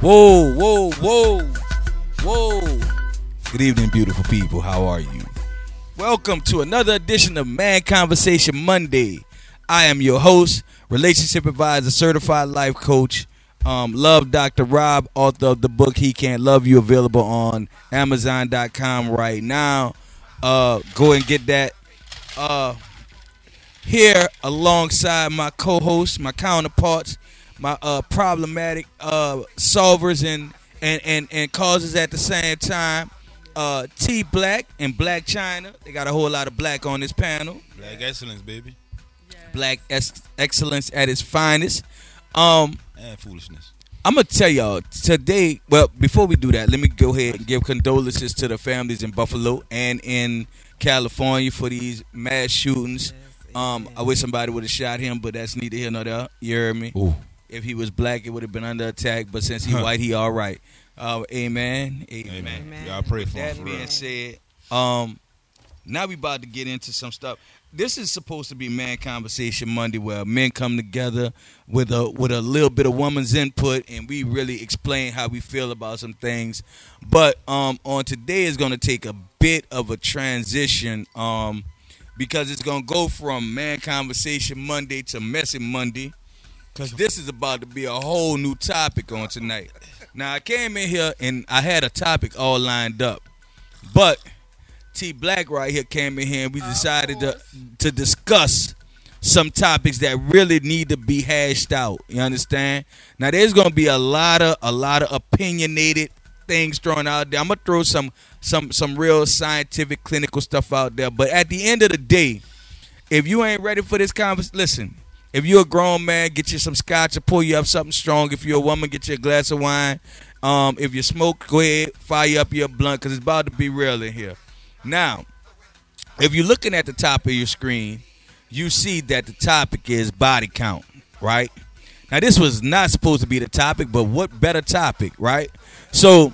Whoa, whoa, whoa, whoa. Good evening, beautiful people. How are you? Welcome to another edition of Man Conversation Monday. I am your host, relationship advisor, certified life coach, um, love Dr. Rob, author of the book He Can't Love You, available on Amazon.com right now. Uh, go and get that. Uh, here alongside my co-hosts, my counterparts, my uh, problematic uh, solvers and, and, and, and causes at the same time. Uh, T Black and Black China. They got a whole lot of black on this panel. Black excellence, baby. Black ex- excellence at its finest. Um, And foolishness. I'm gonna tell y'all today. Well, before we do that, let me go ahead and give condolences to the families in Buffalo and in California for these mass shootings. Um, I wish somebody would have shot him, but that's neither here nor there. You heard me? Ooh. If he was black, it would have been under attack. But since he white, he all right. Uh, amen. Amen. Amen. Amen. Y'all pray for That him for being real. said, um, now we about to get into some stuff. This is supposed to be Man Conversation Monday, where men come together with a with a little bit of woman's input, and we really explain how we feel about some things. But um, on today is going to take a bit of a transition, um, because it's going to go from Man Conversation Monday to Messy Monday, because this is about to be a whole new topic on tonight. Now I came in here and I had a topic all lined up, but T Black right here came in here and we decided to to discuss some topics that really need to be hashed out. You understand? Now there's gonna be a lot of a lot of opinionated things thrown out there. I'm gonna throw some some some real scientific clinical stuff out there. But at the end of the day, if you ain't ready for this conversation, listen. If you're a grown man, get you some scotch or pull you up something strong. If you're a woman, get you a glass of wine. Um, if you smoke, go ahead, fire up your blunt because it's about to be real in here. Now, if you're looking at the top of your screen, you see that the topic is body count, right? Now, this was not supposed to be the topic, but what better topic, right? So,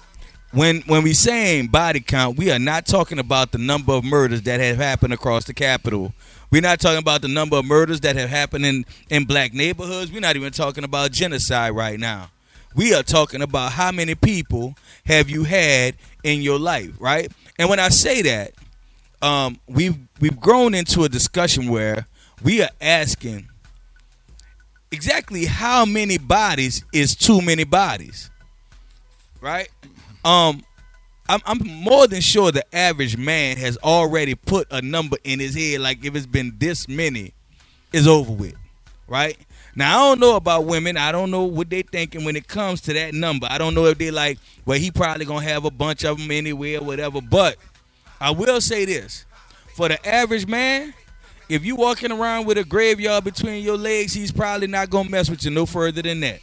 when when we saying body count, we are not talking about the number of murders that have happened across the Capitol. We're not talking about the number of murders that have happened in, in black neighborhoods. We're not even talking about genocide right now. We are talking about how many people have you had in your life, right? And when I say that, um, we've we've grown into a discussion where we are asking exactly how many bodies is too many bodies, right? Um, I'm, I'm more than sure the average man has already put a number in his head, like if it's been this many, is over with, right? Now I don't know about women. I don't know what they thinking when it comes to that number. I don't know if they like, well, he probably gonna have a bunch of them anyway or whatever. But I will say this: for the average man, if you walking around with a graveyard between your legs, he's probably not gonna mess with you no further than that.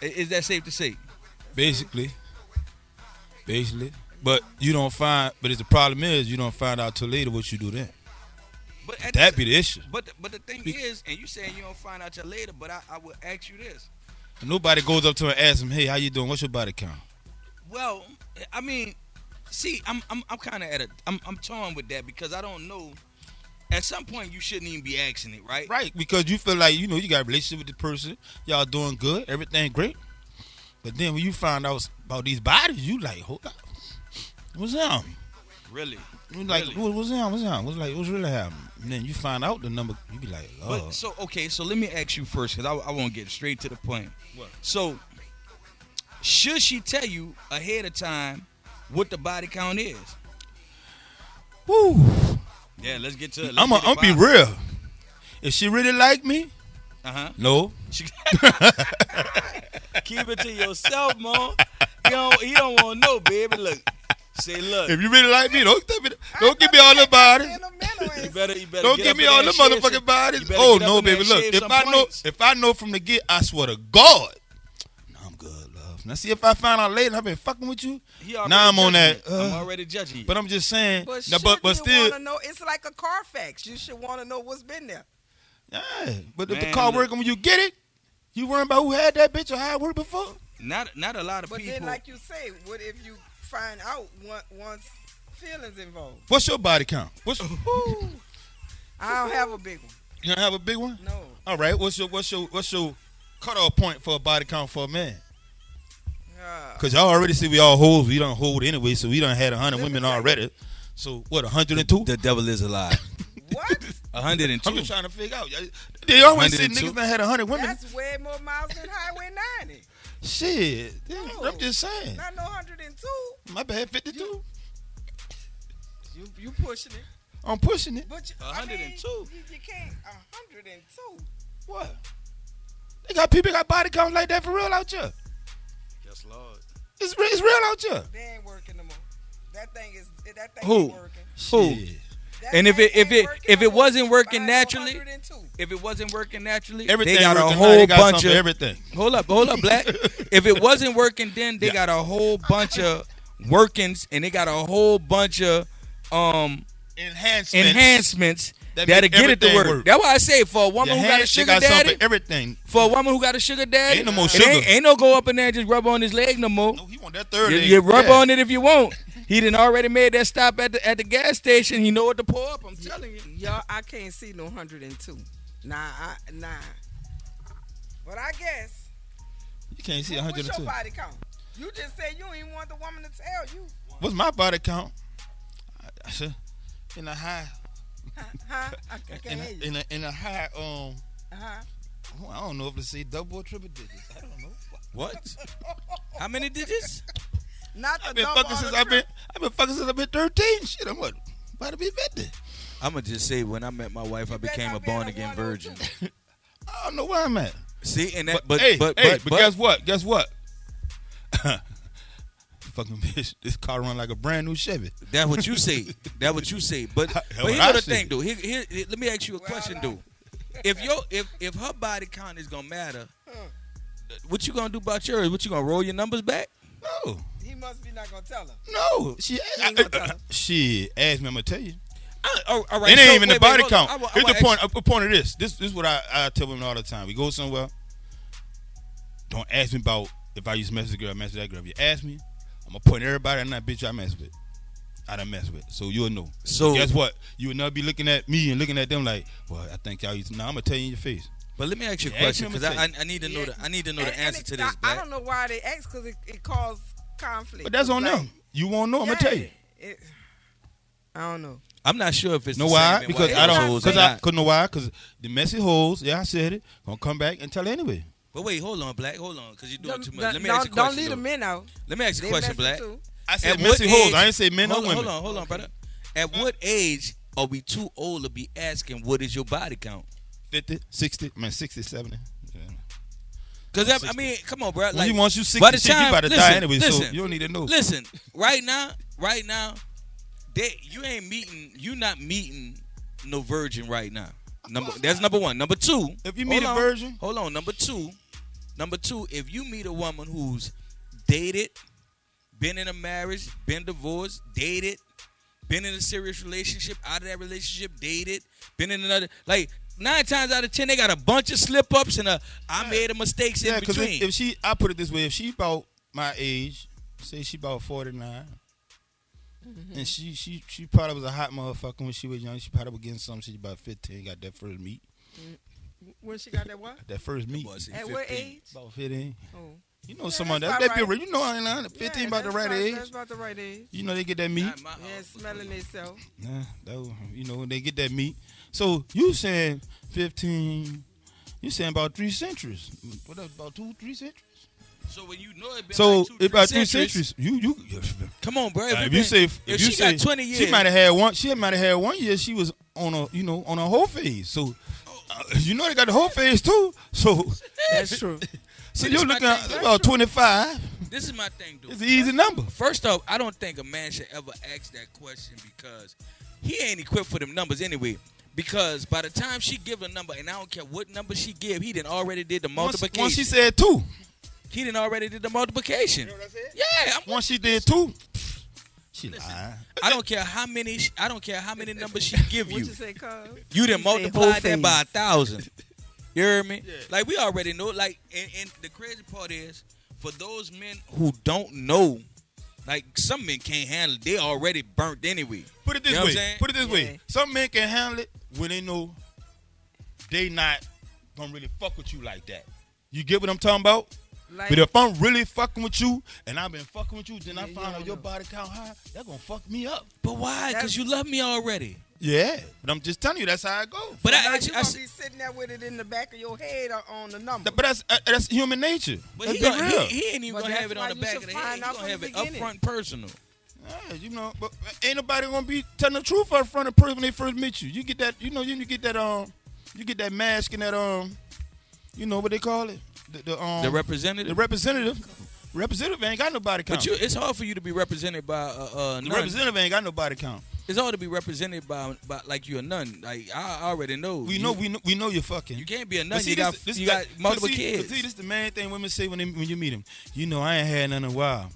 Is that safe to say? Basically. Basically. But you don't find but it's the problem is you don't find out till later what you do then. But That the, be the issue. but the, but the thing is, and you saying you don't find out till later, but I, I will ask you this. Nobody goes up to him and asks him, Hey, how you doing? What's your body count? Well, I mean, see, I'm I'm I'm kind of at a I'm I'm torn with that because I don't know. At some point, you shouldn't even be asking it, right? Right, because you feel like, you know, you got a relationship with the person, y'all doing good, everything great. But then when you find out about these bodies, you like, oh, hold up. What's up? Really. You like, Really? what, what's up? What's up? What's like, what's really happening? And then you find out the number, you be like, oh. But so okay, so let me ask you first because I, I want to get straight to the point. What? So, should she tell you ahead of time what the body count is? Woo. Yeah, let's get to it. I'm gonna be real. If she really like me, Uh huh. no. Keep it to yourself, man. He don't, he don't want to know, baby. Look, say, look. If you really like me, don't tell me, don't give me all the bodies. You better, you better. Don't give me all the motherfucking bodies. Oh no, baby, look. If some I know, points. if I know from the get, I swear to God, no, I'm good, love. Now see, if I find out later, I've been fucking with you. He Now I'm on that, you. I'm uh, already judging you. But I'm just saying. But, now, but but you still, want to know? It's like a Carfax. You should want to know what's been there. Yeah, but Man, if the car working when you get it, you worrying about who had that bitch or how it worked before? Not not a lot of but people. But then, like you say, what if you find out once feelings involved? What's your body count? What's I don't have a big one. You don't have a big one? No. All right. What's your what's your what's your cutoff point for a body count for a man? Cause y'all already see we all hold, we don't hold anyway, so we don't had hundred women already. So what, hundred and two? The devil is alive. 102. I'm just trying to figure out. They always say niggas that had 100 women. That's way more miles than Highway 90. Shit. No, I'm just saying. Not no 102. My bad, 52. You, you, pushing it. I'm pushing it. But 102. You, can't. 102. What? They got people got body counts like that for real out here. Yes, Lord. It's, it's real out here. They ain't working no more. That thing is that thing Who? working. Who? Shit. That And if it- if it- if it wasn't working naturally- If it wasn't working naturally, Everything they got a whole got bunch of everything. Hold up, hold up, black. if it wasn't working then, they Yeah. got a whole bunch of workings and they got a whole bunch of um Enhancements. enhancements That that'll get it to work. work. That's why I say for a woman Your who got a sugar got daddy, for everything. for a woman who got a sugar daddy, Ain't no more sugar. Ain't, ain't no go up in there and just rub on his leg no more. No, he want that third. You, you rub Yeah. on it if you want. He didn't already made that stop at the at the gas station. He know what to pull up. I'm telling you. Y'all, I can't see no 102. Nah, I, nah. But I guess. You can't see what- What's your 102. body count? You just said you ain't want the woman to tell you. What's my body count? I, I said, in a high, Huh? I, I can't in hear a, you. in a, in a high, um, Uh-huh. I don't know if to say double or triple digits. I don't know. What? How many digits? Not the I've been fucking since I've been. I've been fucking since I've been 13. Shit, I'm what? About to be 50. I'm gonna just say when I met my wife, I You better became a not be at born a again virgin. I don't know where I'm at. See, and that, But, but hey, but hey, but, but, but guess what? Guess what? fucking bitch, this car run like a brand new Chevy. That's what you say. That's what you say. But That's but here's I the say. thing, dude. Here, here, here- let me ask you a Well, question, dude. If your if if her body count is gonna matter, what you gonna do about yours? What you gonna roll your numbers back? No, He must be not gonna tell her. no. She, ain't gonna tell her. she asked me. I'm gonna tell you. Uh, all- all right, it ain't so even wait, the body wait, count. on. I I Here's wa- the point. A point of this. This, this is what I, I tell women all the time. We go somewhere. Don't ask me about if I used to mess with a girl, mess with that girl. If you ask me, I'm gonna point everybody in that bitch I mess with. I done mess with. So you'll know. So- guess what? You will not be looking at me and looking at them like, well, I think y'all used to. Now I'm gonna tell you in your face. But let me ask you a Yeah, question because I'ma I, I I need to know Yeah. the I need to know And- the answer it- to this. I, I don't know why they ask because it, it caused conflict. But that's on Like, them. You won't know. I'm gonna tell you. it- I don't know. I'm not sure if it's Know the why? same Because I don't. households Because I. couldn't Cause know why? Because the messy holes. Yeah, I said it. Gonna come back and tell anyway. But wait, hold on, Black. Hold on, because you're doing Don't, too much. don't, Let me ask you a don't question. leave the men out. Let me ask you a question, Black. too. I said At messy what holes. age- I ain't say men hold or on, women. Hold on, hold on, brother. At what age are we too old to be asking what is your body count? 50, 60, man, 60, 70. Because I mean, come on, bro. When Like, you want you 60, by the shit, time- you about to listen, die anyway, so you don't need to know. listen, right now, right now, they you ain't meeting, you not meeting no virgin right now. Number that's number one. Number two, If you meet a on, virgin- hold on. Number two, number two, if you meet a woman who's dated, been in a marriage, been divorced, dated, been in a serious relationship, out of that relationship, dated, been in another like nine times out of ten they got a bunch of slip ups and a I made a mistakes Yeah, in because between. if, if she, I put it this way: if she about my age, say she about forty Mm-hmm. and she she she probably was a hot motherfucker when she was young. She probably was getting something. She about fifteen, got that first meat, When she got that what? that first meat, Boy, see, At what age? about fifteen. Oh. You know, Yeah, someone that's that about that right. you know, I ain't fifteen Yeah, about the right about- age. That's about the right age. You know, they get that meat. Not Yeah, smelling themselves. Nah, that you know they get that meat. So you saying fifteen? You saying about three centuries? What about two, three centuries? So when you know it been So like two, about three three centuries, you you. Come on, bro. If, Uh, it if you been- say if, if, you say got twenty years, she might have had one. She might have had one year. She was on a you know on a whole phase. So uh, you know they got the whole phase too. So That's true. so this you're looking at about twenty five. This is my thing, dude. It's an easy number. First off, I don't think a man should ever ask that question because he ain't equipped for them numbers anyway. Because by the time she give a number, and I don't care what number she give, he done already did the multiplication. once she said two, he done already did the multiplication. Yeah, I'm, once she did two, she lied. I don't care how many. I don't care how many numbers she give What you. you say, cuz? You done He said multiplied whole that by a thousand. You hear me? Like we already know. Like, and, and the crazy part is, for those men who don't know, like some men can't handle. it. They already burnt anyway. Put it this You know what way. I'm saying? Put it this Yeah. way. Some men can handle it when they know they not gonna really fuck with you like that. You get what I'm talking about? Like- but if I'm really fucking with you and I've been fucking with you, then I Yeah, find you out your don't body count high, that gonna fuck me up. But why? Because you love me already. Yeah, but I'm just telling you that's how it goes. But now I, I, you I, gonna be sitting there with it in the back of your head or on the number. But that's uh, that's human nature. but Let's he, gonna, he, he ain't even But gonna have it on the back of the head. find He out gonna have it beginning. upfront personal. You know, but ain't nobody gonna be telling the truth up front of person when they first meet you. You get that, you know, you, you get that um, you get that mask and that um, you know what they call it, the, the um, The representative, the representative. representative. Ain't got nobody count. But you, it's hard for you to be represented by uh, uh, the representative ain't got nobody count. It's hard to be represented by, by like you're a nun. Like I already know. We you, know, we know, we know you're fucking. You can't be a nun. see, You got this you got multiple see- kids. See, this is the main thing women say when they, when you meet them. You know, I ain't had none in a while.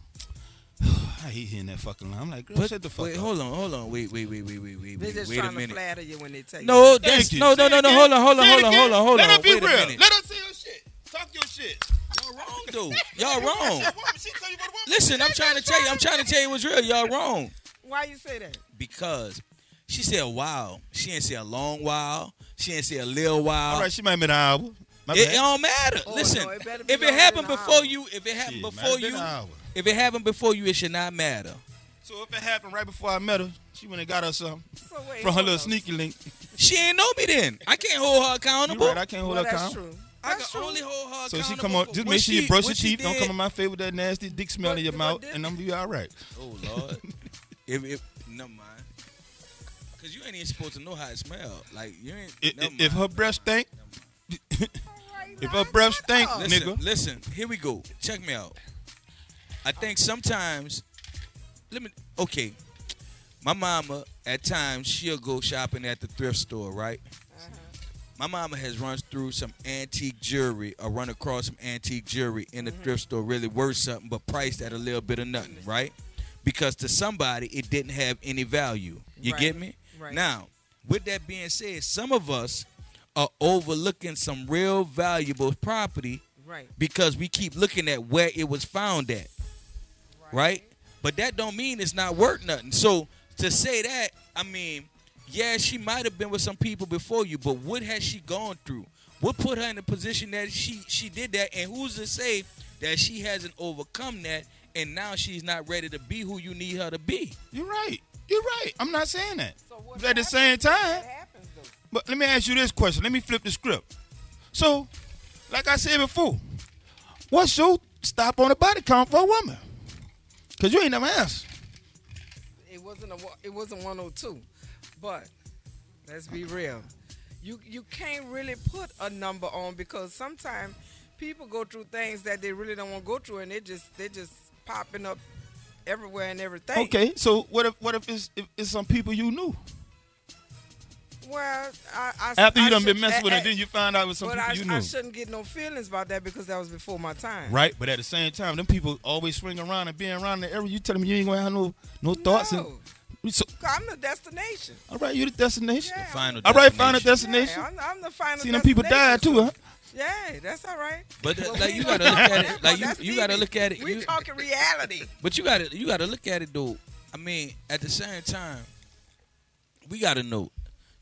I hate hearing that fucking line. I'm like, girl, But- shut the fuck wait, up. hold on, hold on. Wait, wait, wait, wait, wait, wait, They're wait. just Wait a trying to flatter you when they tell you. No, Thank that's you. no, no, no, no. Hold on, hold on, Say it hold on, hold on, Let on. her be Wait real. Let her say your shit. Talk your shit. Y'all wrong though. Y'all wrong. She tell you what Listen, I'm trying to tell you. I'm trying to tell you what's real. Y'all wrong Why you say that? because she said a while. She didn't say a long while. She didn't say a little while. All right, she might have been an hour. It, it don't matter. Oh, Listen, no, it be if it happened before hour. you, if it happened Shit, before you, an hour. If it happened before you, it should not matter. So if it happened right before I met her, she went and got her something So wait, from her little on. sneaky link. She ain't know me then. I can't hold her You accountable. right, I can't hold Well, her that's account. true. I That's can true. only hold her accountable. So she come on, just make sure you brush your she teeth. Don't come in my face with that nasty dick smell in your mouth, and I'm gonna be all right. Oh Lord. if if never mind. Cause you ain't even supposed to know how it smell. Like you ain't. If, if her mind. breath stink, if her breath shut stink, listen, nigga. listen. Here we go. Check me out. I think sometimes. Let me. Okay. My mama, at times, she'll go shopping at the thrift store, right? Uh-huh. My mama has run through some antique jewelry or run across some antique jewelry in the Mm-hmm. thrift store really worth something, but priced at a little bit of nothing, right? Because to somebody, it didn't have any value. You Right. get me? Right. Now, with that being said, some of us are overlooking some real valuable property Right. because we keep looking at where it was found at, right? But that don't mean it's not worth nothing. So to say that, I mean, yeah, she might have been with some people before you, but what has she gone through? What put her in the position that she she did that? And who's to say that she hasn't overcome that and now she's not ready to be who you need her to be? You're right. You're right. I'm not saying that. So what But at the same time, happens. But let me ask you this question. Let me flip the script. So, like I said before, what's your stop on the body count for a woman? Cause you ain't never asked. It wasn't a it wasn't 102, but let's be real. You you can't really put a number on because sometimes people go through things that they really don't want to go through, and they just they just popping up everywhere and everything. Okay, so what if what if it's if it's some people you knew Well, I, I after you I done been messing with I- her, eh, then you find out it was some but people I, you knew, I shouldn't get no feelings about that because that was before my time. right? But at the same time, them people always swing around and being around the area. You tell them you ain't gonna have no no thoughts. No, And, so, I'm the destination. all right, you the destination. Yeah, Final All right, find a destination. destination. Yeah, I'm, I'm the final. See them people die too, huh? Yeah, that's all right. But But like you gotta look at it. Like that. you, you gotta look at it. We you- talking reality. But you gotta you gotta look at it though. I mean, at the same time, we gotta know.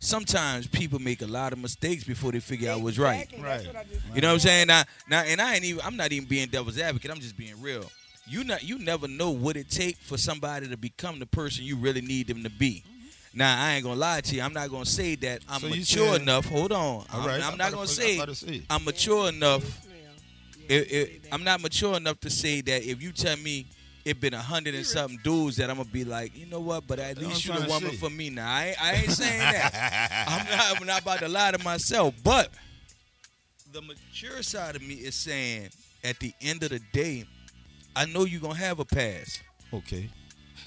Sometimes people make a lot of mistakes before they figure out what's right. Right. what I You know what I'm saying? Now, now, and I ain't even. I'm not even being devil's advocate. I'm just being real. You not. You never know what it take for somebody to become the person you really need them to be. Now, I ain't gonna lie to you. I'm not gonna say that I'm So mature saying- enough. Hold on. All I'm, right, I'm I'm not gonna say I'm say. I'm mature enough. It, it, I'm not mature enough to say that if you tell me it been a hundred and something dudes that I'm gonna be like, you know what? But at That's least I'm you the trying to woman for me now. I ain't, I ain't saying that. I'm not, I'm not about to lie to myself. But the mature side of me is saying, at the end of the day, I know you're gonna have a pass. Okay.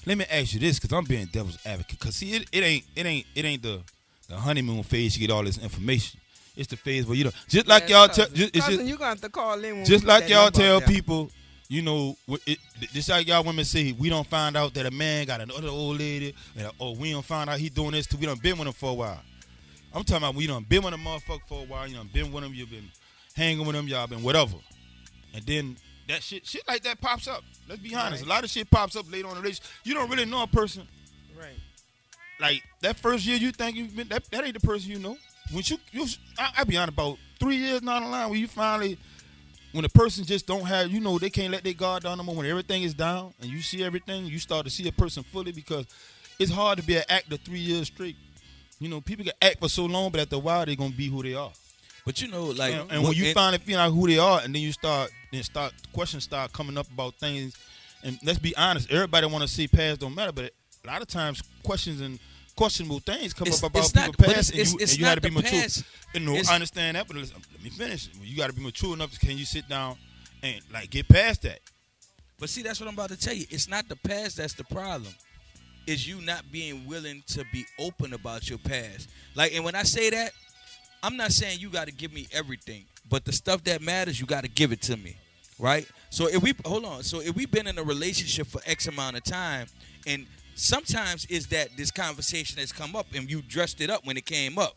Let me ask you this, cause I'm being devil's advocate. Cause see, it, it ain't it ain't it ain't the the honeymoon phase. You get all this information. It's the phase where you know, just like y'all tell, cousin, just, it's cousin, just, you gonna have to call in. When just like y'all tell people. there. You know, it, just like y'all women say, we don't find out that a man got another old lady, and, or we don't find out he doing this till we done been with him for a while. I'm talking about we done been with a motherfucker for a while. You done been with him. You've been hanging with him. Y'all been whatever, and then that shit, shit like that pops up. Let's be honest. Right. A lot of shit pops up later on in the relationship. You don't really know a person Right. like that first year you think you've been that, that ain't the person you know. When you you I, I be on about three years down the line when you finally when a person just don't have, you know, they can't let their guard down no more. When everything is down and you see everything, you start to see a person fully because it's hard to be an actor three years straight. You know, people can act for so long, but after a while, they're gonna be who they are. But you know, like, and, and when you and- finally find out who they are, and then you start, then start questions start coming up about things. And let's be honest, everybody want to see past don't matter, but a lot of times questions and questionable things come It's- up about it's not- past, it's- and you, and you got to be mature. past. Know, It's- I understand that, but listen, let me finish. You got to be mature enough. Can you sit down and like get past that? But see, that's what I'm about to tell you. It's not the past that's the problem. Is you not being willing to be open about your past. Like, and when I say that, I'm not saying you got to give me everything, but the stuff that matters, you got to give it to me, right? So if we hold on, so if we've been in a relationship for X amount of time, and sometimes is that this conversation has come up and you dressed it up when it came up,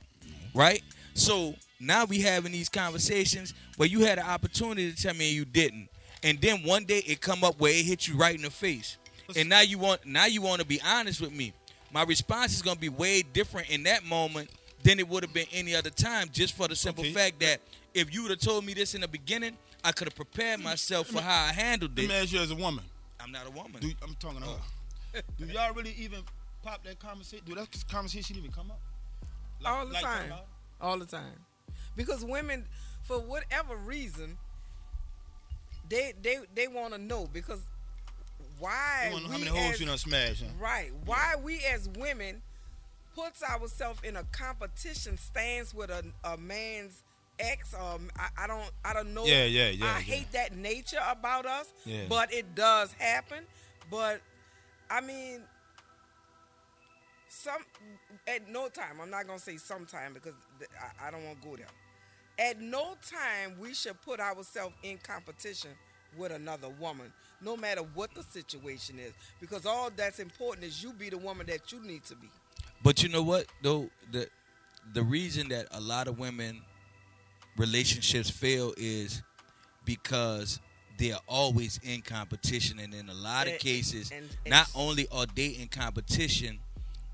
right? So now we having these conversations where you had an opportunity to tell me and you didn't, and then one day it come up where it hit you right in the face, and now you want now you want to be honest with me. My response is gonna be way different in that moment than it would have been any other time, just for the simple Okay. fact that if you would have told me this in the beginning, I could have prepared myself for how I handled Let me ask you as a woman. I'm not a woman. Do, I'm talking to her. Oh. Do y'all really even pop that conversation? Do that conversation even come up? Like- All the like time. all the time because women for whatever reason they they they want to know because why You know how we many holes as- you done smashed? Huh? right why we as women puts ourselves in a competition stance with a, a man's ex or I, I don't I don't know Yeah, yeah, yeah, I yeah. hate that nature about us Yeah. but it does happen but I mean some at no time i'm not gonna say sometime because I, I don't want to go there. At no time we should put ourselves in competition with another woman no matter what the situation is because all that's important is you be the woman that you need to be. But you know what though? The the reason that a lot of women relationships fail is because they are always in competition and in a lot of And- cases and- and- not only are they in competition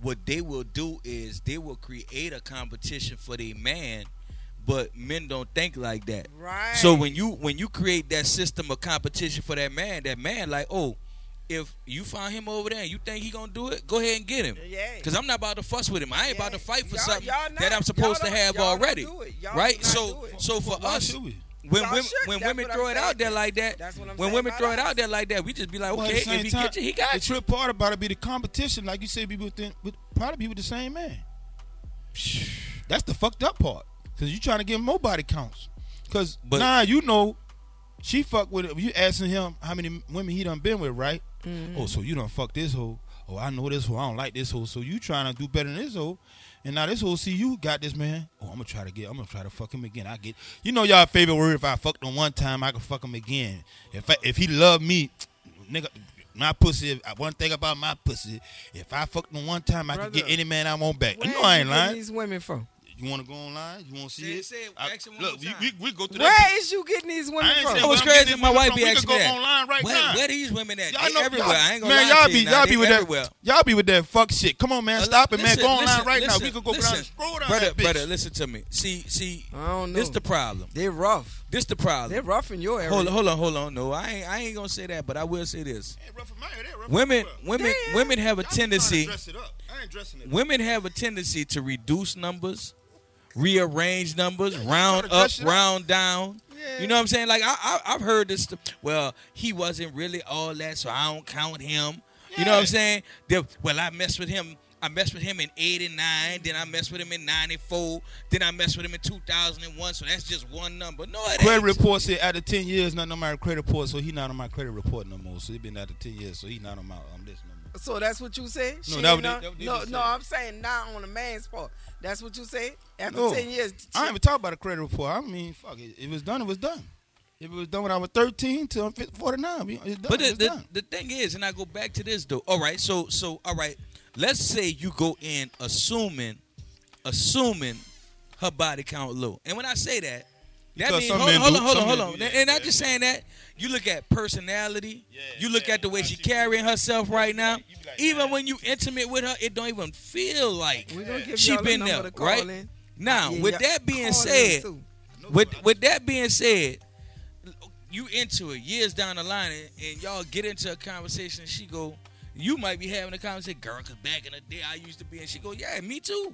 what they will do is they will create a competition for their man but men don't think like that right so when you when you create that system of competition for that man, that man like, oh, if you find him over there and you think he gonna do it, go ahead and get him. Yeah. Cause I'm not about to fuss with him. I ain't about to fight for Y'all- something y'all not- that I'm supposed to y'all have don't- y'all don't already. do it. Y'all Right? not So do it. so for Why us, should we? When women when That's women I'm throw it saying. out there like that, That's what I'm when women throw it out there like that, we just be like, okay, the if he time, get you, he the got you. trip part about it be the competition, like you said, be within, with probably be with the same man. That's the fucked up part, cause you trying to give him more body counts. Cause But- nah, you know, she fuck with it. You asking him how many women he done been with, right? Mm-hmm. Oh, so you done fuck this hoe. Oh, I know this hoe. I don't like this hoe. So you trying to do better than this hoe. And now this whole see you got this man. Oh, I'm gonna try to get. I'm gonna try to fuck him again. I get. You know y'all favorite word. If I fucked him one time, I can fuck him again. If I, if he love me, nigga, my pussy. One thing about my pussy, if I fucked him one time, I can get any man I want back. Where you know I ain't lying. these women from You want to go online? You want to see Say it, it? say it. I- Ask look, we, we, we go to that. where is you getting these women from saying That was crazy. My this wife from. be We asking could me go that. online right where, now. where these women at? Y'all know, everywhere. Y'all, I ain't gonna man, lie y'all to be you now. y'all be with everywhere. that. Y'all be with that fuck shit. Come on, man, Uh, stop it, man. Go online listen, right now. We could go listen. down, scroll down brother, that bitch. brother, listen to me. See, see, I don't know this the problem. they're rough This the problem. they're rough in your area Hold on, hold on, hold on. No, I ain't, I ain't gonna say that, but I will say this. Ain't rough in my area, they rough Women, women, women have a Y'all be trying to tendency. dress it up. I ain't dressing it. Women have a tendency to reduce numbers, rearrange numbers, Yeah, round up, it up. round down. Yeah. You know what I'm saying? Like I, I, I've heard this. Well, he wasn't really all that, so I don't count him. You know what I'm saying? The- well, I messed with him. I messed with him in '89. Then I messed with him in '94. Then I messed with him in 2001. So that's just one number. No, it Credit ain't. report said after ten years, nothing on my credit report, so he not on my credit report no more. So he been out of ten years, so he not on my on this no more. So that's what you say? No, that ain't what not- they- that what they no, no. I'm saying not on the man's part. That's what you say. After No. ten years, I ain't even talk about a credit report. I mean, fuck it. If it was done, it was done. If it was done when I was thirteen till I'm 49, it's done. But the, it's the, done. the thing is, and I go back to this though. All right, so so all right. Let's say you go in assuming, assuming her body count low. And when I say that, that Because means some hold on, men hold do- on, hold on, hold on. do, yeah, and I'm yeah. just saying that you look at personality, Yeah, you look yeah, at the way I she carrying herself right now. Like, even yeah. when you intimate with her, it don't even feel like we she been there, right? in. Now, Yeah, with that being said, with with that being said, you into it years down the line, and, and y'all get into a conversation, and she go, you might be having a conversation, girl, because back in the day I used to be, and she go, yeah, me too.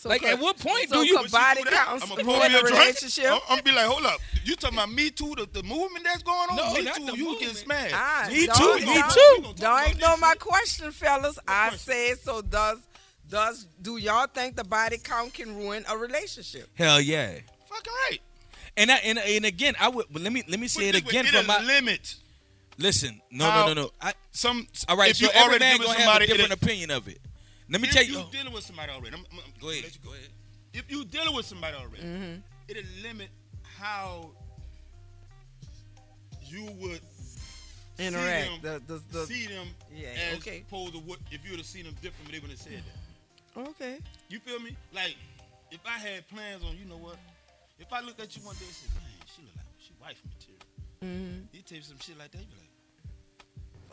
So Like, could- at what point so do you- could body When she counts I'ma in me a a relationship? I'm, I'm be like, hold up. You talking about me too? The, the movement that's going on? No, me not too. the you movement. get smashed. Ah, Me too, me too. We gonna talk Don't about ignore my question, fellas. I question? said so. Does does do y'all think the body count can ruin a relationship? Hell yeah. Fucking right. And I, and, and again, I would but let me let me say it again from my limit. listen. No, How- no, no, no. I, Some all right, If so you every already man dealing gonna with have a somebody, different it, opinion of it. Let me if tell you If you. dealing with somebody already, I'm, I'm, Go ahead. let you Go ahead. If you dealing with somebody already, Mm-hmm. it'll limit how you would Interact. See The, them, the, the, see them yeah, as okay. opposed to what if you would have seen them different, they would have said that. okay. You feel me? Like if I had plans on, you know what? If I looked at you one day and said, "Man, she look like she wife material," Mm-hmm. you tell you some shit like that, you be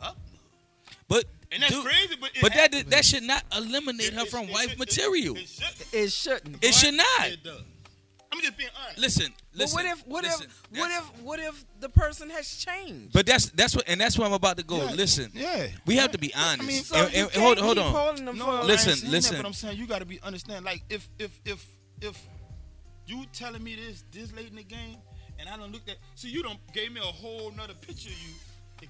like, "Fuck no." But And that's dude, crazy, but it But that happens. that should not eliminate It- her it- from it wife should- material. It, it should. It shouldn't. It should not. It does. I'm just being honest. Listen, But listen. what if what listen, if what if what if the person has changed? But that's that's what and that's where I'm about to go. Yeah, Listen, yeah. we have to be honest. I mean, So And- you and- can't hold hold keep on. them No, for I Listen, listen. That, but I'm saying you got to be understand. Like if if if if you telling me this this late in the game, and I don't look at see you don't gave me a whole nother picture of you.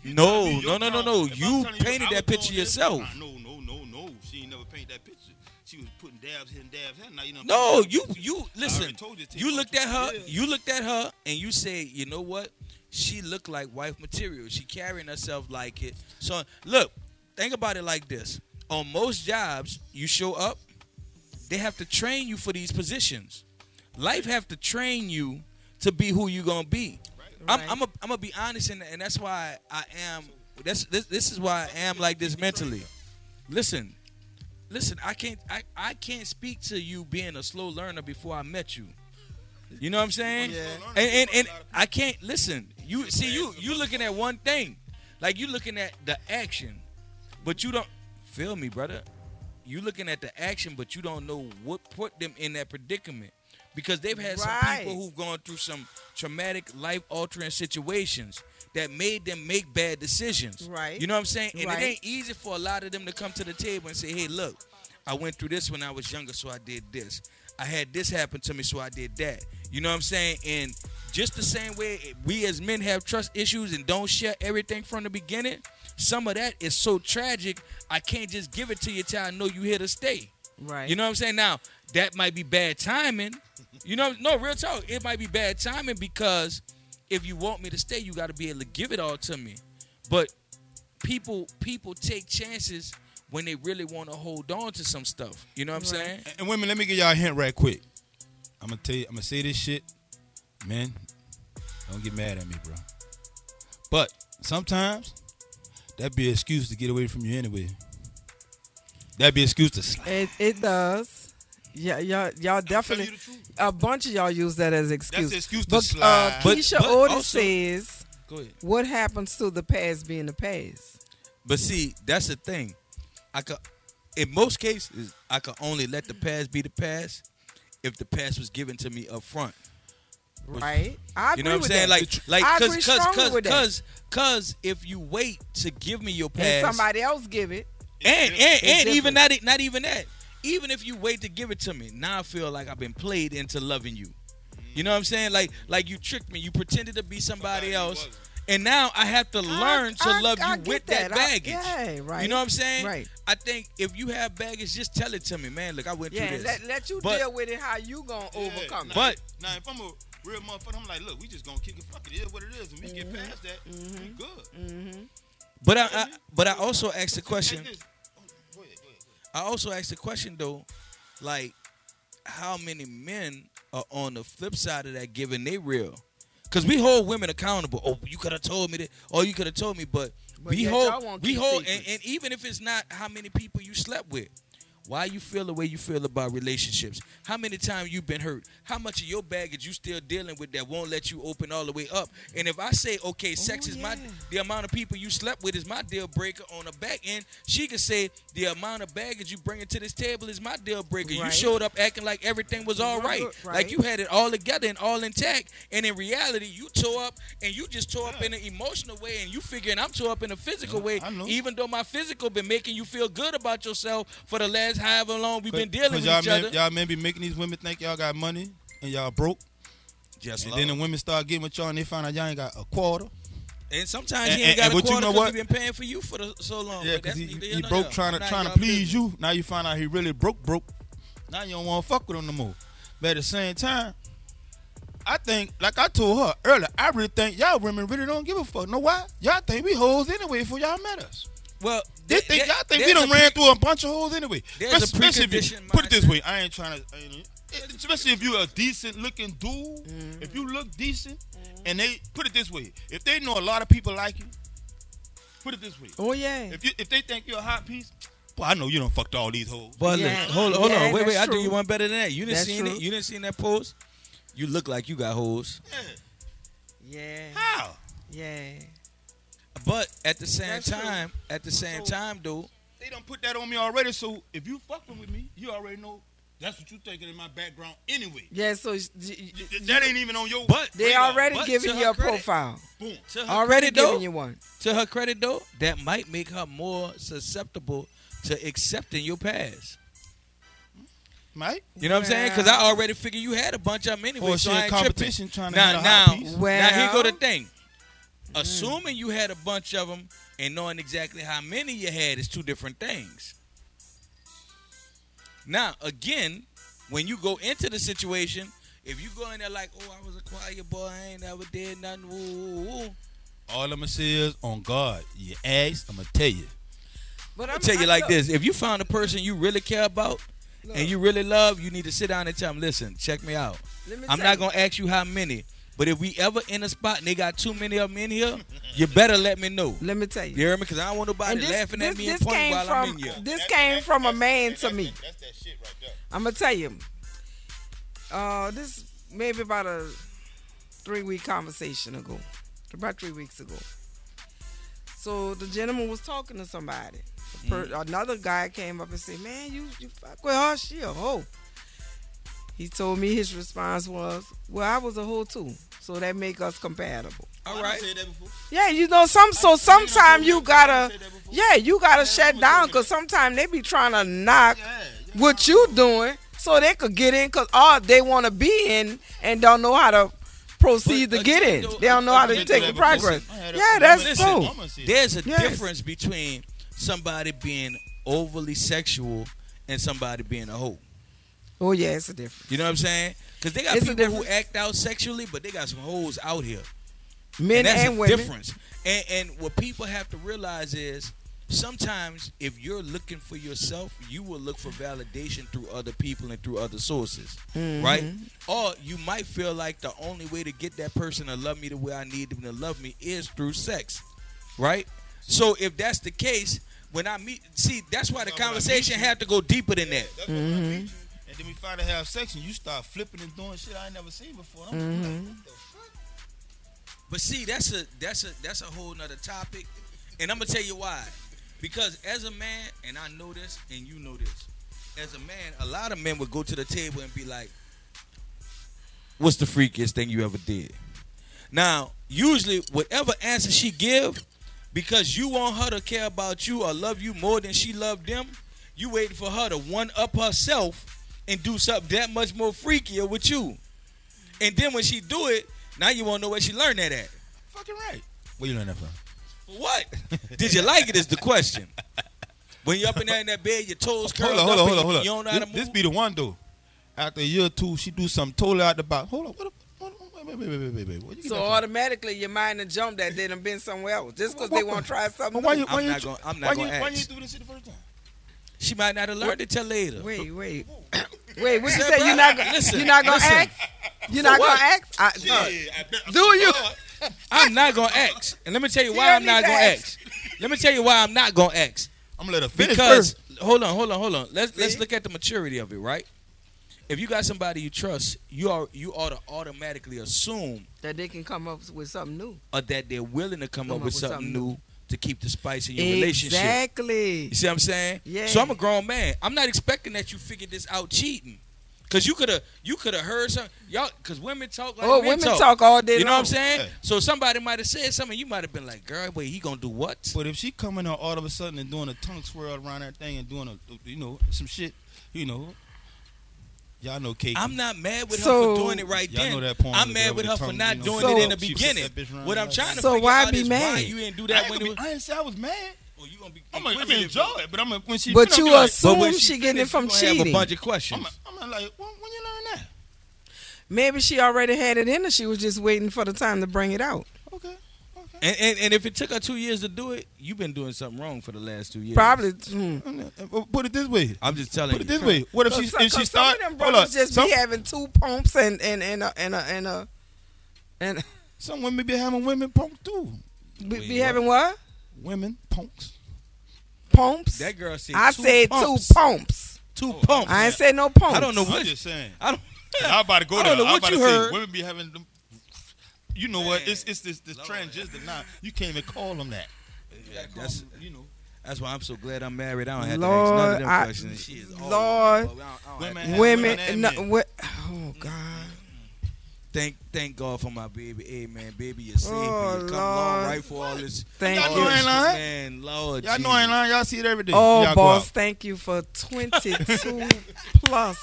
You No, me no, no, no, no. You painted I that picture yourself. nah, No, no, no, no. She ain't never painted that picture. She was putting dabs here and dabs there. Now you know. No, you you listen. you You looked at her. Yeah. You looked at her, and you said, you know what? She looked like wife material. She carrying herself like it. So look, think about it like this. On most jobs, you show up. They have to train you for these positions. Life have to train you to be who you gonna be. I'm I'm a, I'm gonna be honest, and, and that's why I am. That's this this is why I am like this mentally. Listen, listen. I can't I, I can't speak to you being a slow learner before I met you. You know what I'm saying? Yeah. And and, and I can't listen. You see you you looking at one thing, like you looking at the action, but you don't feel me, brother. You looking at the action, but you don't know what put them in that predicament because they've had some people who've gone through some traumatic, life altering situations that made them make bad decisions. Right. You know what I'm saying? And Right. it ain't easy for a lot of them to come to the table and say, "Hey, look, I went through this when I was younger, so I did this. I had this happen to me, so I did that." You know what I'm saying? And just the same way we as men have trust issues and don't share everything from the beginning, some of that is so tragic. I can't just give it to you till I know you here to stay. Right. You know what I'm saying? Now, that might be bad timing. You know, no, real talk. It might be bad timing because if you want me to stay, you got to be able to give it all to me. But people people take chances when they really want to hold on to some stuff. You know what I'm Right. saying? And, and women, let me give y'all a hint right quick. I'm gonna tell you. I'm gonna say this shit, man. Don't get mad at me, bro. But sometimes that be an excuse to get away from you anyway. That be an excuse to slide. It it does. Yeah, y'all y'all definitely. you the truth. A bunch of y'all use that as excuse. That's an excuse to but, slide. Uh, But- Keisha but Otis also- says, Go ahead. "What happens to the past being the past?" But see, that's the thing. I could, in most cases, I could only let the past be the past if the past was given to me up front. Right? I agree You know what I'm saying? that. Like, like, cause, cause, cause, cause, cause, if you wait to give me your and past, somebody else give it. and and, and even not not even that. Even if you wait to give it to me, now I feel like I've been played into loving you. You know what I'm saying? Like like you tricked me. You pretended to be somebody Somebody else, and now I have to learn to I- love I you get with that, I- baggage. yeah, right. You know what I'm saying? Right. I think if you have baggage, just tell it to me, man. Look, I went Yeah, through this. let, let you But- deal with it how you gonna Yeah, overcome nah, it. But- now if I'm a real motherfucker, I'm like, look, we just gonna kick it. Fuck it, it is what it is. And we get mm-hmm. past that, we mm-hmm. good. Mm-hmm. But I, I but I also asked the question. I also asked the question though, like how many men are on the flip side of that giving they real? Because we hold women accountable. Oh, you could have told me that. Oh, you could have told me. But, But we hold, we hold, and, and even if it's not how many people you slept with, why you feel the way you feel about relationships. How many times you been hurt? How much of your baggage you still dealing with that won't let you open all the way up? And if I say, okay, oh, sex Oh, is my the amount of people you slept with is my deal breaker on the back end, she could say the amount of baggage you bringing to this table is my deal breaker. You showed up acting like everything was all Right, right, right. like you had it all together and all intact. And in reality, you tore up and you just tore up in an emotional way, and you figuring I'm tore up in a physical way, I know. even though my physical been making you feel good about yourself for the last however long we've been dealing with y'all each may, other. Y'all may be making these women think y'all got money and y'all broke. Just And then the women start getting with y'all and they find out y'all ain't got a quarter. and sometimes and- he ain't and- got and a you quarter know 'cause he been paying for you for the, so long. Yeah, because he, he broke trying to trying to please you. Now you find out he really broke broke. Now you don't want to fuck with him no more. But at the same time, I think, like I told her earlier, I really think y'all women really don't give a fuck. Know why? Y'all think we hoes anyway before y'all met us. Well, They there- think there- y'all think we there's done a ran through a bunch of holes anyway. There's a Especially if you- put it this way, I ain't trying to. I ain't- Especially if you a decent looking dude, Mm-hmm. if you look decent, and they put it this way, if they know a lot of people like you, put it this way, Oh yeah. if you if they think you're a hot piece, boy, I know you don't fucked all these hoes. But Yeah. look, hold on, hold Yeah, on, wait, wait. that's I do you one better than that. You didn't That's seen true. it. You didn't seen that post. You look like you got hoes, Yeah. Yeah. How? Yeah. But at the same That's true. time, at the same So- time, dude. They don't put that on me already. So if you fucking with me, you already know that's what you thinking in my background anyway. Yeah. So y- y- That ain't even on your. But they radar. already but giving you her a credit- profile. boom. to her Already credit, though, giving you one. to her credit though, that might make her more susceptible to accepting your past. Mike. You know what I'm saying? Because I already figured you had a bunch of them anyway. Or so she I ain't competition tripping. trying to now, hit a now, hot piece. now here go the Well- thing. Assuming you had a bunch of them and knowing exactly how many you had is two different things. Now, again, when you go into the situation, if you go in there like, oh, I was a quiet boy, I ain't never did nothing, woo, woo, woo. All I'm gonna say is, on God, you ask, I'm gonna tell you. But I'll tell you like this: if you found a person you really care about and you really love, you need to sit down and tell them, "Listen, check me out. Let me I'm not you. gonna ask you how many, but if we ever in a spot and they got too many of them in here, you better let me know. Let me tell you. You hear me? Because I don't want nobody this, laughing this, at me this and pointing came while from I'm in here. this came from a man to me. That's that shit right there. I'm gonna tell you. Uh, this maybe about a three week conversation ago, about three weeks ago. So the gentleman was talking to somebody. Per- Mm. Another guy came up and said, "Man, you you fuck with her, she a hoe." He told me his response was, "Well, I was a hoe too, so that make us compatible." All right. said that before. Yeah, you know, some so sometimes you gotta, said that before. yeah, you gotta shut down because sometimes they be trying to knock what you doing so they could get in because all they want to be in and don't know how to proceed But to get in. They don't know how to take the progress. listen, I had a- Yeah, that's woman Listen, so. woman said that. There's a Yes. difference between somebody being overly sexual and somebody being a hoe. Oh yeah, it's a difference. You know what I'm saying? Because they got It's people who act out sexually, but they got some hoes out here. Men and that's and a women. difference. And, and what people have to realize is sometimes if you're looking for yourself, you will look for validation through other people and through other sources, Mhm. right? Or you might feel like the only way to get that person to love me the way I need them to love me is through sex, right? So if that's the case, when I meet, see, that's why the That's why when I conversation meet you- have to go deeper than that. That's when I meet you, and then we finally have sex, and you start flipping and doing shit I ain't never seen before. I'm Mm-hmm. like, what the fuck? But see, that's a that's a that's a whole nother topic, and I'm gonna tell you why. Because as a man, and I know this, and you know this, as a man, a lot of men would go to the table and be like, "What's the freakiest thing you ever did?" Now, usually, whatever answer she give, because you want her to care about you or love you more than she loved them, you waiting for her to one up herself and do something that much more freakier with you. And then when she do it, now you want to know where she learned that at. Fucking right. Where you learn that from? What? Did you like it? Is the question. When you're up in there in that bed, your toes curled Hold on, hold on, hold on, hold on. you don't know how to This, move. this be the one though. After a year or two, she do something totally out the box. Hold on, what? what, what wait, wait, wait, So automatically your mind done jumped that they done been somewhere else just because they What- want to try something. But why you, why I'm you, not gonna- I'm not why gonna you, Why you do this shit the first time? She might not have learned it till later. Wait, wait, wait. What you Listen, say? You're not gonna. listen, you're not gonna listen. ask. You're not what? gonna ask. I, no. I Do you? I'm not gonna ask, and let me tell you You why don't I'm not gonna ask. ask. Let me tell you why I'm not gonna ask. I'm gonna let her finish Because first. hold on, hold on, hold on. Let's let's look at the maturity of it, right? If you got somebody you trust, you are you ought to automatically assume That they can come up with something new. or that they're willing to come, Come up with something, new to keep the spice in your relationship. Exactly. You see what I'm saying? Yeah. So I'm a grown man. I'm not expecting that you figured this out cheating. Cause you could have you could have heard something y'all cause women talk like Oh, men women talk all day You know what. I'm saying? Yeah. So somebody might have said something. You might have been like, "Girl, wait, he gonna do what?" But if she coming out all of a sudden and doing a tongue swirl around that thing and doing a, you know, some shit, you know, y'all know Kate. I'm not mad with her for doing it right Y'all then. know that porn I'm mad with her with for not you know? doing So- it in the beginning. flip that bitch around What I'm trying to So figure why out be is why mad? you didn't do that ain't when it be, was. I didn't say I was mad. Oh, you gonna be I'm gonna, I'm enjoy it, but I'm gonna, when she. But finish, you I'm like, assume when she getting it from you gonna Have a bunch of questions. I'm, questions. I'm like, when, when you learn that? Maybe she already had it in her. She was just waiting for the time to bring it out. Okay, okay. And, and and if it took her two years to do it, you've been doing something wrong for the last two years. Probably. hmm. Uh, Put it this way. I'm just telling Put you. Put it this way. What if she some, if she cause some of them Hold brothers just Some, be having two pumps and and and a, and a, and a, and some women be having women punks too. be, be what? having what Women punks. pumps. That girl said I two said pumps. two pumps. Two Oh, pumps. I ain't say no pumps. I don't know I'm what. just saying. I don't. I'm about to go I there. don't know I'm what about you to say heard. women be having them. You know what? It's it's this this transgender now. You can't even call them that. Yeah, Call that's them, you know. that's why I'm so glad I'm married. I don't have to Lord, ask none of them I- questions. She is all Lord. I don't- I don't Women women. No, what, oh God. Thank thank God for my baby. Hey man, baby, you're safe. Oh, and you come along Lord. right for all this. Thank Y'all you. know I ain't lying. Man, Lord. Y'all know I ain't lying. Y'all see it every day. Oh, Y'all boss, thank you for 22 plus.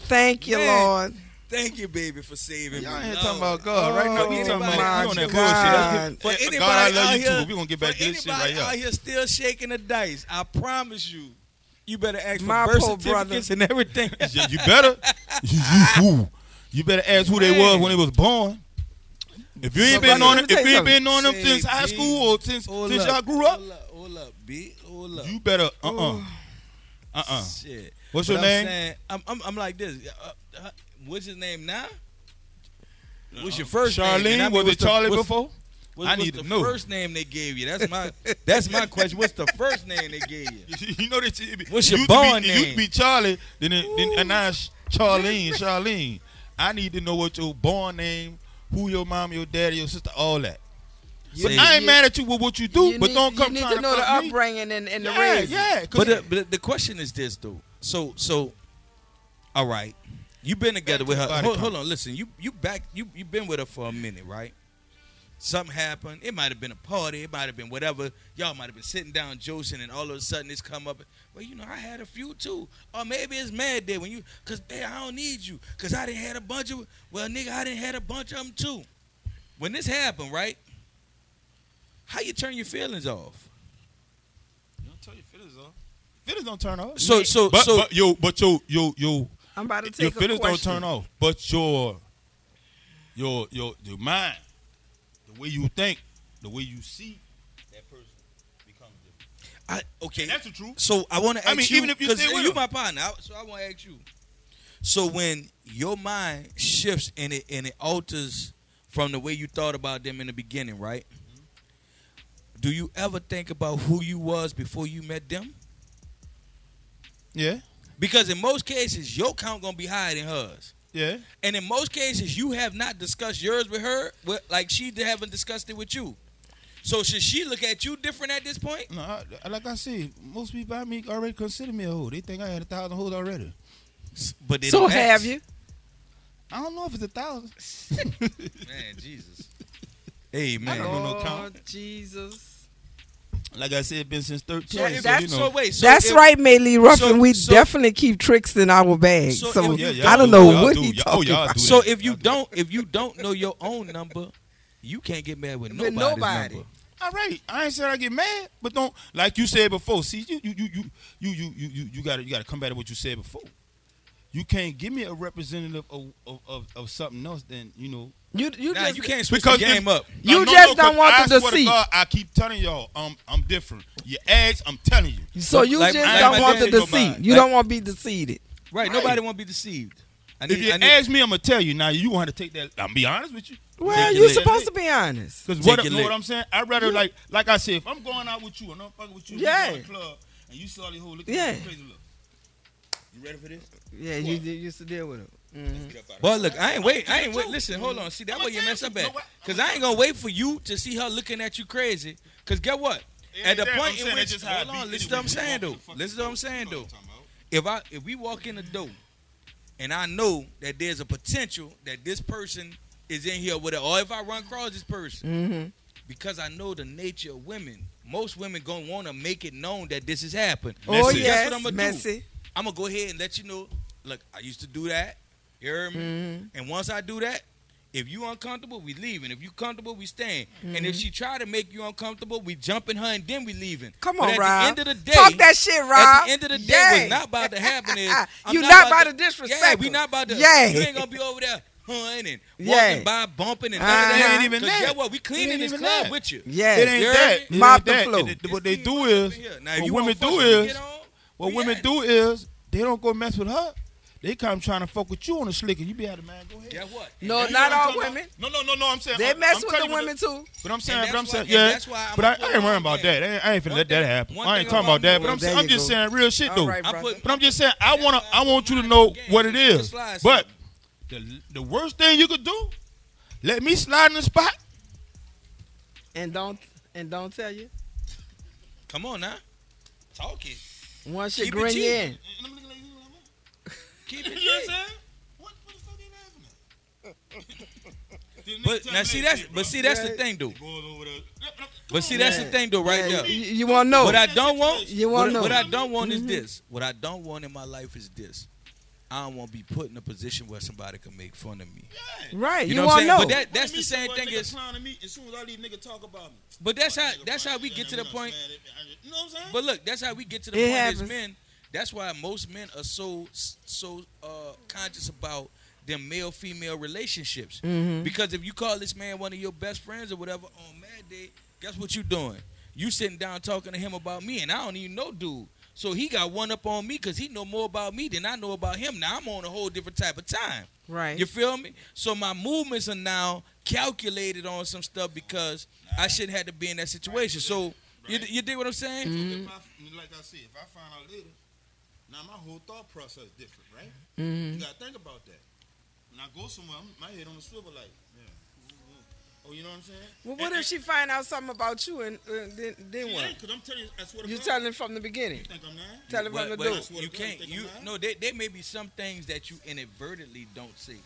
Thank you, Man. Lord. Thank you, baby, for saving Y'all me. ain't Lord. talking about God right now. We talking about we on that bullshit. God. Let's For anybody God, I love out you here, too. We gonna get back to this shit anybody right out here. here still shaking the dice, I promise you, you better ask for My birth poor certificates and everything. Yeah, you better. You, you, you better ask who they was when they was born. If you ain't But been brother, on let them, me if tell you you ain't been on them something. since high Say, school or since Hold since up, y'all grew up, Hold up, hold up, B. Hold up. you better uh uh uh uh. Shit. What's But your I'm name? saying- I'm, I'm, I'm like this. Uh, uh, what's his name now? Uh-uh. What's your first name? Charlene, I mean, was it the- Charlie what's- before? What, I what's need the to know. First name they gave you. That's my. that's my question. What's the first name they gave you? You know that it What's your be- born It used name? to be Charlie, then it, then and now Charlene, Charlene. I need to know what your born name, who your mom, your daddy, your sister, all that. But See, I ain't you- mad at you with what you do, you but need, don't come You need trying to know the upbringing and, and the Yeah, raising. yeah. But the, but the question is this though. So so, all right, you've been together with her. Hold, hold on, listen. You you back you you been with her for a minute, right? Something happened. It might have been a party. It might have been whatever. Y'all might have been sitting down joking, and all of a sudden it's come up. Well, you know, I had a few too. Or maybe it's mad day when you, cause hey, I don't need you, cause I didn't had a bunch of. Well, nigga, I didn't had a bunch of them too. When this happened, right? How you turn your feelings off? You don't tell your feelings off. Feelings don't turn off. So so but, so. but yo, but yo, yo, yo, I'm about to your take a feelings don't turn off. But your, your, your, your mind, the way you think, the way you see that person becomes different. I, okay, And that's the truth. So I want to ask I mean, you, even if you stay with you him. my partner, I- so I want to ask you. So when your mind shifts and it and it alters from the way you thought about them in the beginning, right? Mm-hmm. Do you ever think about who you was before you met them? Yeah, Because in most cases, your count gonna be higher than hers, yeah. and in most cases, you have not discussed yours with her, with, like she haven't discussed it with you. So should she look at you different at this point? No, I, like I said, most people I meet already consider me a hoe. They think I had a thousand hoes already. But they So don't have ask. you? I don't know if it's a thousand. Man, Jesus. Hey I man. don't know no Lord count. Oh, Jesus. Like I said, been since thirteen. So, Yeah, so, that's- you know, so wait, so That's if- right, Maylee Ruffin. so- we so- definitely keep tricks in our bag. So So, if- Yeah, y'all I don't do. know Y'all what do. he Y'all- oh, talking y'all about. So if you do don't if you don't know your own number, you can't get mad with With nobody's nobody. number. All right, I ain't said I get mad, but don't like you said before. See, you you you you you you you you, you gotta you gotta come back to what you said before. You can't give me a representative of of, of, of something else. than you know You you Nah, just you can't switch Because the game up. You I know, just no, don't 'cause want I the swear to deceit. God, I keep telling y'all, um, I'm different. You ask, I'm telling you. so you Like, just I- don't want the didn't know deceit. about- You like- don't want to be deceived. Right. Right. Nobody want to be deceived. I If you ask me, I'm gonna tell you. Now you want to take that. I'm be honest with you. Well, you're supposed to be honest. Because what, know what. I'm saying? I'd rather like like I said, if I'm going out with you and I'm fucking with you, we Yeah. go to the club, and you saw these whole looking Yeah. at you crazy look. You ready for this? Yeah, you, you used to deal with it. Hmm Get up out But look, I ain't wait. I ain't wait. too. Listen, hold on. See that I'ma way you mess up you at. Cause I'ma ain't gonna wait for you to see her looking at you crazy. Cause get what? It At the point saying in which just hold on, listen to what I'm anyway. saying though. walk the fuck- Listen to what I'm saying though. what I'm talking about. If I if we walk in the door and I know that there's a potential that this person is in here with it, or if I run across this person, hmm because I know the nature of women, most women gonna want to make it known that this has happened. Oh Messy. That's yes, what I'm gonna do. messy. I'm gonna go ahead and let you know. Look, I used to do that. You heard me? Mhm. And once I do that, if you uncomfortable, we leaving. If you comfortable, we staying. And Mm-hmm. if she try to make you uncomfortable, we jumping her and then we leaving. Come But on, at Rob. the end of the day, Talk that shit, Rob. At the end of the day, Yay. what's not about to happen is You not about to to disrespect Yeah, we her. not about to. Yeah, You ain't gonna be over there hunting and Yay. walking by, bumping and none Uh-huh. that. Ain't even 'Cause that. Guess what? We cleaning this even club that. with you. Yeah, It ain't You that. heard It me? Mop the that. floor. It- it- what they do is, up. Now, what women do is, what women do is, they don't go mess with her. They come trying to fuck with you on the slick, and you be able to man, go ahead. Yeah, what? No, You not all talking about? women. No, no, no, no. I'm saying They I'm, mess I'm with the you women too. But I'm saying, but I'm saying, why- yeah. that's why I'm But I, I ain't worrying about that. I ain't, I ain't finna One let that happen. I ain't talking about about that. But I'm, There I'm just saying real shit though. right, put- But I'm just saying, I wanna, I want you to know what it is. But the the worst thing you could do, let me slide in the spot. And don't and don't tell you. Come on now, talk it. One shit Keep it grin in. And I'm looking like you. Keep it. know what I'm saying? What, what the fuck they laughing at? But now see that's but see that's the thing though. Boys over there. Come But see that's man. the thing though right Yeah, there. You, you want to know? What I don't want, You wanna know. what I don't want is Mhm. this. What I don't want in my life is this. I don't want to be put in a position where somebody can make fun of me. Yeah. right. You You, know what I'm want saying? to know? But that that's the same see thing what nigga is. clowning me as soon as all these niggas talk about me. But that's how that's how we get to the point. mad You know what I'm saying? But look, that's how we get to the It point as happens. men. That's why most men are so so uh, conscious about them male female relationships. Mhm. Because if you call this man one of your best friends or whatever on Mad Day, guess what you doing? You sitting down talking to him about me, and I don't even know dude. So he got one up on me because he know more about me than I know about him. Now I'm on a whole different type of time. right. You feel me? So my movements are now calculated on some stuff because I shouldn't have to be in that situation. So you, Right. you dig what I'm saying? Mm-hmm. if I, I like I said, if I find out later, now my whole thought process is different, right? Mhm. You gotta think about that. When I go somewhere, I'm, my head on the swivel, like, yeah. Oh, you know what I'm saying? Well, what And- if she find out something about you and uh, then then and- what? Because I'm telling you, I swear to You God. telling from the beginning. You think I'm lying? Tell her But- from the but door. You can't. is. You Think I'm no. There, there may be some things that you inadvertently don't see.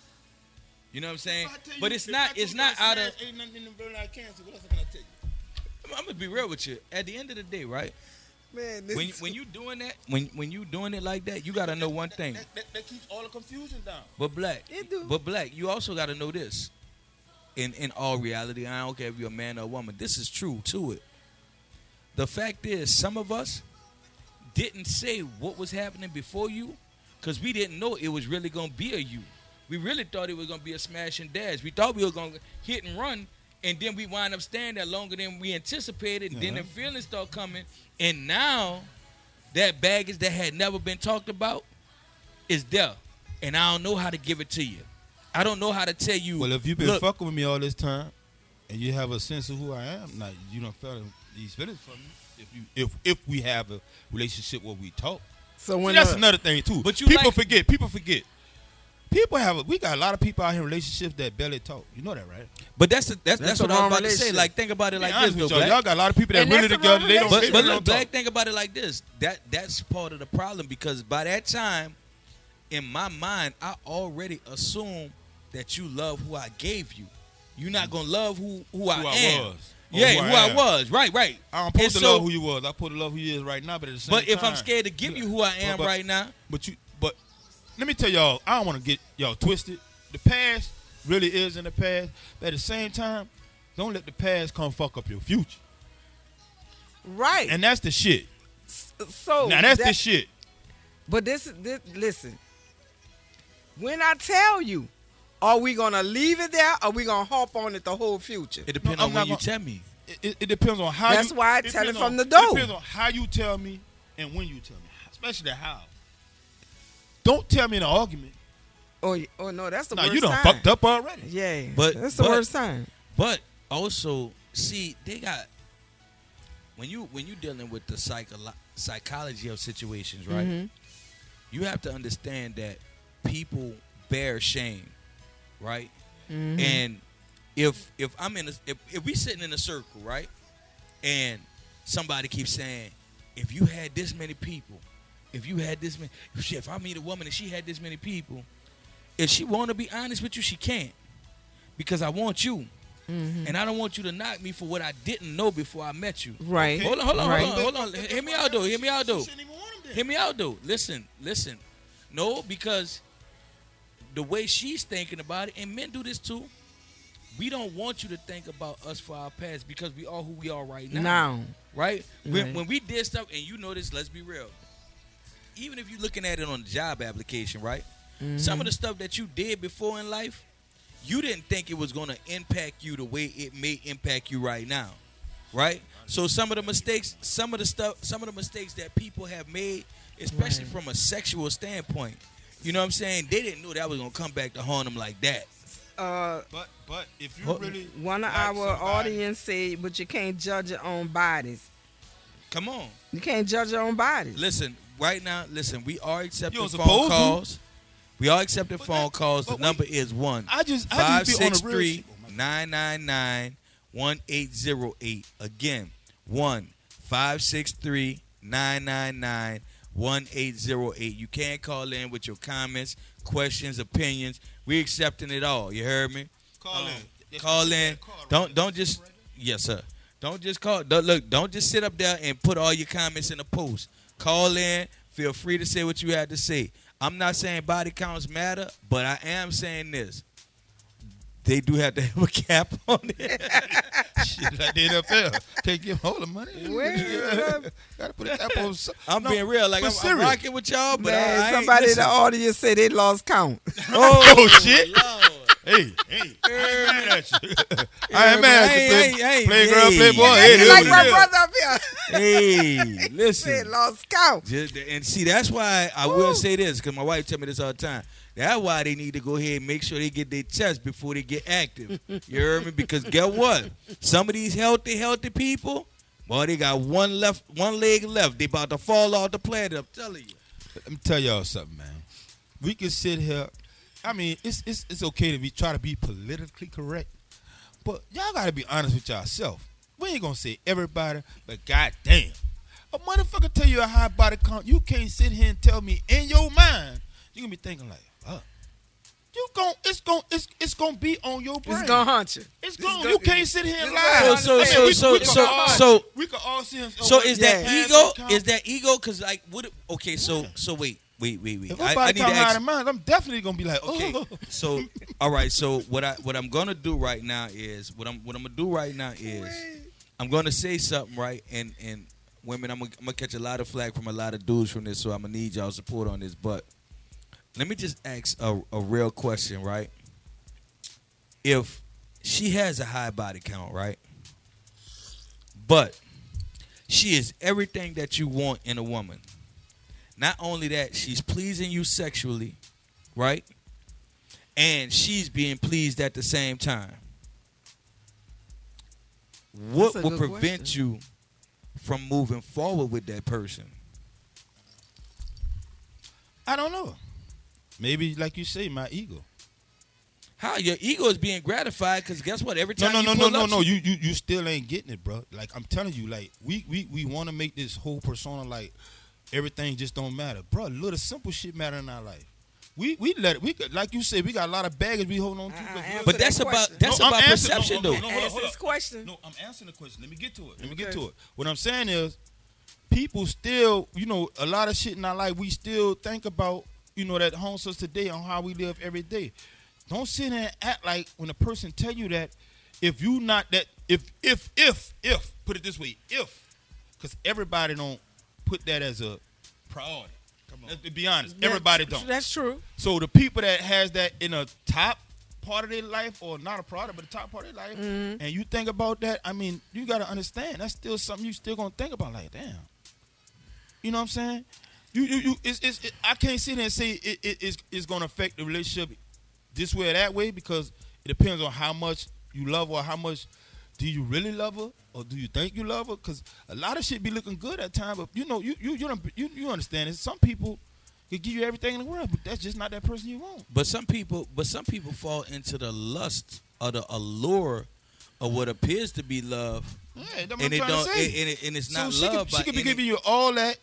You know what I'm saying? If I you- But it's not. It's not out of. Ain't nothing in the burn out cancer. What else can I tell you? I'm gonna be real with you. At the end of the day, right? Man, this When when you doing that, when when you doing it like that, you gotta know one thing. That, that, that keeps all the confusion down. But black, It do. but black, you also got to know this. In in all reality, I don't care if you're a man or a woman. This is true to it. The fact is, some of us didn't say what was happening before you, because we didn't know it was really gonna be a you. We really thought it was gonna be a smash and dash. We thought we were gonna hit and run, and then we wind up staying there longer than we anticipated. And Then the feelings start coming, and now that baggage that had never been talked about is there, and I don't know how to give it to you. I don't know how to tell you. Well, if you've been look, fucking with me all this time, and you have a sense of who I am, now you don't feel these feelings from me. If you if if we have a relationship where we talk, so See, when that's the- another thing too. But you people like- forget. People forget. People have. A, we got a lot of people out here in relationships that barely talk. You know that, right? but that's the, that's That's that's, what I'm about to say. Like think about it like Be this, though, y'all. Y'all got a lot of people that really that's the wrong together. They don't. But, they but look, don't Black, talk. think about it like this. That that's part of the problem because by that time, in my mind, I already assume that you love who I gave you. You're not gonna love who who, I Who I am. was. Yeah, who who, I I, was. Right, right. I don't supposed And to so- love who you was. I supposed to love who you is right now. But at the same But if I'm scared to give you who I am But- but- right now, But you, but let me tell y'all, I don't want to get y'all twisted. The past really is in the past. But at the same time, don't let the past come fuck up your future. right. And that's the shit. so now that's that- the shit. But this, this, listen. When I tell you, are we gonna leave it there? Or are we gonna hop on it the whole future? it depends I'm on not when you gonna- tell me. It, it, it depends on how. That's you, why I it tell it from on- the door. It depends on how you tell me and when you tell me, especially the how. Don't tell me in an argument. Oh, y- oh no, that's the Now worst you done time. fucked up already. Yeah, But- that's the but- worst time. But also, see, they got when you when you dealing with the psycholo- psychology of situations, right? Mhm. You have to understand that people bear shame, right? Mhm. And if if I'm in a if, if we sitting in a circle, right? And somebody keeps saying, if you had this many people, if you had this many shit, if I meet a woman and she had this many people, if she wanna be honest with you, she can't. Because I want you. Mhm. And I don't want you to knock me for what I didn't know before I met you. Right. Hold on, hold on, Right. hold on, hold on. Hear me out though. Hear me out though. You shouldn't even want him then. Hear me out though. Listen, listen. No, because the way she's thinking about it, and men do this too. We don't want you to think about us for our past because we are who we are right now. Now. Right? When, Right. when we did stuff, and you know this, let's be real. Even if you're looking at it on the job application, right? Some of the stuff that you did before in life, you didn't think it was going to impact you the way it may impact you right now, right? So some of the mistakes, some of the stuff, some of the mistakes that people have made, especially Right. from a sexual standpoint, you know what I'm saying? They didn't know that was going to come back to haunt them like that. Uh, But but if you Ho- really one of like our somebody- audience said, but you can't judge your own bodies. Come on, You can't judge your own bodies. listen. Right now, listen. We are accepting phone don't to. calls. We are accepting But phone that- calls. The number is one I just Five just be on six three nine nine nine one eight zero eight. Again, one five six three nine nine nine one eight zero eight. You can call in with your comments, questions, opinions. We accepting it all. You heard me? Call Um, in. Call in. Don't don't just yes sir. Don't just call. Don't, look, don't just sit up there and put all your comments in a post. Call in. Feel free to say what you had to say. I'm not saying body counts matter, but I am saying this. They do have to have a cap on it. Shit like the NFL. Can't give hold of money. Well, Gotta put a cap on. some- I'm No, being real. Like but I'm, I'm serious. rocking with y'all, but Man, I, I somebody in ain't, the audience said they lost count. Oh, Oh, shit. Oh, Lord. Hey, hey, I ain't mad at you. Yeah, I ain't mad man, at you. hey, Play, hey, play hey, girl, hey. play boy. Yeah, Hey, You like my brother up here Hey, listen. lost count. And see, that's why I will say this because my wife tell me this all the time. That's why they need to go ahead and make sure they get their test before they get active. You heard me? Because get what? Some of these healthy, healthy people, boy, they got one left, one leg left. They about to fall off the planet. I'm telling you. Let me tell y'all something, man. We can sit here. I mean, it's it's it's okay to be try to be politically correct, but y'all gotta be honest with yourself. We ain't gonna say everybody, but goddamn, a motherfucker tell you a high body count. You can't sit here and tell me in your mind you gonna be thinking like, fuck. You gon' it's gon' it's it's gonna be on your brain. It's gonna haunt you. It's This going. go- You can't sit here and lie. go- So, so, I so, mean, so, we- we so, all- so, we could all see him. so is that Yeah. ego? Is that ego? Because like, what? Okay, so, Yeah. so wait, wait, wait, wait. If I, I body need to ask. mine, I'm definitely gonna be like, Okay, oh. so all right, so what I what I'm gonna do right now is what I'm what I'm gonna do right now is I'm gonna say something right, and and women, I'm gonna, I'm gonna catch a lot of flack from a lot of dudes from this, so I'm gonna need y'all support on this. But let me just ask a, a real question, right? If she has a high body count, right, but she is everything that you want in a woman. Not only that, she's pleasing you sexually, right? And she's being pleased at the same time. What That's a will prevent question. you from moving forward with that person? I don't know. Maybe like you say, my ego. How your ego is being gratified because guess what? Every time no, you no, no, pull no, up, no. You, you, you still ain't getting it, bro. Like I'm telling you, like we, we, we want to make this whole persona like everything just don't matter, bro. A little simple shit matter in our life. We, we let it. We could, like you said, we got a lot of baggage we hold on to. 'cause answer we- But that's that about that's No, about answering- no, perception, no, though. no, hold on, Ask hold this on. question. No, I'm answering the question. Let me get to it. Let me get to it. What I'm saying is, people still, you know, a lot of shit in our life. We still think about, you know, that haunts us today on how we live every day. Don't sit there and act like when a person tell you that, if you not that, if if if if put it this way, if, because everybody don't put that as a priority. Come on. Let's be honest. That- everybody don't. That's true. So the people that has that in a top part of their life, or not a product, but the top part of their life, Mhm. and you think about that, I mean, you gotta understand that's still something you still gonna think about. Like, damn, you know what I'm saying? You, you, you it's, it's, it, I can't sit there and say it, it, it's, it's gonna affect the relationship this way or that way because it depends on how much you love or how much do you really love her or do you think you love her? Because a lot of shit be looking good at time, but you know, you you you don't, you, you understand it. Some people can give you everything in the world, but that's just not that person you want. But some people, but some people fall into the lust or the allure of what appears to be love, Yeah, that's what and I'm it trying don't, to say. and, it, and it's so not she love. could, she could be any- giving you all that.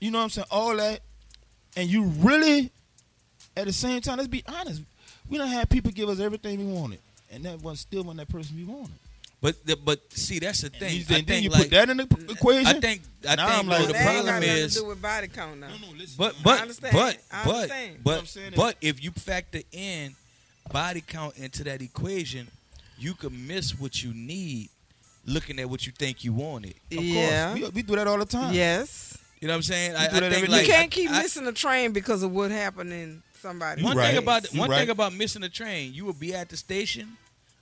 You know what I'm saying? All that, and you really, at the same time, let's be honest. We don't have people give us everything we wanted, and that was still when that person we wanted. But the, but see, that's the And thing. you- I and then think you like, put that in the equation. I think I Now think I'm though, like- the that ain't got problem is to do with body count now. listen. But I but understand. but I but understand. What I'm but saying but if you factor in body count into that equation, you can miss what you need looking at what you think you wanted. Of yeah. course, we, we do that all the time. Yes. You know what I'm saying? I, I think like you can't keep I- missing the train because of what happened in somebody. One right. thing about one right. thing about missing a train, you will be at the station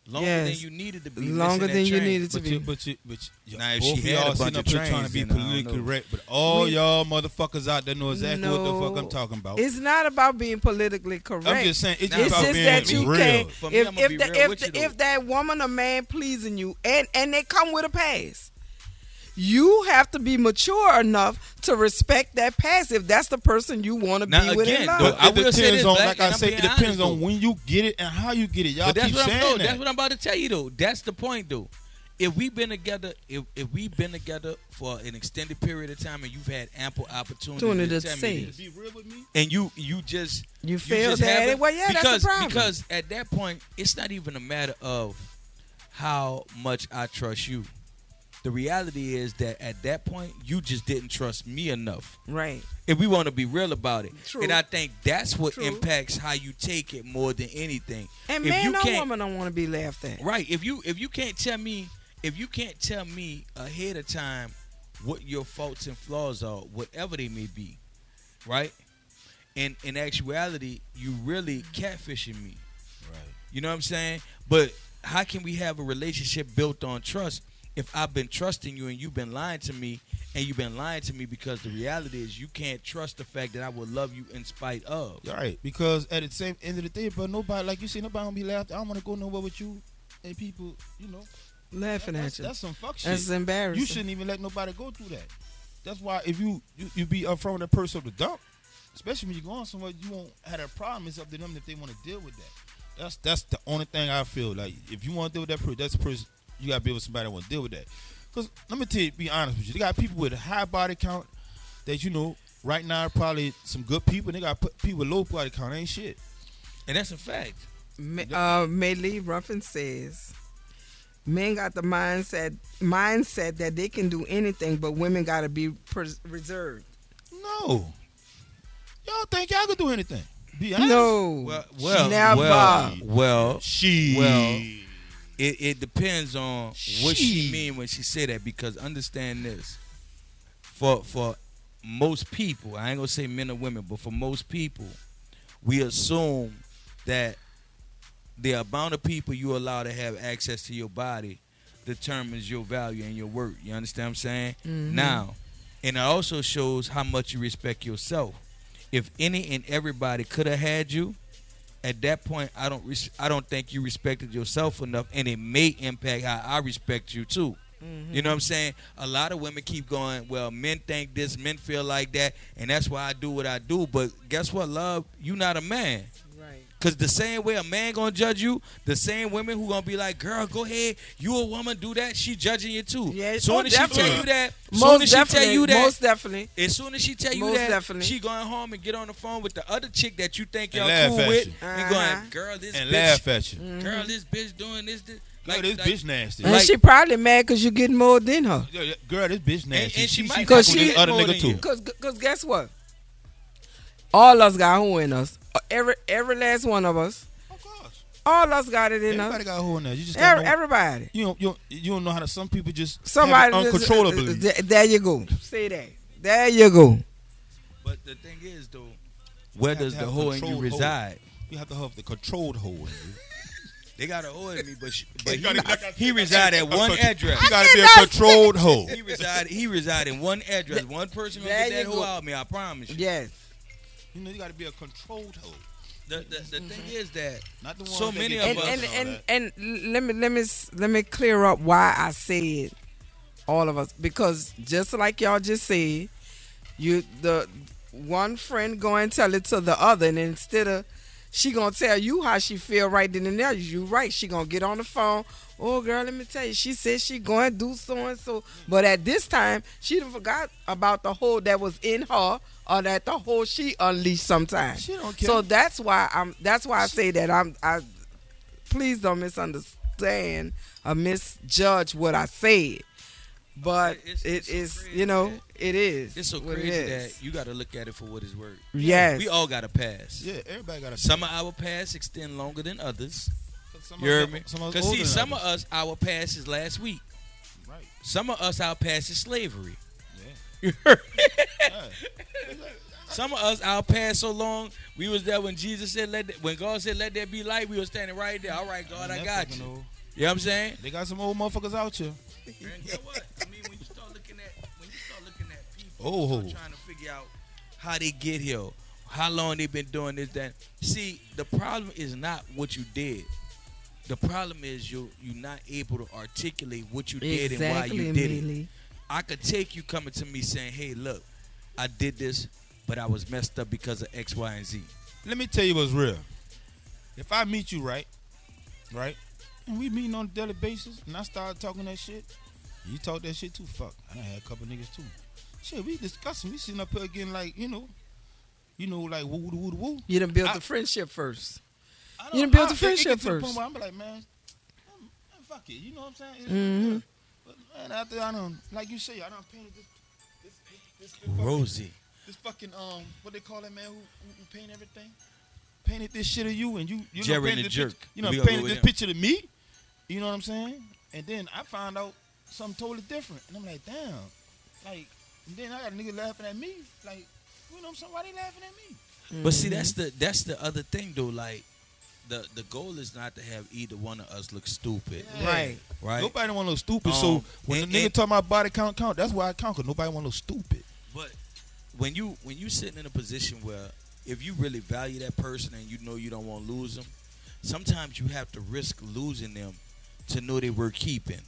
longer Yes. than you needed to be. Longer missing that than you needed to But be. you, but you, but you, Now, if both she had y'all a bunch sitting of up here trying trains, to be I don't politically correct, but all We- y'all motherfuckers out there know exactly what the fuck I'm talking about. It's not about being politically correct. I'm just saying, it's Now, just it's about just being that you real. can't. For me, If I'ma be the, real if you, the, if that woman or man pleasing you and and they come with a pass, you have to be mature enough to respect that pass. If that's the person you want to Now, be with in again, love. But But I it will say depends this, on, like I and I'm said, it depends honest, on when you get it and how you get it. Y'all But that's keep what I'm saying no, that. that's what I'm about to tell you though. That's the point though. If we've been together, if if we've been together for an extended period of time and you've had ample opportunity Opportunity to to tell say. me this, Be real with me. and you you just you feel just that? haven't- Well, yeah, because, that's the problem. Because at that point, it's not even a matter of how much I trust you. The reality is that at that point, you just didn't trust me enough. right. If we want to be real about it, True. and I think that's what True. impacts how you take it more than anything. And If man you or can't- woman don't want to be laughed at. Right. If you if you can't tell me if you can't tell me ahead of time what your faults and flaws are, whatever they may be, right? And in actuality, you really catfishing me. Right. You know what I'm saying? But how can we have a relationship built on trust if I've been trusting you and you've been lying to me and you've been lying to me because the reality is you can't trust the fact that I will love you in spite of. You're right. Because at the same end of the day, but nobody, like you see, nobody gonna be laughing. I don't want to go nowhere with you. And people, you know, Laughing that's, at you. that's some fuck shit. That's embarrassing. You shouldn't even let nobody go through that. That's why if you you, you be upfront with that person of the dump, especially when you're going somewhere, you won't have a problem. It's up to them if they want to deal with that. That's that's the only thing I feel like. If you want to deal with that person, that's the person you got to be with somebody that want to deal with that. Because let me tell you, be honest with you, they got people with a high body count that you know right now probably some good people. And they got people with low body count ain't shit. And that's a fact. Ma- uh, Maylee Ruffin says, "Men got the mindset mindset that they can do anything, but women got to be pres- reserved." No, y'all think y'all can do anything? Be honest. No, Well, well, never. well, well, she Well, it, it depends on what she mean when she say that because understand this. For for most people i ain't gonna say men or women but for most people we assume that the amount of people you allow to have access to your body determines your value and your worth. You understand what i'm saying? Mhm. now and it also shows how much you respect yourself. If any and everybody could have had you at that point I don't res- I don't think you respected yourself enough and it may impact how I respect you too. Mm-hmm. You know what I'm saying? A lot of women keep going, well, men think this, men feel like that, and that's why I do what I do. But guess what, love? You not a man. Right. Cause the same way a man gonna judge you, the same women who gonna be like, "Girl, go ahead, you a woman, do that." She judging you too. Yeah, soon as she tell definitely. you that, Most soon as she tell you that, Most definitely. as soon as she tell you Most that, definitely. she going home and get on the phone with the other chick that you think y'all cool with, you. and Uh-huh. going, "Girl, this and bitch, laugh at you. Mm-hmm. girl, this bitch doing this, this." Like, this bitch nasty. And Like- she probably mad because you getting more than her. Yo, yo, girl, this bitch nasty. and she might Cause with she- other nigga too. Cause, cause guess what? All us got who in us. Every every last one of us. Of course. All us got it in Everybody us. got a hole in there. You just Every, know, everybody. you don't you don't, you don't know how to. Some people just Somebody have it just- uncontrollably. Uh, uh, th- there you go. Say that. There you go. But the thing is, though, where does the have hole in you controlled hole. reside? you have to have the controlled hole in you. They got a hole in me, but she, but You gotta- he, he said, reside at one contr- address. You gotta be a controlled hole. He reside he reside in one address. One person gonna get that hole out of me. I promise you. Yes. You know, you gotta be a controlled hole. the, the, the mm-hmm. thing is that Not the ones So many of and us- and all and, and let me let me let me clear up why I said all of us. Because just like y'all just said, you the one friend go and tell it to the other, and instead of she gonna tell you how she feel right then and there, you right. She gonna get on the phone. Oh girl, let me tell you, she said she going to do so and so, but at this time she done forgot about the hole that was in her, or that the hole she unleashed sometimes. She don't care. So that's why I'm. That's why I say that I'm. I please don't misunderstand or misjudge what I said. But It's- it so is, crazy you know, that- it is. it's so what it crazy that you got to look at it for what it's worth. yes, We all got a pass. Yeah, everybody got a Some of our past extend longer than others. Some You of heard us- me? some of us Because see, than some of us, our past is last week. Right. Some of us, our past is slavery. Yeah. You heard me? Yeah. Some of us, our past so long, we was there when Jesus said, "Let," there- when God said, "Let there be light." We were standing right there. All right, God, I That got you. old. You know what I'm saying? They got some old motherfuckers out here. And you know what? I mean, when you start looking at when you start looking at people, Oh. trying to figure out how they get here, how long they've been doing this, that. See, the problem is not what you did. The problem is you you're not able to articulate what you did and why you did it. I could take you coming to me saying, "Hey, look, I did this, but I was messed up because of X, Y, and Z." Let me tell you what's real. If I meet you right, right, and we meeting on a daily basis, and I start talking that shit, you talk that shit too. Fuck, I done had a couple niggas too. Shit, we discussing. We sitting up here again, like you know, you know, like woo woo woo woo. You done built I- the friendship first. You don't- done built I- the it- it friendship to the point first. where I'm like, man, I'm- man, fuck it. You know what I'm saying? Mm-hmm. But man, after I don't, like you say, I don't painted this, this, this, this, this fucking- Rosie, this fucking um what they call that man who, who, who paint everything? Painted this shit of you and you you know Jared painted the this jerk. Picture, you know We painted this him. picture to me. You know what I'm saying? And then I find out something totally different. And I'm like, damn. Like and then I got a nigga laughing at me. Like, you know what I'm saying? Why they laughing at me? but see, that's the that's the other thing though. Like, the the goal is not to have either one of us look stupid, Yeah. Right. right? Nobody want to look stupid. Um, so when and- the nigga and- talk about body count count, that's why I count cause nobody want to look stupid. But when you when you sitting in a position where if you really value that person and you know you don't want to lose them, sometimes you have to risk losing them to know they were keeping.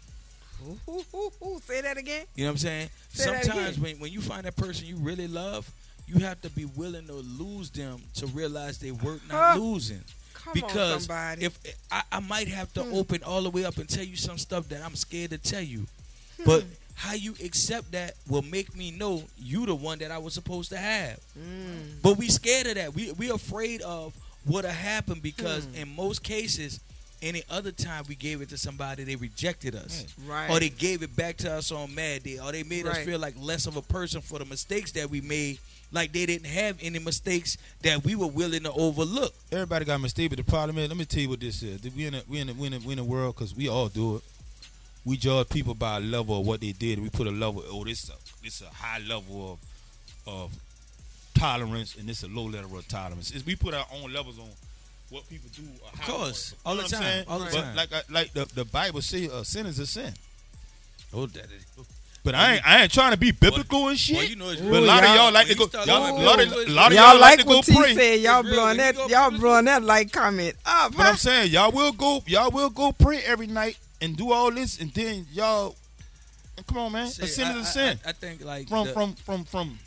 Ooh, ooh, ooh. Say that again. You know what I'm saying? Say sometimes when when you find that person you really love, you have to be willing to lose them to realize they were not Huh. losing. Come Because if I, I might have to Hmm. open all the way up and tell you some stuff that I'm scared to tell you, Hmm. but how you accept that will make me know you the one that I was supposed to have. Mm. But we scared of that. We we afraid of what'll happen because Hmm. in most cases, any other time we gave it to somebody, they rejected us. Right. Or they gave it back to us on Mad Day, or they made us feel like less of a person for the mistakes that we made, like they didn't have any mistakes that we were willing to overlook. Everybody got mistakes, but the problem is, let me tell you what this is. We in a we in a, we in a, we in a world because we all do it. We judge people by a level of what they did. We put a level. Oh, this a this a high level of of tolerance, and this a low level of tolerance. Is we put our own levels on what people do. Or Of course. you All the time. saying? All the but time. like I, like the, the Bible say, a sin is a sin. Oh, that is. But I ain't I ain't trying to be biblical and shit. Well, you know it's Ooh, but a lot of y'all- y'all like to go. you start Y'all, going a lot of, lot of y'all, y'all like like to what go T pray. said. Y'all It's blowing that. Y'all blowing that like comment up. But huh? I'm saying y'all will go, y'all will go pray every night and do all this, and then y'all, come on, man, See, a sin I- is a I- sin. I, I think like from the- from from from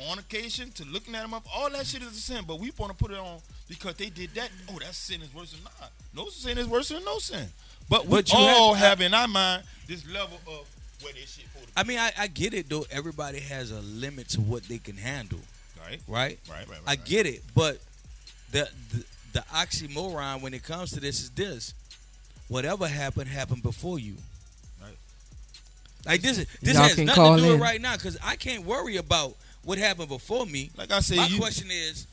fornication to looking at them up, all that shit is a sin. But we want to put it on because they did that. Oh, that sin is worse than not. No sin is worse than no sin. But we But you all have- have, in our mind this level of where they shit for the I mean, I, I get it though. Everybody has a limit to what they can handle, right, right? right, right, right. I get it, but the, the the oxymoron when it comes to this is this: whatever happened happened before you. Right. Like this is this Y'all has nothing to do in. with right now because I can't worry about what happened before me. Like I said, My you, question is,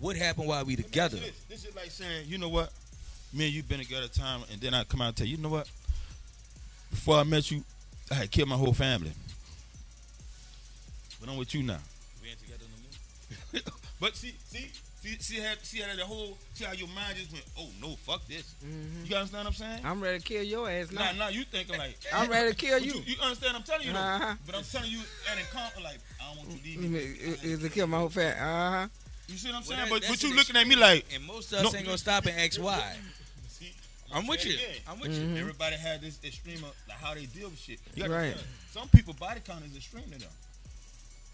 what happened while we together? This, this is like saying, you know what? Me and you been together time, and then I come out and tell you, you know what? Before I met you, I had killed my whole family. But I'm with you now. We ain't together no more. But see, see, see, see how, see how the whole, see how your mind just went, oh no, fuck this. You understand what I'm saying? I'm ready to kill your ass now. Nah, nah, you thinking like, I'm ready to kill but you. you. understand I'm telling you though? Uh-huh. But I'm telling you at a comfort like, I don't want you You leaving. mean, it- it- to kill my whole family. Uh huh. You see what I'm Well, saying? that- but that's but you an looking at me like And most of us No. ain't gonna stop and ask why. See, I'm with you. again. I'm with Mm-hmm. you. Everybody had this extreme of like how they deal with shit. You gotta Right. understand, Some people body count is extreme to them.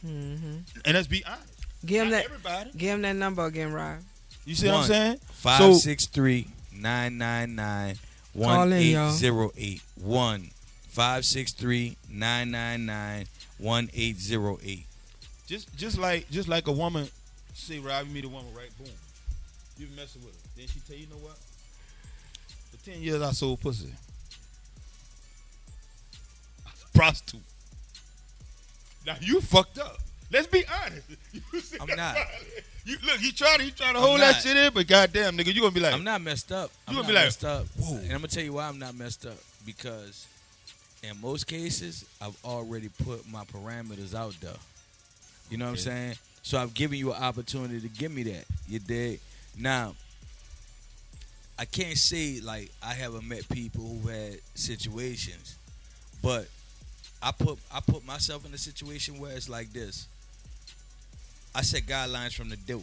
Mm-hmm. And let's be honest. Give him that. everybody. Give him that number again, Rob. You see what I'm saying? Five So- six three nine nine nine Call one in, eight y'all. zero eight one five six three nine nine nine one eight zero eight. Just just like just like a woman, say Rob, you meet a woman, right? Boom. You been messing with her. Then she tell you, you know what? For ten years I sold pussy. Prostitute. Now you fucked up. Let's be honest. I'm not. You look, he tried to he tried to I'm hold that shit in, but goddamn nigga, you gonna be like I'm not messed up. You not gonna be like, messed up. whoa. And I'm gonna tell you why I'm not messed up. Because in most cases, I've already put my parameters out there. You know what I'm saying? So I've given you an opportunity to give me that. You dig? Now, I can't say like I haven't met people who had situations, but I put I put myself in a situation where it's like this. I set guidelines from the do.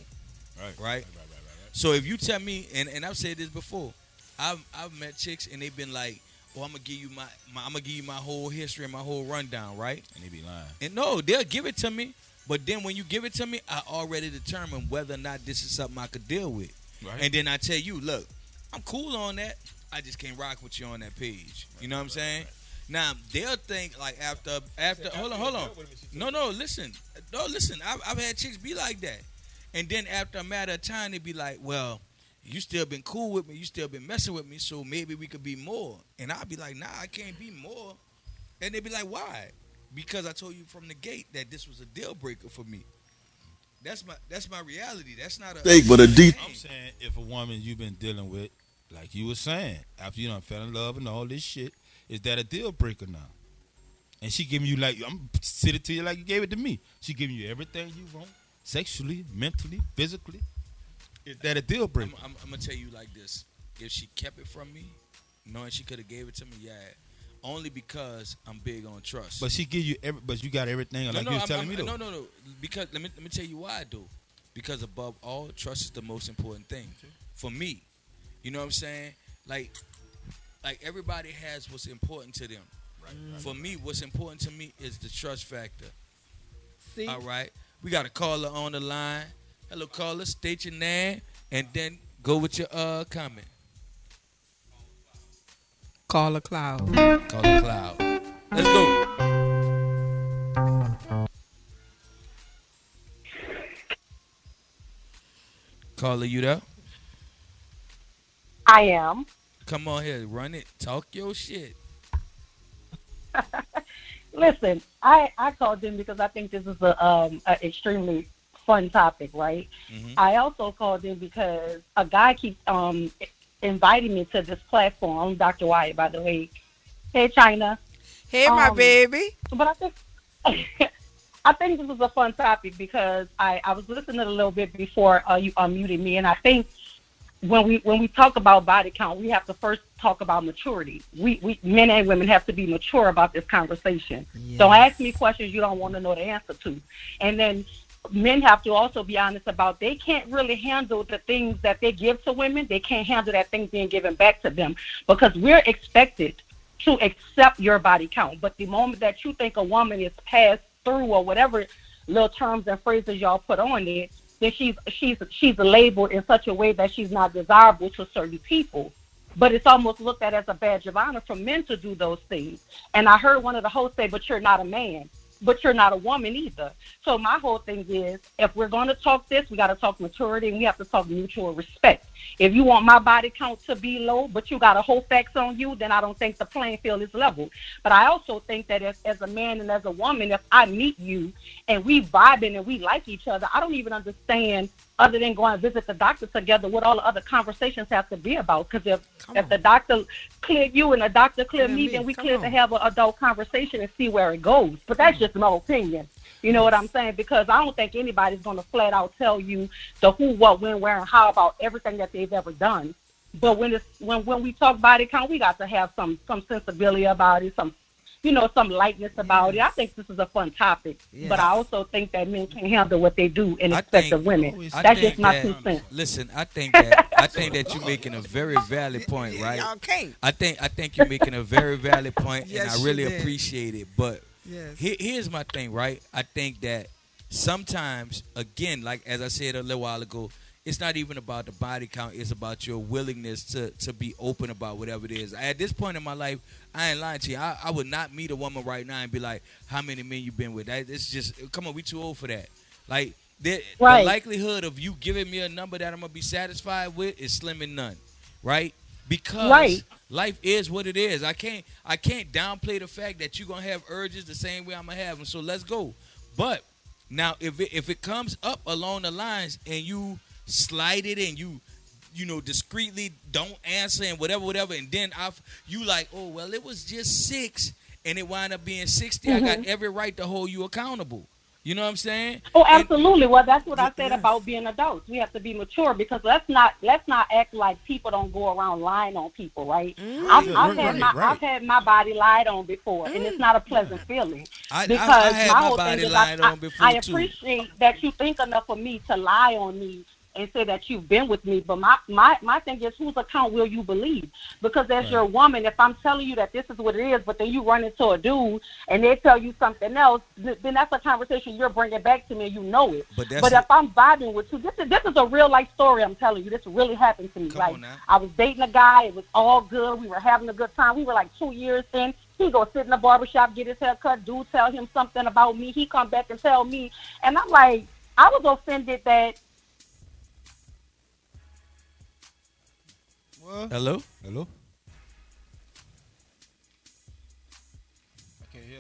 right, right? So if you tell me, and, and I've said this before, I've I've met chicks and they've been like, "Oh, I'm gonna give you my, my I'm gonna give you my whole history and my whole rundown, right?" And they be lying. And no, they'll give it to me, but then when you give it to me, I already determine whether or not this is something I could deal with. Right. And then I tell you, look, I'm cool on that. I just can't rock with you on that page. You know what I'm saying? Now they'll think like after after hold on hold on no no listen no listen I've, I've had chicks be like that and then after a matter of time they'd be like well you still been cool with me you still been messing with me so maybe we could be more and I'll be like nah I can't be more and they'd be like why because I told you from the gate that this was a deal breaker for me that's my that's my reality that's not a Steak, but a deep. I'm saying if a woman you've been dealing with, like you were saying, after you done fell in love and all this shit, is that a deal breaker now? And she giving you like I'm sit it to you like you gave it to me. She giving you everything you want, sexually, mentally, physically. Is that a deal I'm, breaker? I'm, I'm gonna tell you like this: if she kept it from me, knowing she could have gave it to me, yeah, only because I'm big on trust. But she give you every, but you got everything like you was I'm- telling I'm- me though. no, no, no. Because let me let me tell you why, though. Because above all, trust is the most important thing for me. You know what I'm saying? Like, like everybody has what's important to them. Right. For me, what's important to me is the trust factor. See, All right, we got a caller on the line. Hello, caller. State your name and then go with your uh comment. Call a cloud. Call the cloud. Let's go. Caller, you there? I am. Come on here, run it. Talk your shit. Listen, I I called in because I think this is a um a extremely fun topic, right? Mhm. I also called in because a guy keeps um inviting me to this platform. I'm Dr. Wyatt, by the way. Hey, China. Hey, my Um, baby. But I think I think this is a fun topic because I, I was listening a little bit before uh, you unmuted me, and I think when we when we talk about body count, we have to first talk about maturity. We we men and women have to be mature about this conversation. Don't ask me questions you don't want to know the answer to, and then men have to also be honest about they can't really handle the things that they give to women. They can't handle that thing being given back to them because we're expected to accept your body count. But the moment that you think a woman is passed through or whatever little terms and phrases y'all put on it, then she's she's she's labeled in such a way that she's not desirable to certain people. But it's almost looked at as a badge of honor for men to do those things. And I heard one of the hosts say, "But you're not a man." But you're not a woman either. So my whole thing is, if we're going to talk this, we got to talk maturity and we have to talk mutual respect. If you want my body count to be low, but you got a whole facts on you, then I don't think the playing field is level. But I also think that as, as a man and as a woman, if I meet you and we vibing and we like each other, I don't even understand other than going to visit the doctor together what all the other conversations have to be about. Because if Come if on. the doctor cleared you and the doctor cleared Clear me, me, then we come clear to have an adult conversation and see where it goes. But that's just my opinion. You know what I'm saying? Because I don't think anybody's going to flat out tell you the who, what, when, where, and how about everything that they've ever done. But when it's when when we talk body count, we got to have some some sensibility about it, some you know, some lightness about it. I think this is a fun topic, Yeah. but I also think that men can handle what they do and I expect think- of women. I That's just my that- two cents. Listen, I think that I think that you're making a very valid point, right? Y'all can't. I think I think you're making a very valid point, Yes, and I really appreciate it. But Yes. here, here's my thing, right? I think that sometimes, again, like as I said a little while ago, it's not even about the body count; it's about your willingness to to be open about whatever it is. At this point in my life, I ain't lying to you. I, I would not meet a woman right now and be like, "How many men you been with?" That it's just come on, we too old for that. Like the, Right. the likelihood of you giving me a number that I'm gonna be satisfied with is slim and none, right? Because Right. Life is what it is. I can't I can't downplay the fact that you're gonna have urges the same way I'm gonna have them. So let's go. But now if it if it comes up along the lines and you slide it and you you know discreetly don't answer and whatever whatever and then I you like oh well it was just six and it wind up being 60 I got mm-hmm. every right to hold you accountable. You know what I'm saying? Oh, And- absolutely. Well, that's what I said Yes. about being adults. We have to be mature because let's not let's not act like people don't go around lying on people, right? I've, Yeah, I've right, had my right. I've had my body lied on before, and it's mm. not a pleasant feeling. I, I, Because I had my my whole body thing is I, on before I, I appreciate that you think enough of me to lie on me and say that you've been with me. But my my my thing is, whose account will you believe? Because as your woman, if I'm telling you that this is what it is, but then you run into a dude and they tell you something else, then that's a conversation you're bringing back to me. and You know it. But but if I'm vibing with you, this is this is a real life story. I'm telling you, this really happened to me. Come like. I was dating a guy. It was all good. We were having a good time. We were like two years in. He go sit in the barbershop, get his hair cut. Dude tell him something about me. He come back and tell me, and I'm like, I was offended that What? Hello? Hello? I can't hear.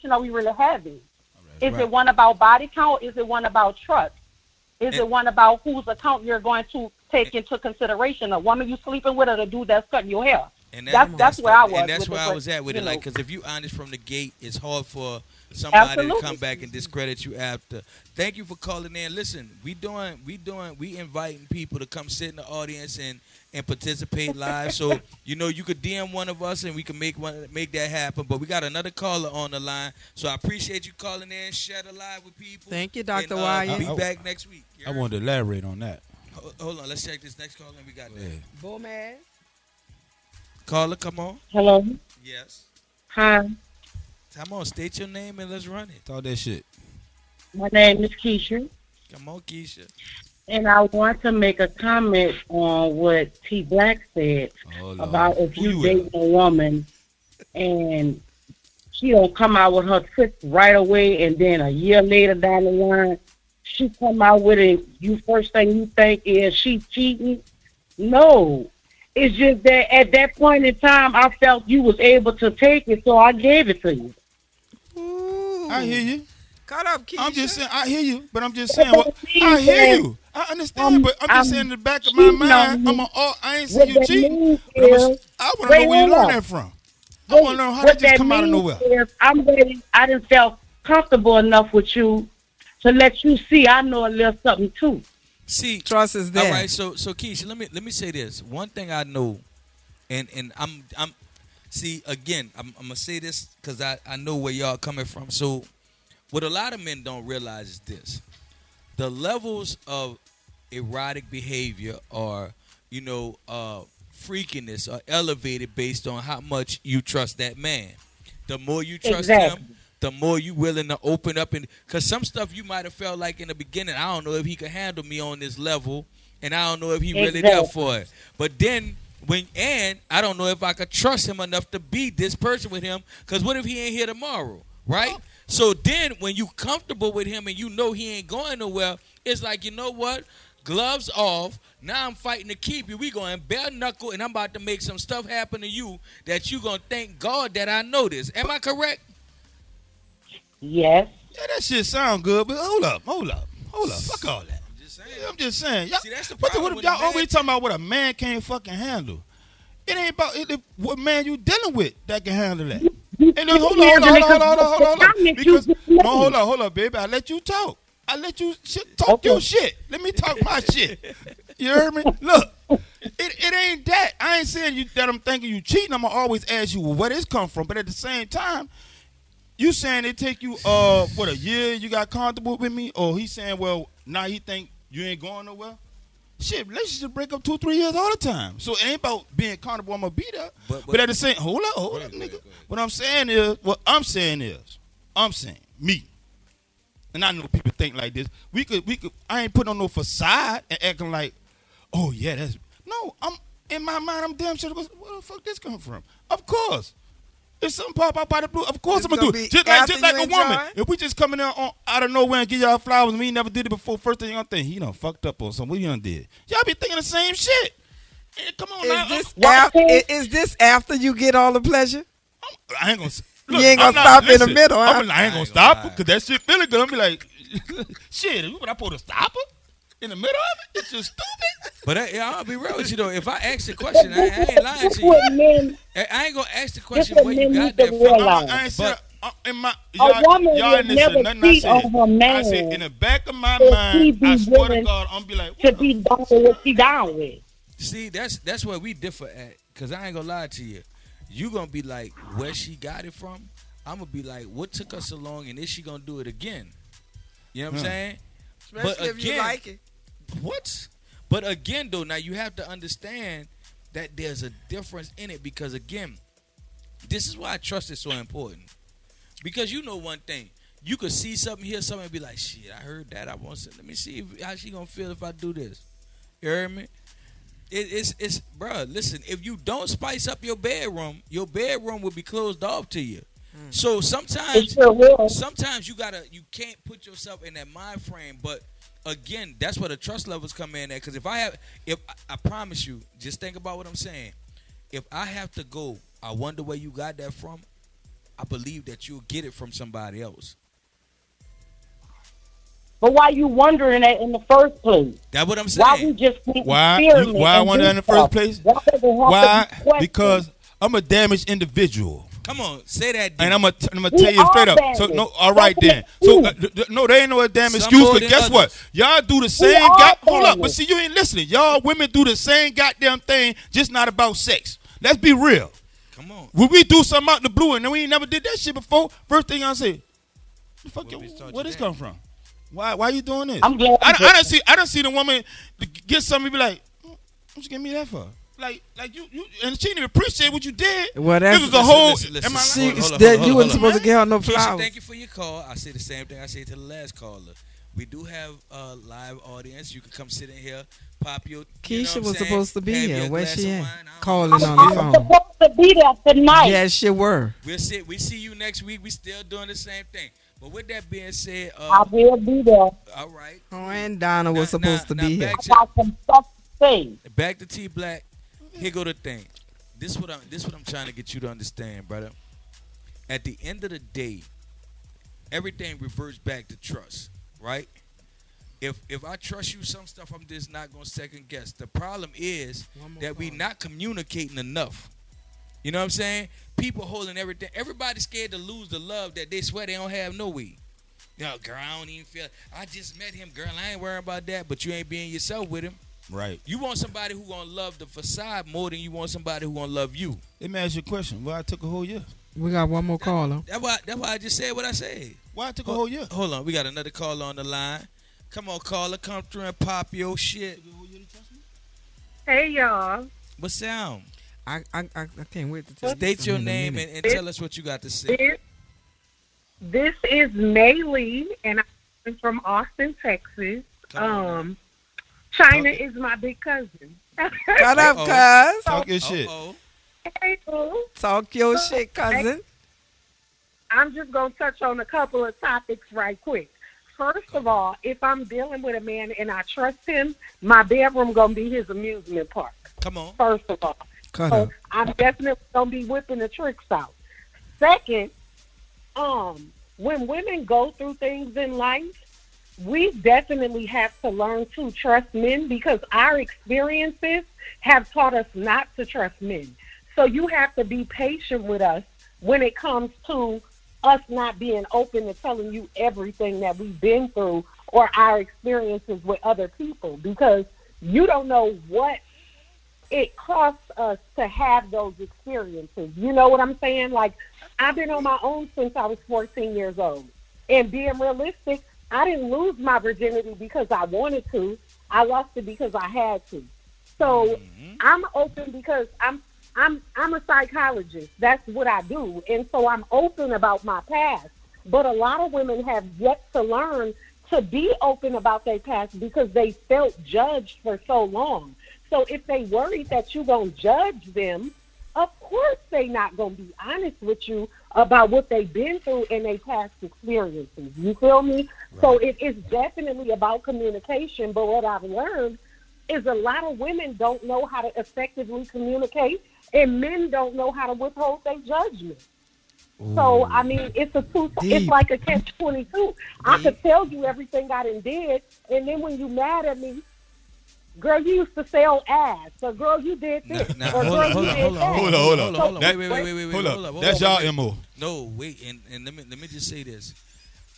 you know we really having. Is Right. it one about body count? Is it one about trust? Is And- it one about whose account you're going to take into consideration? A woman you sleeping with or the dude that's cutting your hair? And That's- that's where I was And that's where I was at with you it. Like, because if you honest from the gate, it's hard for somebody to come back and discredit you after. Thank you for calling in. Listen, we doing, we doing, we inviting people to come sit in the audience and and participate live. So you know, you could DM one of us and we can make one make that happen. But we got another caller on the line, so I appreciate you calling in. Share the live with people. Thank you, Dr. And, uh, Wyatt. Be I- I- back next week. You I heard? wanted to elaborate on that. Hold- Hold on, let's check this next caller. We got that. Yeah. Bowman. Caller, come on. Hello. Yes. Hi. Come on, state your name and let's run it. Talk that shit. My name is Keisha, Come on, Keisha. and I want to make a comment on what T Black said Oh, about if you you date a woman and she don't come out with her tricks right away, and then a year later down the line, she come out with it. You first thing you think is she cheating. No, it's just that at that point in time, I felt you was able to take it, so I gave it to you. Ooh. I hear you. Cut up, Keisha. I'm just saying, I hear you, but I'm just saying, what, What I hear you. I understand, um, but I'm just I'm saying in the back of my mind. I'm a, oh, I ain't What saying you that cheating. I'm is- I want to know where you learned that from. I want to know how what that just come out of means nowhere. Is I'm ready. I didn't feel comfortable enough with you to let you see I know a little something too. See, Trust is there. All right, so so Keisha, let me let me say this. One thing I know, and and I'm I'm see again. I'm, I'm gonna say this because I I know where y'all coming from. So, what a lot of men don't realize is this: the levels of erotic behavior are, you know, uh, freakiness are elevated based on how much you trust that man. The more you trust Exactly. him, the more you willing to open up and because some stuff you might have felt like in the beginning i don't know if he could handle me on this level and i don't know if he really there for it but then when and i don't know if i could trust him enough to be this person with him because what if he ain't here tomorrow right? Oh. So then when you comfortable with him and you know he ain't going nowhere it's like you know what? Gloves off. Now i'm fighting to keep you. We going bare knuckle and i'm about to make some stuff happen to you that you gonna thank god that i know this am i correct? Yes. Yeah, that shit sound good, but hold up, hold up, hold up. Fuck all that. Yeah, I'm just saying. Y'all, See, that's the what problem what with y'all always talking about what a man can't fucking handle. It ain't about it, it- what man you dealing with that can handle that. And then hold on, hold on, hold on, hold on, hold on, hold on. Because no, hold on, hold on, baby. I let you talk. I let you shit, talk Okay. your shit. Let me talk my shit. You heard me? Look, It, it ain't that. I ain't saying you that I'm thinking you cheating. I'ma always ask you well, where this come from. But at the same time, you saying it take you uh what a year you got comfortable with me, or he saying well now he think you ain't going nowhere. Shit, relationship break up two three years all the time. So it ain't about being comfortable. I'm gonna be there. But- But, but- at the same, hold up, hold up, ahead, go nigga. ahead, go ahead. What I'm saying is, what I'm saying is, I'm saying me. And I know people think like this. We could, we could. I ain't putting on no facade and acting like, oh yeah, that's no. I'm in my mind. I'm damn sure. Where the fuck this come from? Of course. If something pop up out of the blue, of course It's I'm gonna do gonna it. Just like, just like a woman. If we just come in there on, out of nowhere and give y'all flowers and we never did it before, first thing y'all think, he done fucked up or something. What you done did? Y'all be thinking the same shit. Eh, come on now. Is this Why after, is this after you get all the pleasure? I ain't gonna. s- You ain't gonna not- stop in the middle, huh? I ain't gonna stop because that shit feeling good. I'm be like, shit. What I supposed to stop her in the middle of it? It's just stupid. But I, yeah, I'll be real with you though. If I ask the question, I, I ain't lying to you. men, I I ain't gonna ask the question what where you got need that to from. realize. I ain't said. uh, in my, y'all, woman y'all will never to nothing I cheat said. on her man I said in the back of my mind, I be swear to God, I'm be like, to be down with what she down with. See, that's that's where we differ at. Cause I ain't gonna lie to you. You gonna be like, where she got it from? I'm gonna be like, what took us so long, and is she gonna do it again? You know what I'm saying? Especially But if you again- like it. What? But again, though, now you have to understand that there's a difference in it because again, this is why trust is so important. Because you know one thing, you could see something, hear something, and be like, "Shit, I heard that. I want to. Let me see if, how she gonna feel if I do this." You heard me? It, it's it's, bruh, Listen, if you don't spice up your bedroom, your bedroom will be closed off to you. Hmm. So sometimes sure sometimes you gotta you can't put yourself in that mind frame but again that's where the trust levels come in at because if i have if I, I promise you just think about what i'm saying if i have to go i wonder where you got that from i believe that you'll get it from somebody else But why you wondering that in the first place? that's what i'm saying. Why we saying just can't Why? You, experiment why I wonder in the first place? Why does it have to Why? Because I'm a damaged individual. Come on say that And. I'm gonna, I'm gonna tell you straight all up. So no, all right then. So uh, th- th- no, there ain't no damn Some excuse. But guess others. what? Y'all do the same. all God, hold up, but see, you ain't listening. Y'all women do the same goddamn thing, just not about sex. Let's be real. come on When we do something out the blue and we ain't never did that shit before, first thing I say, the fuck, Where you, where this come from? Why, why you doing this? I'm glad I, I don't see, I don't see the woman get something and be like, "Mm, what you give me that for? Like, like you, you, and she didn't even appreciate what you did. Well, this that's- was a whole. listen, listen. am I She- She, lying? Hold on, that hold on, you hold wasn't on. supposed to get her no Keisha, flowers. thank you for your call. I say the same thing I say to the last caller. We do have a live audience. You can come sit in here, pop your. you know Keisha was saying? supposed to be Have here. your Where she of at? wine. I don't Calling know. on the I'm phone. supposed to be there tonight. Yes, you were. We'll see. We see you next week. We still doing the same thing. But with that being said, I uh, will be there. all right. Oh, and Donna was Now- supposed now- to be now here. back I got some stuff to say. Back to T Black. Here go the thing. This what I'm. This what I'm trying to get you to understand, brother. At the end of the day, everything reverts back to trust, right? If if I trust you, some stuff I'm just not gonna second guess. The problem is that we not communicating enough. You know what I'm saying? People holding everything. Everybody's scared to lose the love that they swear they don't have no way. Yo, girl, I don't even feel. I just met him, girl. I ain't worrying about that. But you ain't being yourself with him. Right. You want somebody who gonna love the facade more than you want somebody who gonna love you. Let me ask you a question. Why I took a whole year? We got one more caller. That's why. That's why I just said what I said. Why I took a whole year? Hold on, we got another caller on the line. Come on, caller, come through and pop your shit. Hey y'all. What's sound? I I, I, I can't wait to tell you State your something in a name minute. and, and tell us what you got to say. This, this is Maylee and I'm from Austin, Texas. Come on. China Okay. is my big cousin. Shut up, Uh-oh. cuz. Talk your shit. Uh-oh. hey, boo. Talk your shit, cousin. I'm just gonna touch on a couple of topics right quick. First of all, if I'm dealing with a man and I trust him, my bedroom gonna be his amusement park. Come on. First of all. Cut So up. I'm definitely gonna be whipping the tricks out. Second, um, when women go through things in life, we definitely have to learn to trust men because our experiences have taught us not to trust men. So you have to be patient with us when it comes to us not being open to telling you everything that we've been through or our experiences with other people because you don't know what it costs us to have those experiences. You know what I'm saying? Like I've been on my own since I was 14 years old. And being realistic, I didn't lose my virginity because I wanted to. I lost it because I had to. So mm-hmm. I'm open because I'm I'm I'm a psychologist. That's what I do. And so I'm open about my past. But a lot of women have yet to learn to be open about their past because they felt judged for so long. So if they worried that you're going to judge them, of course they not going to be honest with you about what they've been through in their past experiences. You feel me? So it is definitely about communication. But what I've learned is a lot of women don't know how to effectively communicate, and men don't know how to withhold their judgment. So I mean, it's a two. It's like a catch twenty two. I could tell you everything I done did, and then when you mad at me, girl, you used to sell ass. So girl, you did Now, this. now, or hold girl, on, you hold on, hold on. Hold on, hold on. hold on. That- Wait, wait, wait, wait, wait, Hold hold up. up. That's hold y'all mo. No, wait, and, and let me let me just say this.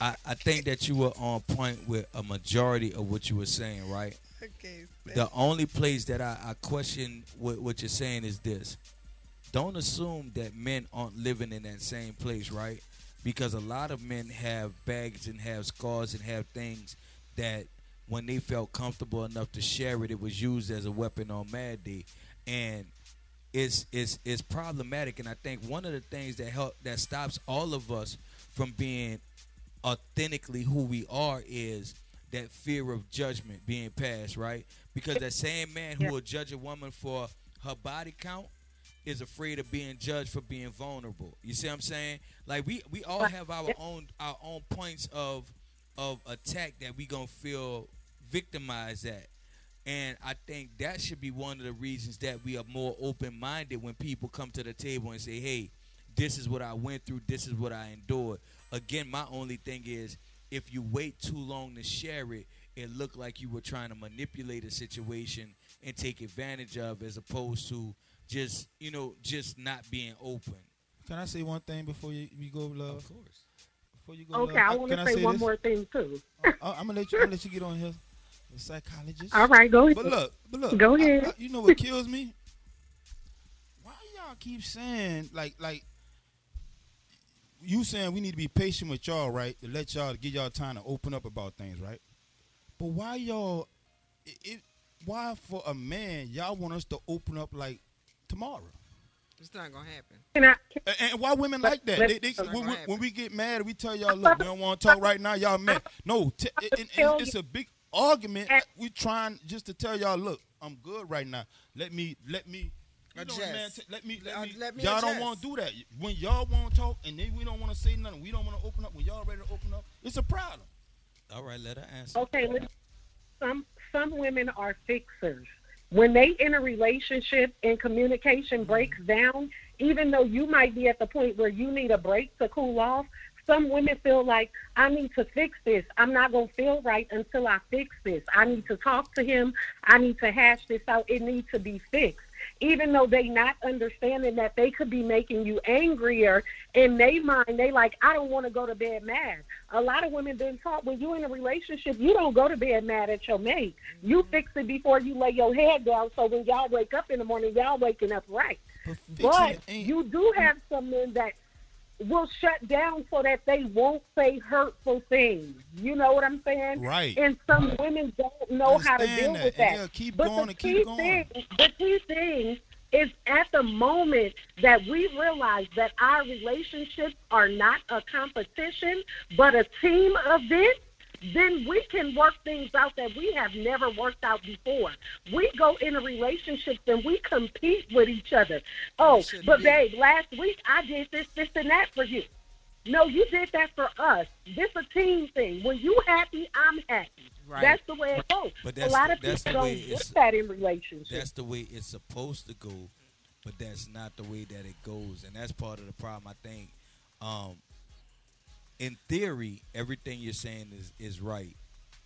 I, I think that you were on point with a majority of what you were saying, right? Okay. The only place that I, I question what, what you're saying is this. Don't assume that men aren't living in that same place, right? Because a lot of men have baggage and have scars and have things that when they felt comfortable enough to share it, it was used as a weapon on Mad Day. And it's it's it's problematic and I think one of the things that help that stops all of us from being authentically who we are is that fear of judgment being passed, right? Because that same man who Yeah. will judge a woman for her body count is afraid of being judged for being vulnerable. You see what I'm saying? Like we we all have our own our own points of of attack that we gonna feel victimized at. And I think that should be one of the reasons that we are more open minded when people come to the table and say, Hey, this is what I went through, this is what I endured. Again, my only thing is if you wait too long to share it, it looked like you were trying to manipulate a situation and take advantage of as opposed to just, you know, just not being open. Can I say one thing before you, we go, love? Of course. Before you go, Okay, love, I want to say, one this? more thing too. Uh, I'm gonna let you. I'm gonna let you get on here. The psychologist. All right, go ahead. But look, but look. Go ahead. I- you know what kills me? Why y'all keep saying like like you saying we need to be patient with y'all, right? To let y'all give y'all time to open up about things, right? But why y'all? It, it why for a man y'all want us to open up like tomorrow? It's not gonna happen. Can I, can, And, and why women Let- like that? They, they, when, when- when we get mad, we tell y'all, look, we don't want to talk right now. Y'all mad. No, t- and, and- and it's a big argument. We trying just to tell y'all, look, I'm good right now. Let me, let me. You know, man, t- let me, let Uh, me. let me y'all don't want to do that. When y'all want to talk and then we don't want to say nothing, we don't want to open up. When y'all ready to open up, it's a problem. All right, let her answer. okay, some some women are fixers. When they in a relationship and communication breaks down, even though you might be at the point where you need a break to cool off, some women feel like I need to fix this. I'm not gonna feel right until I fix this. I need to talk to him. I need to hash this out. It needs to be fixed. Even though they not understanding that they could be making you angrier in their mind, they like, I don't want to go to bed mad. A lot of women been taught when you're in a relationship, you don't go to bed mad at your mate. You fix it before you lay your head down. So when y'all wake up in the morning, y'all waking up right. But But you do have some men that will shut down so that they won't say hurtful things. You know what I'm saying? Right. And some women don't know how to deal that, with that. they'll keep but going the and keep key going. Thing, the key thing is at the moment that we realize that our relationships are not a competition, but a team event, then we can work things out that we have never worked out before. We go into relationships and we compete with each other. Oh, but be. babe, last week I did this, this, and that for you. No, you did that for us. This a team thing. When you happy, I'm happy. Right. That's the way it goes. But a lot the- of that's people don't get that in relationships. That's the way it's supposed to go, but that's not the way that it goes, and that's part of the problem. I think, um, in theory, everything you're saying is is right.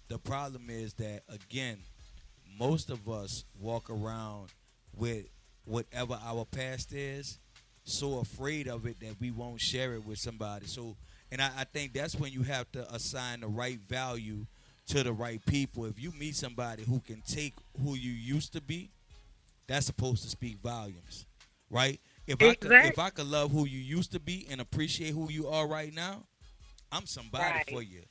The problem is that again, most of us walk around with whatever our past is, so afraid of it that we won't share it with somebody. So, and I, I think that's when you have to assign the right value to the right people. If you meet somebody who can take who you used to be that's supposed to speak volumes, right? If I could, if I could love who you used to be and appreciate who you are right now, I'm somebody Right. for you.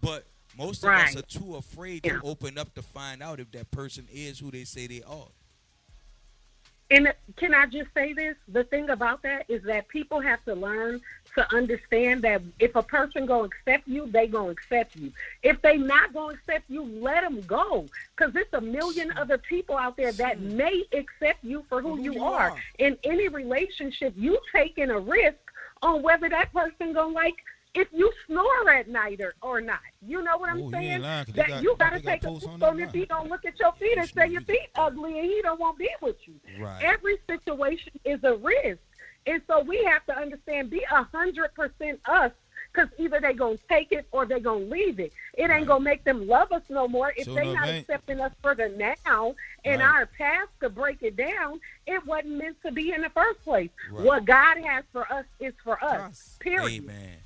But most of Right. us are too afraid Yeah. to open up to find out if that person is who they say they are. And can I just say this? The thing about that is that people have to learn to understand that if a person gonna accept you, they gonna accept you. If they not gonna accept you, let them go. Because there's a million other people out there that hmm. may accept you for who, Who you, you are. are. In any relationship, you taking a risk on whether that person gonna like if you snore at night or, or not. You know what I'm Oh, you saying? ain't lying, 'cause they that got- you gotta got take a posts on look that on if he don't look at your feet and say your feet ugly and he don't want to be with you. Right. Every situation is a risk. And so we have to understand, be a hundred percent us, because either they gonna take it or they gonna leave it. It ain't gonna make them love us no more if So they no, not man. accepting us for the now and Right. our past to break it down. It wasn't meant to be in the first place. Right. What God has for us is for us. Us. Period. Amen.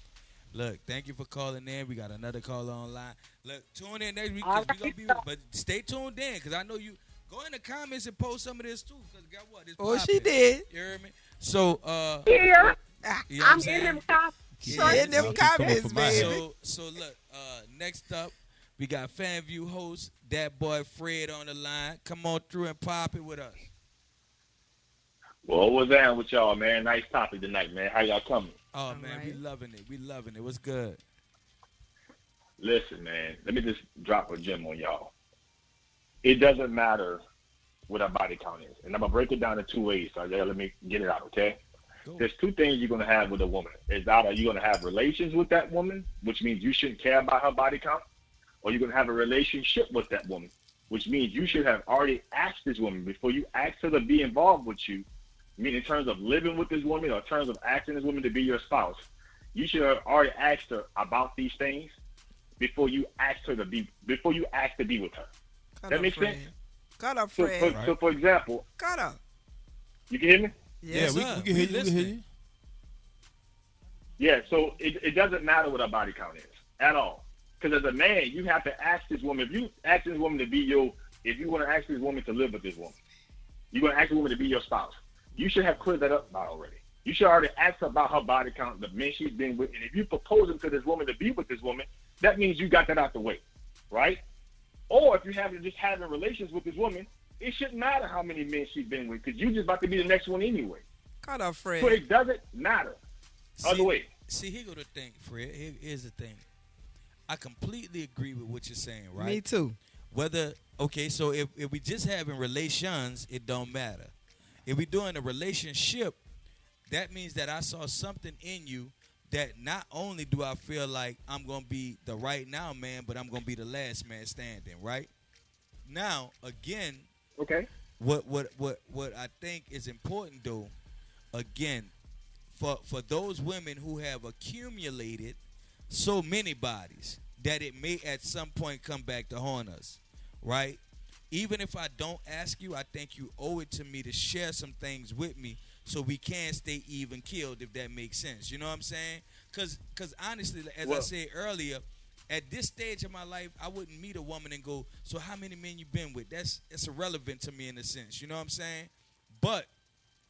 Look, thank you for calling in. We got another caller online. Look, tune in next week All because we right. gonna be. But stay tuned in because I know you. Go in the comments and post some of this too. Because guess what? It's Oh, she did. You heard me? So, uh, Here, you know I'm I'm in saying? them cops. Yeah. in them comments, for baby. So, so look. Uh, next up, we got FanView host that boy Fred on the line. Come on through and pop it with us. Well, what's down with y'all, man? Nice topic tonight, man. How y'all coming? Oh All man, we loving it. We loving it. What's good? Listen, man. Let me just drop a gem on y'all. It doesn't matter what our body count is, and I'm gonna break it down in two ways. So yeah, let me get it out, okay? Go. There's two things you're gonna have with a woman. Is either you're gonna have relations with that woman, which means you shouldn't care about her body count, or you're gonna have a relationship with that woman, which means you should have already asked this woman before you ask her to be involved with you. I mean, in terms of living with this woman or in terms of asking this woman to be your spouse, you should have already asked her about these things before you asked her to be before you asked to be with her. Cut That makes Fred. sense? Cut up, So, Fred. for, so for example, Cut up. you can hear me? Yes, yeah, we, we can hear We you. We can hear you. Yeah, so it, it doesn't matter what our body count is at all. Because as a man, you have to ask this woman. If you ask this woman to be your, if you want to ask this woman to live with this woman, you're going to ask the woman to be your spouse. You should have cleared that up by already. You should already ask her about her body count, the men she's been with, and if you're proposing to this woman to be with this woman, that means you got that out the way, right? Or if you're having just having relations with this woman, it shouldn't matter how many men she's been with, because you just about to be the next one anyway. Cut up, So Fred. it doesn't matter. Other See- way. See, here go the thing, Fred. Here, here's the thing. I completely agree with what you're saying, right? Me too. Whether okay, so if, if we just having relations, it don't matter. If we doing a relationship, that means that I saw something in you that not only do I feel like I'm gonna be the right now man, but I'm gonna be the last man standing, right? Now, again, Okay. what what what what I think is important though, again, for for those women who have accumulated so many bodies that it may at some point come back to haunt us, right? Even if I don't ask you, I think you owe it to me to share some things with me so we can stay even killed if that makes sense. You know what I'm saying? Cause cause honestly, as I said earlier, at this stage of my life, I wouldn't meet a woman and go, "So how many men you been with?" That's it's irrelevant to me in a sense. You know what I'm saying? But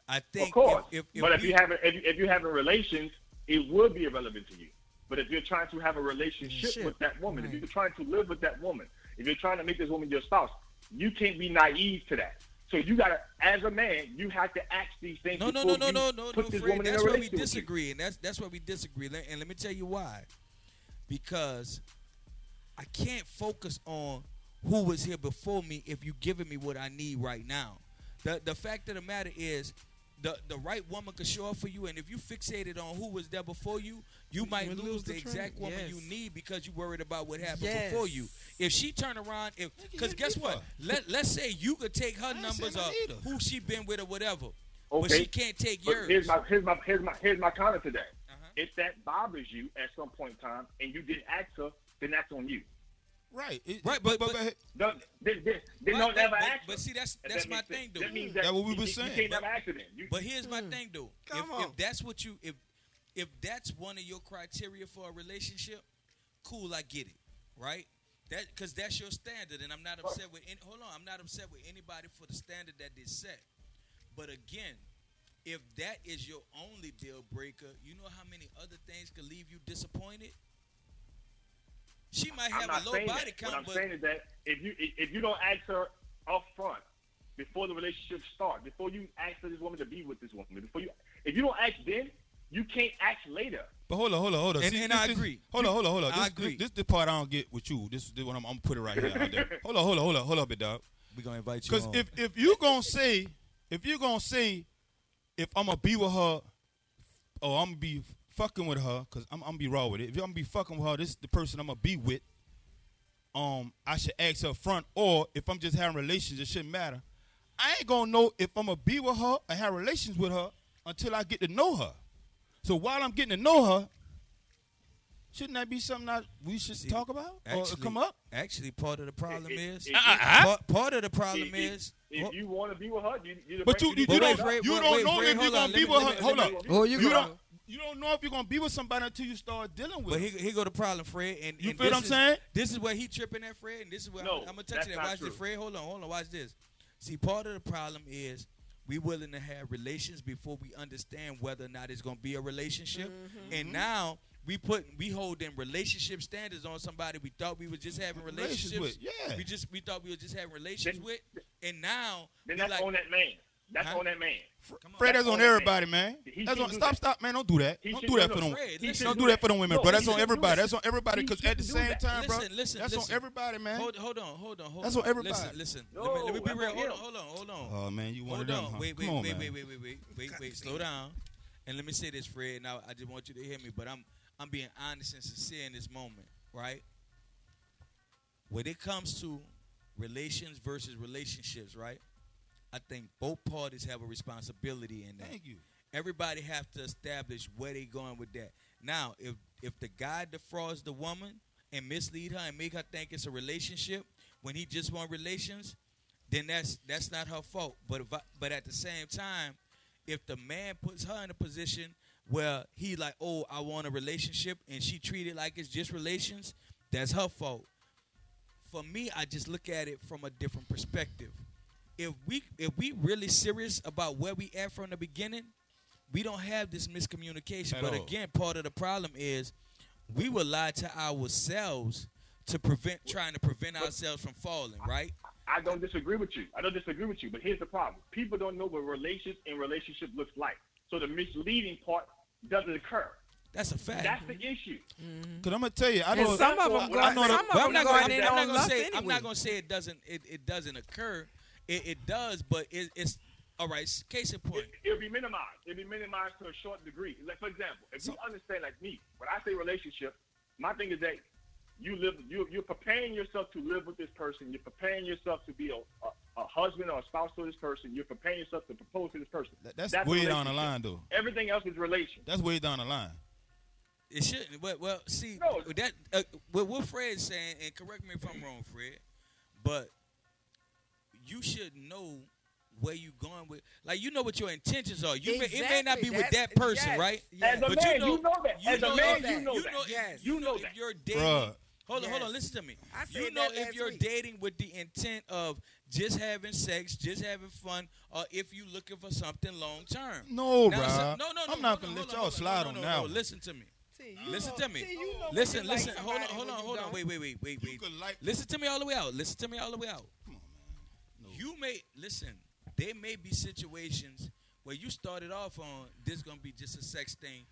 I think of course. if, if, if but if we- you have if, you, if you having relations, it would be irrelevant to you. But if you're trying to have a relationship Relationship. with that woman, Right. if you're trying to live with that woman, if you're trying to make this woman your spouse, you can't be naive to that. So you gotta, as a man, you have to ask these things. No, no, no, no, no, no, no, Fred. That's where we relationship with you. disagree, and that's that's where we disagree. And let me tell you why. Because I can't focus on who was here before me if you're giving me what I need right now. The the fact of the matter is. The, the right woman could show up for you, and if you fixated on who was there before you, you might lose, lose the the exact train. woman you need because you worried about what happened Yes. before you. If she turn around, if because guess what? for? Let let's say you could take her numbers saying or I need her. who she been with or whatever, but she can't take But yours. here's my here's my here's my here's my counter to that. Uh-huh. If that bothers you at some point in time and you didn't ask her, then that's on you. Right. It- Right, but- but- Don't, they, they, they Right, don't but- ever but- but see, that's- that's that my thing, sense. though. That means That's what we were saying. You can't But- never accident. You, But here's my hmm. thing though. Come if, on. if that's what you if if that's one of your criteria for a relationship, cool, I get it. Right? That because that's your standard, and I'm not upset with. Any, hold on, I'm not upset with anybody for the standard that they set. But again, if that is your only deal breaker, you know how many other things could leave you disappointed. She might I'm have not a low saying body that. count, what I'm but saying is that if you if you don't ask her up front before the relationship starts, before you ask for this woman to be with this woman, before you if you don't ask then, you can't ask later. But hold on, hold on, hold on. And- See, and this- I this- agree. Hold on, hold on, hold on. I This, agree. This, this the part I don't get with you. This is what I'm, I'm gonna put it right here. Out there. hold on, hold on, hold on, hold on, bit, dog. we're gonna invite you. Because if if you gonna say if you gonna say if I'm gonna be with her oh, or I'm gonna be fucking with her, because I'm, I'm gonna be raw with it. If I'm gonna be fucking with her, this is the person I'm gonna be with. Um, I should ask up front, or if I'm just having relations, it shouldn't matter. I ain't gonna know if I'm gonna be with her or have relations with her until I get to know her. So while I'm getting to know her, shouldn't that be something that we should See, talk about or actually, come up? Actually, part of the problem If- is if- part, part of the problem If, is. if, if you want to be with her, you, you But you, you, you don't, you don't know if you're gonna be with her. Hold let on. Oh, you You don't. You don't know if you're gonna be with somebody until you start dealing with. But them. he he go the problem, Fred. And You and feel what I'm is- saying? This is where he tripping at Fred, and this is where No, I'm, I'm gonna touch that's it. not Watch true. this, Fred. Hold on, hold on. Watch this. See, part of the problem is we willing to have relations before we understand whether or not it's gonna be a relationship. Mm-hmm. And now we put we hold them relationship standards on somebody we thought we were just having Relations relationships. with, yeah. We just we thought we were just having relations Then- with, and now then that's like, on that man. That's Huh? on that man. come on. Fred, that's That's on on everybody, man. He That's on, do stop, that. stop, man. Don't do that. He Don't do that no, for no, them. Fred, listen. Don't do do that for them women, No, bro. That's on everybody. That's on everybody. Because at the same that. time, bro, Listen, listen, that's listen. on everybody, man. Hold, hold on, hold on, hold That's on. on everybody. Listen, listen. No, let me, let me be real. Hold on, hold on, hold on. Oh man, you one Hold of them? on. Wait, wait, wait, wait, wait, wait, wait, wait, wait. Slow down. And let me say this, Fred. Now I just want you to hear me, but I'm I'm being honest and sincere in this moment, right? When it comes to relations versus relationships, right? I think both parties have a responsibility in that. Thank you. Everybody have to establish where they going with that. Now, if if the guy defrauds the woman and mislead her and make her think it's a relationship when he just want relations, then that's that's not her fault. But if I, but at the same time, if the man puts her in a position where he like, oh, I want a relationship, and she treat it like it's just relations, that's her fault. For me, I just look at it from a different perspective. If we if we really serious about where we at from the beginning, we don't have this miscommunication. At but all. again, part of the problem is we will lie to ourselves to prevent trying to prevent ourselves from falling, right? I don't disagree with you. I don't disagree with you. But here's the problem: people don't know what relations and relationship looks like. So the misleading part doesn't occur. That's a fact. That's the issue. Mm-hmm. Cause I'm gonna tell you, I And know. some of them go, I know the- some of them I'm not gonna, in there I'm not gonna lust say I'm not gonna say it doesn't it, it doesn't occur. It, it does, but it, it's all right. Case in point. It, it'll be minimized. It'll be minimized to a short degree. Like for example, if you understand, like me, when I say relationship, my thing is that you live, you you're preparing yourself to live with this person. You're preparing yourself to be a, a, a husband or a spouse to this person. You're preparing yourself to propose to this person. That- That's, a way down the line, though. Everything else is relation. That's way down the line. It shouldn't. But well, see No. that uh, what what Fred's saying, and correct me if I'm wrong, Fred, but you should know where you going with. Like you know what your intentions are. You may, it may not be with that person, Yes, right? yes. As a But man, you know that. As a man, that. you know you that. know, Yes. you You know know if that. you're dating. Bruh. Hold on, hold on. Listen to me. I You know if you're week. dating with the intent of just having sex, just having fun, or if you looking for something long term. No, Now, bro. so- no, no, no. I'm not gonna let y'all hold slide no, on no, that no, one. Listen to me. You Listen know- to me. see, you know when listen, like listen. hold on, hold on, hold on. Wait, wait, wait, wait, wait. like- Listen to me all the way out. Listen to me all the way out. You may listen. There may be situations where you started off on this gonna be just a sex thing,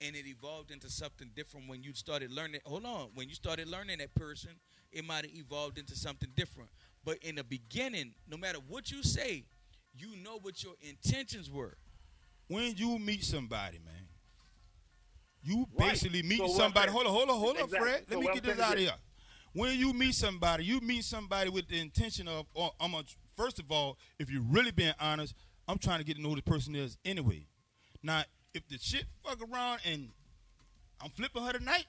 and it evolved into something different when you started learning. Hold on, when you started learning that person, it might have evolved into something different. But in the beginning, no matter what you say, you know what your intentions were. when you meet somebody, man, you Right. basically meet So somebody. Hold on, hold on, hold on, Exactly. Fred. So Let me get this out of here. When you meet somebody, you meet somebody with the intention of, oh, I'm a, first of all, if you're really being honest, I'm trying to get to know who the person is anyway. Now, if the shit fuck around and I'm flipping her tonight,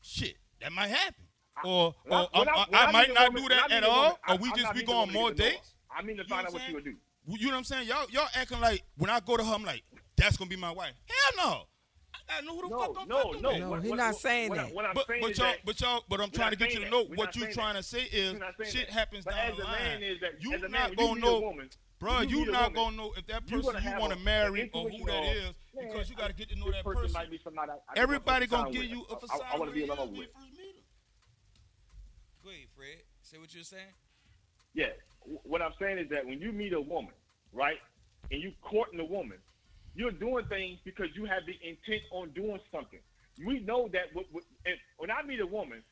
shit, that might happen. Or, I- or I- I, I might not woman- do that at all, woman, or we just be going more to get to know her. dates. I mean to find out what what I'm she would do. You know what I'm saying? Y'all, y'all acting like when I go to her, I'm like, that's gonna be my wife. Hell no. I gotta know who the No, fuck I'm no, fucking no. with. No, What- he what- not what- saying what that. What I'm But, saying but y'all, that but y'all, but I'm trying to get you to know We're what you saying trying that. to say is We're not saying shit that. happens But down as the a line. man is that you as a man, not gonna you know, woman, bro. when You meet a not woman, gonna know if that person gonna you want to marry or who intuition that of, is man, because you got to get to know that person person. might be somebody I- I just Everybody gonna give you a with. I- facade. I, want to be in alone you with. first. Go ahead, Fred. Say what you're saying. Yeah. What I'm saying is that when you meet a woman, right, and you courting a woman, you're doing things because you have the intent on doing something. We know that what, what, if, when I meet a woman,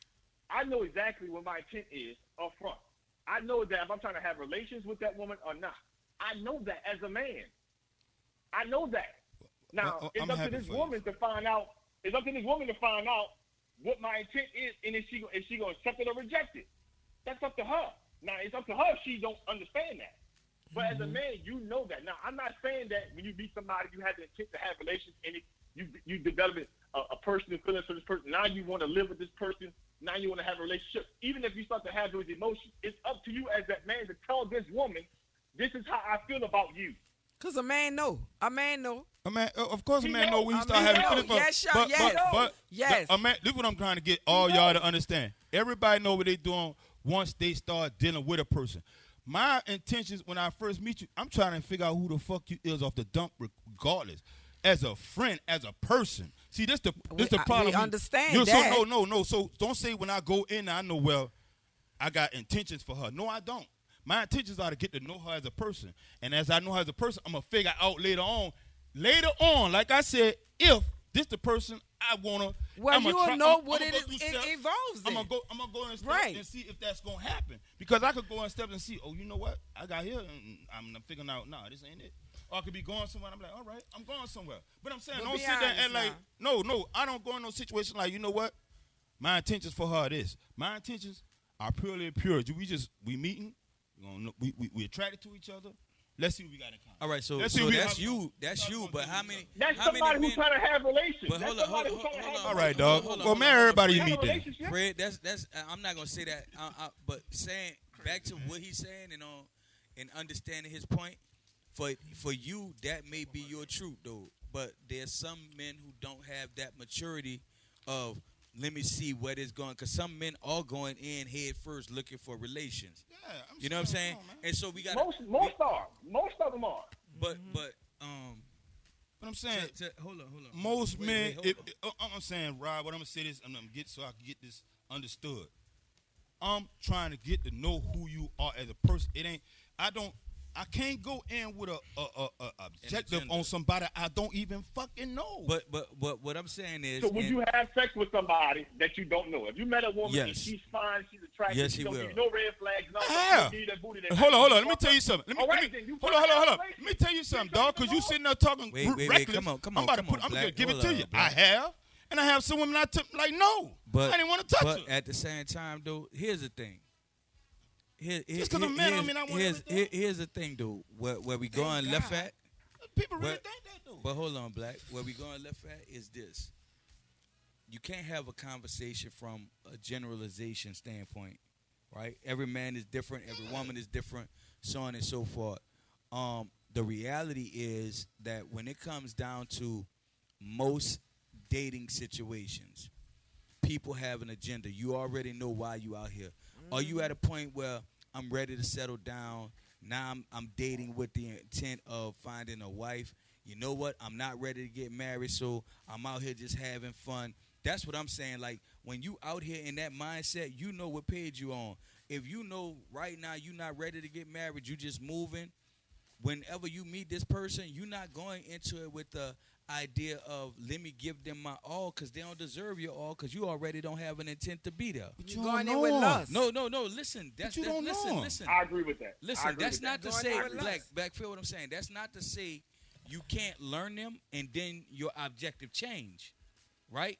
I know exactly what my intent is up front. I know that if I'm trying to have relations with that woman or not. I know that as a man. I know that. Now, Well, uh, it's up to this for you. woman to find out. It's up to this woman to find out what my intent is, and if she if she gonna accept it or reject it. That's up to her. Now, it's up to her if she don't understand that. But as Mm-hmm. a man, you know that. Now, I'm not saying that when you meet somebody, you have the intent to have relations, and it, you you develop a, a personal feelings for this person. Now you want to live with this person. Now you want to have a relationship. Even if you start to have those emotions, it's up to you as that man to tell this woman, "This is how I feel about you." Cause a man know. A man know. A man, uh, of course, a man know. know when he I start having know. feelings. for- Yes, y'all, but, yes. but, but Yes. the- a man. This is what I'm trying to get all y'all to understand. Everybody know what they doing once they start dealing with a person. My intentions when I first meet you, I'm trying to figure out who the fuck you is off the dump, regardless. As a friend, as a person. See, this the We- this the I- problem. we understand You- that. So no, no, no. So don't say when I go in, I know well. I got intentions for her. No, I don't. My intentions are to get to know her as a person. And as I know her as a person, I'm gonna figure out later on. Later on, like I said, if this the person I wanna Well, I'ma you'll try- know I'ma- what I'ma it is- it evolves I'm gonna go I'm gonna go in steps Right. and see if that's gonna happen. Because I could go in steps and see, oh, you know what? I got here and I'm figuring out, nah, this ain't it. Or I could be going somewhere and I'm like, all right, I'm going somewhere. But I'm saying, But don't sit there and like, no, no, I don't go in no situation like, you know what? My intentions for her is my intentions are purely pure. Do We just we meeting, we gonna know- we, we we attracted to each other. Let's see what we got in common. All right, so Let's see so we- that's how you. That's you. But how many? That's how somebody many who's men? trying to have relations. But That's hold on, somebody hold who's on, trying to hold have on. All right, relations. dog. hold on, well, hold man, on, everybody you hold on. meet then. Relationship. Fred, that's that's. I'm not gonna say that. Uh, uh, but saying back to what he's saying and on and understanding his point. For for you, that may be your truth though. But there's some men who don't have that maturity of let me see what is going. Because some men are going in head first looking for relations. Yeah, I'm You know what I'm saying? on. And so we got Most most are. Most of them are. But but um. But I'm saying, to- to- hold on, hold on. most Wait, men, wait, hold if, on. if- uh, I'm saying, Rob, what I'm gonna say this, I'm gonna get so I can get this understood. I'm trying to get to know who you are as a person. It ain't. I don't. I can't go in with a, a, a, a objective on somebody I don't even fucking know. But but but what I'm saying is, So would and- you have sex with somebody that you don't know? If you met a woman and she's fine, she's attractive, Yes, she he don't will. give you no red flags, no, I have. you that booty that hold on, hold on. Let me tell you something. Let me, All let me then, you hold on, hold on, hold on. Let me tell you something, dog. Because you sitting there talking Wait, r- wait, wait, come on, come on, I'm about come to put. on, I'm Black. gonna give it to on, you. I have, and I have some women I took like no. But I didn't want to touch but at the same time, though, here's the thing. Here, here, Just 'cause I'm mad, I here's, mean I want here's, everything. here- here's the thing, dude. Where, where we going Thank left at? People really But- think that though. But hold on, Black. Where we going left at is this. You can't have a conversation from a generalization standpoint, right? Every man is different. Every woman is different, so on and so forth. Um, the reality is that when it comes down to most dating situations, people have an agenda. You already know why you out here. Are you at a point where I'm ready to settle down? Now I'm, I'm dating with the intent of finding a wife. You know what? I'm not ready to get married, so I'm out here just having fun. That's what I'm saying. Like when you out here in that mindset, you know what page you on. If you know right now you're not ready to get married, you just moving. Whenever you meet this person, you're not going into it with the idea of let me give them my all because they don't deserve your all because you already don't have an intent to be there. But You going in with lust. No, no, no. Listen, that's you that- don't listen, know. listen. I agree with that. Listen, that's not that. to say in black back feel what I'm saying. That's not to say you can't learn them and then your objective change, right?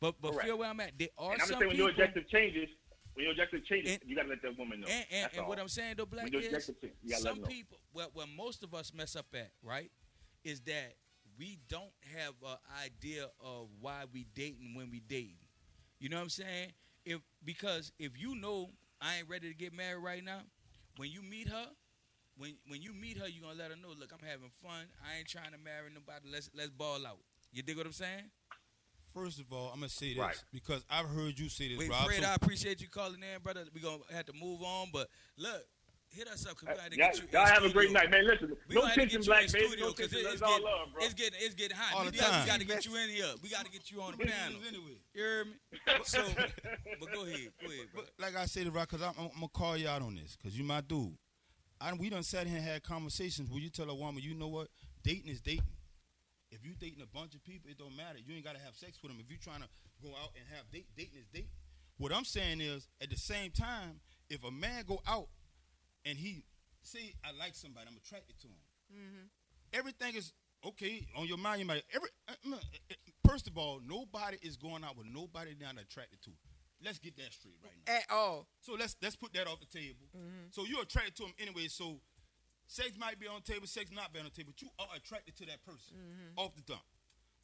But but Correct. feel where I'm at. There are And I'm some just saying when people, your objective changes, when your objective changes, And- you gotta let that woman know. and, and, and what. I'm saying though, black is objective changes, you gotta let some people. Where, where most of us mess up at, right, is that we don't have an idea of why we dating when we dating. You know what I'm saying? If because if you know I ain't ready to get married right now, when you meet her, when when you meet her, you gonna let her know, look, I'm having fun. I ain't trying to marry nobody. Let's let's ball out. You dig what I'm saying? First of all, I'm gonna say this Right. because I've heard you say this, Wait, Rob. Fred, so- I appreciate you calling in, brother. We gonna have to move on, but look, hit us up because we uh, got to Y'all, you. Y'all have a great night, man. Listen, We no gonna have to tension, get you black in baby. studio No 'cause it- it's getting, love, bro. it's getting it's getting hot. All we the got, time. we got to get you in here. We got to get you on the panel. anyway. You hear me? So, but go ahead, go ahead, bro. But like I said, Rock, because I'm, I'm, gonna call you out on this, because you my dude. I, we done sat here and had conversations where you tell a woman, you know what, dating is dating. If you dating a bunch of people, it don't matter. You ain't got to have sex with them. If you trying to go out and have date, dating is dating. What I'm saying is, at the same time, if a man go out and he say, I like somebody, I'm attracted to him. Everything is okay on your mind. You might every. uh, uh, First of all, nobody is going out with nobody they're not attracted to. Let's get that straight right now. At all. So let's let's put that off the table. Mm-hmm. So you're attracted to him anyway. So sex might be on the table, sex not be on the table, but you are attracted to that person Mm-hmm. off the dump.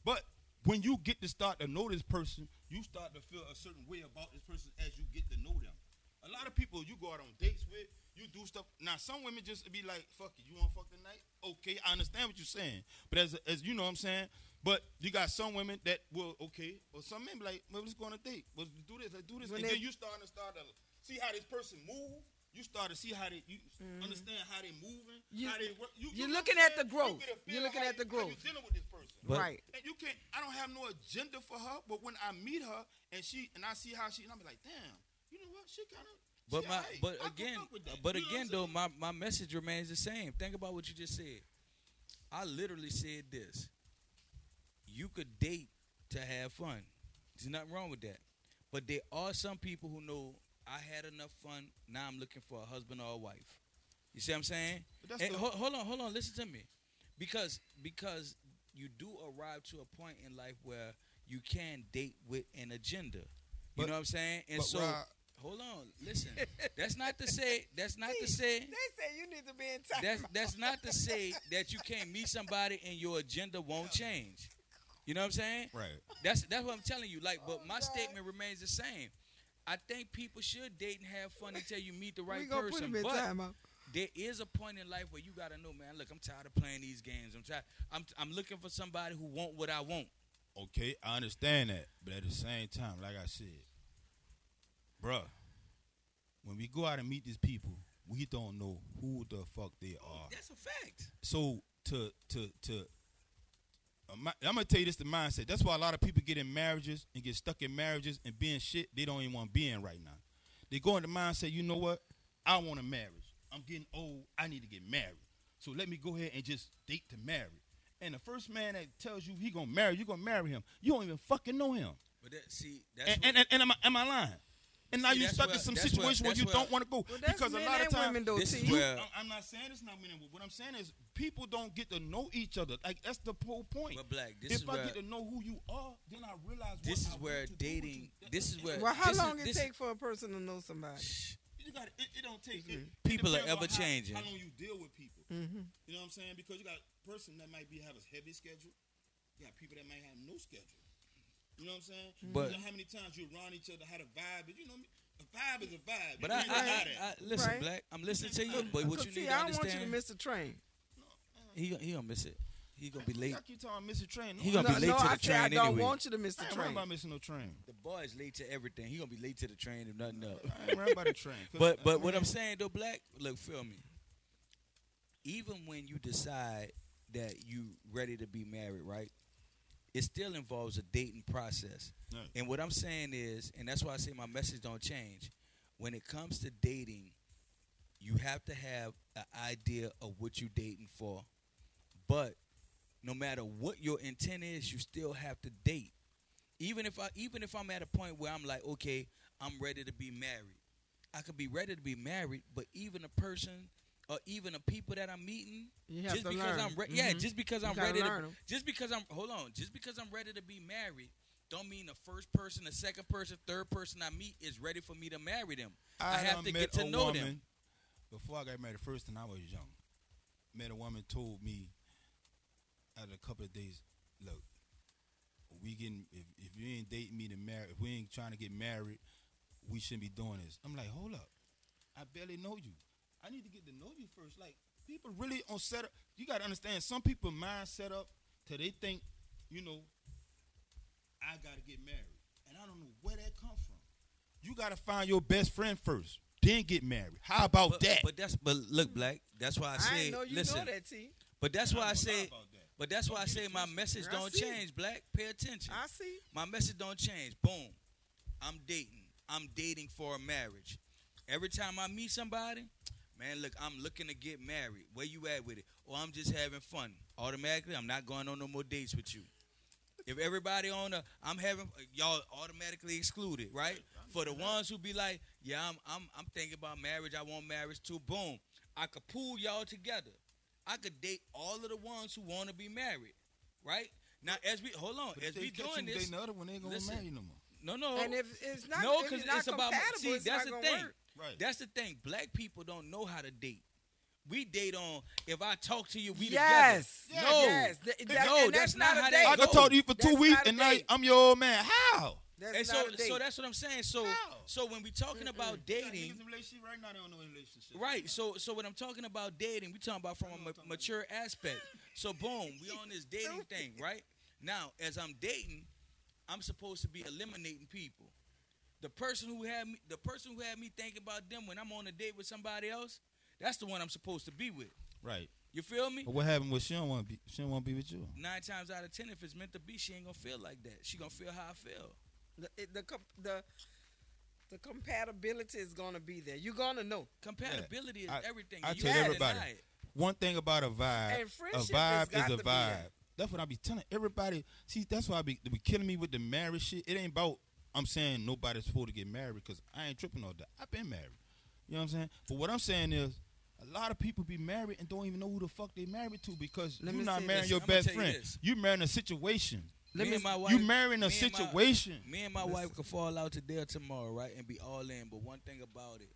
But when you get to start to know this person, you start to feel a certain way about this person as you get to know them. A lot of people you go out on dates with, you do stuff. Now some women just be like, "Fuck it, you want to fuck tonight?" Okay, I understand what you're saying, but as as you know, what I'm saying. But you got some women that will okay, or some men be like, "Well, let's go on a date. Let's do this. Let's do this." When and then you start to start to see how this person move. You start to see how they you understand how they moving, Mm-hmm. You- how they work. You, you're know looking at the growth. You get a feel You're looking at the you- you growth. dealing with this person. But- right. And you can't. I don't have no agenda for her, but when I meet her and she and I see how she, and I'm like, damn, you know what? She kind of. But my, but again, but again though, my, my message remains the same. Think about what you just said. I literally said this. You could date to have fun. There's nothing wrong with that. But there are some people who know I had enough fun. Now I'm looking for a husband or a wife. You see what I'm saying? But that's And the- ho- hold on, hold on. Listen to me, because because you do arrive to a point in life where you can date with an agenda. You But- know what I'm saying? And so, Rob- hold on. Listen, that's not to say. That's not to say. They say you need to be in time. That's that's not to say that you can't meet somebody and your agenda won't change. You know what I'm saying? right. That's that's what I'm telling you. Like, but oh, my statement remains the same. I think people should date and have fun until you meet the right we gonna put person. him in But timeout. there is a point in life where you gotta know, man. Look, I'm tired of playing these games. I'm tired. I'm I'm looking for somebody who want what I want. Okay, I understand that, but at the same time, like I said, bruh, when we go out and meet these people, we don't know who the fuck they are. That's a fact. So to to to, I'm gonna tell you this: the mindset. That's why a lot of people get in marriages and get stuck in marriages and being shit they don't even want to be in right now. They go in the mindset, you know what? I want a marriage. I'm getting old. I need to get married. So let me go ahead and just date to marry. And the first man that tells you he gonna marry, you gonna marry him. You don't even fucking know him. But that, see, that's And, and, and, and am, I, am I lying? And now See, you're stuck where- in some situation where- where, you that's don't want to go Well, that's because a lot of and times women, though, this is where- I'm- I'm not saying it's not men and women. What I'm saying is people don't get to know each other. Like that's the whole point. But Black, this if is I where- get to know who you are, then I realize This what is I where want to do dating- you. this is where- Well, how this is- long it take for a person to know somebody? you got it, it don't take it, it People are depends on ever how- changing. How long you deal with people? Mm-hmm. You know what I'm saying? Because you got a person that might be have a heavy schedule. You got people that might have no schedule. You know what I'm saying? But- you know how many times you around each other, how the vibe is. You know, what I mean? a vibe is a vibe. But You I, I, I, listen, Right. Black. I'm listening to you, but what you see, need I to don't want you to miss the train. he he gonna miss it. He gonna be late. I keep talking Mr. Train. He No, gonna I be late no, to the I say I train don't anyway. want you to miss the worried train. about missing no train. The boy is late to everything. He gonna be late to the train if nothing else. I ain't worried about the train. 'Cause, But but what I'm saying though, Black, look, feel me. Even when you decide that you ready to be married, right? It still involves a dating process. And what I'm saying is, and that's why I say my message don't change. When it comes to dating, you have to have an idea of what you're dating for. But no matter what your intent is, you still have to date. Even if I even if I'm at a point where I'm like, okay, I'm ready to be married. I could be ready to be married, but even a person or even the people that I'm meeting, You just because learn. I'm re- yeah, mm-hmm. just because You I'm gotta ready learn to 'em. just because I'm hold on, just because I'm ready to be married, don't mean the first person, the second person, third person I meet is ready for me to marry them. I, have done to met get to a know woman, them. Before I got married, the first time I was young, met a woman told me after a couple of days, look, we getting if, if you ain't dating me to marry, if we ain't trying to get married, we shouldn't be doing this. I'm like, hold up, I barely know you. I need to get to know you first. Like people really on set up. You got to understand, some people mind set up till they think you know, I gotta get married, and I don't know where that come from. You gotta find your best friend first, then get married. How about But, that? but that's but look, black. That's why I I, say. ain't know you listen, know that, T. but that's why I don't say. But that's why I say my message don't change, black. Pay attention. I see. My message don't change. Boom. I'm dating. I'm dating for a marriage. Every time I meet somebody, man, look, I'm looking to get married. Where you at with it? Or I'm just having fun. Automatically, I'm not going on no more dates with you. If everybody on a, I'm having y'all automatically excluded, right? For the ones who be like, yeah, I'm, I'm, I'm thinking about marriage. I want marriage too. Boom. I could pull y'all together. I could date all of the ones who want to be married, right? Now, as we hold on, But as we doing this, dating the other one, they ain't gonna listen. marry you no more. no, no, And if it's not, no, because it's, not it's about compatible, see. it's That's not the thing. work. Right. That's the thing. Black people don't know how to date. We date on if I talk to you, we Yes. together. Yeah, No, yes. Th- that- no, that's, that's not not a how date. that I goes. could talk to you for two weeks and now. I'm your old man. How? That's And not so, a date. so that's what I'm saying. So, How? so when we talking about dating, relationship right now, they don't know relationship. right? So, so when I'm talking about dating, we talking about from a ma- mature aspect. So, boom, we on this dating thing, right? Now, as I'm dating, I'm supposed to be eliminating people. The person who had me, the person who had me thinking about them when I'm on a date with somebody else, that's the one I'm supposed to be with. Right. You feel me? But what happened with she don't want to be? She don't want to be with you. Nine times out of ten, if it's meant to be, she ain't gonna feel like that. She gonna feel how I feel. the, it- the com- the the compatibility is gonna be there. You're gonna know. Compatibility I- is everything. I and you tell everybody. deny. One thing about a vibe, And a friendship vibe got is a to be vibe. there. That's what I be telling everybody. See, that's why I be, be killing me with the marriage shit. It ain't about I'm saying nobody's supposed to get married because I ain't tripping on that. I've been married. You know what I'm saying? But what I'm saying is, a lot of people be married and don't even know who the fuck they married to because Let you're not marrying this. your I'ma best you friend. this. You marrying a situation. Let me me- and my wife, You marrying a me and my- situation. Me and my wife could fall out today or tomorrow, right, and be all in. But one thing about it,